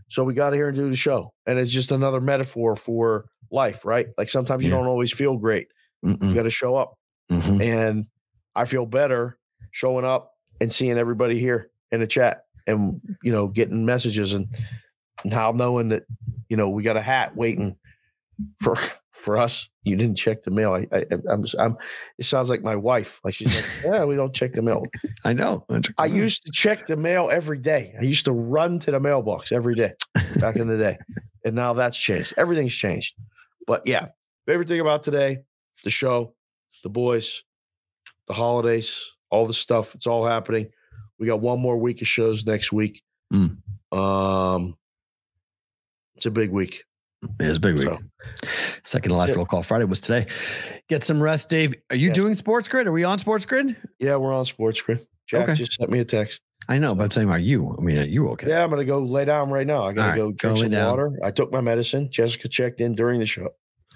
So we got here and do the show. And it's just another metaphor for life, right? Like sometimes you Yeah. don't always feel great. You Mm-mm. got to show up. Mhm. And I feel better showing up and seeing everybody here in the chat and, you know, getting messages and now knowing that, you know, we got a hat waiting for for us. You didn't check the mail. I, I I'm, I'm it sounds like my wife. Like she's like, yeah, we don't check the mail. I know. I used to check the mail every day. I used to run to the mailbox every day back in the day. And now that's changed. Everything's changed. But yeah, favorite thing about today, the show, the boys, the holidays, all the stuff. It's all happening. We got one more week of shows next week. Mm. Um it's a big week. It's a big week. So, Second to last it. roll call Friday was today. Get some rest, Dave. Are you Yes. doing Sports Grid? Are we on Sports Grid? yeah, we're on sports grid. Jack Okay. just sent me a text. I know, but I'm saying, are you? I mean, are you okay? Yeah, I'm gonna go lay down right now. I gotta All right, go go drink lay some down. water. I took my medicine. Jessica checked in during the show.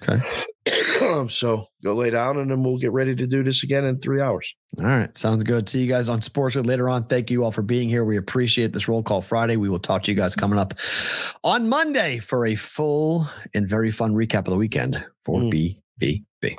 Okay. so go lay down and then we'll get ready to do this again in three hours. All right. Sounds good. See you guys on Sports later on. Thank you all for being here. We appreciate this roll call Friday. We will talk to you guys coming up on Monday for a full and very fun recap of the weekend for Mm. BVB.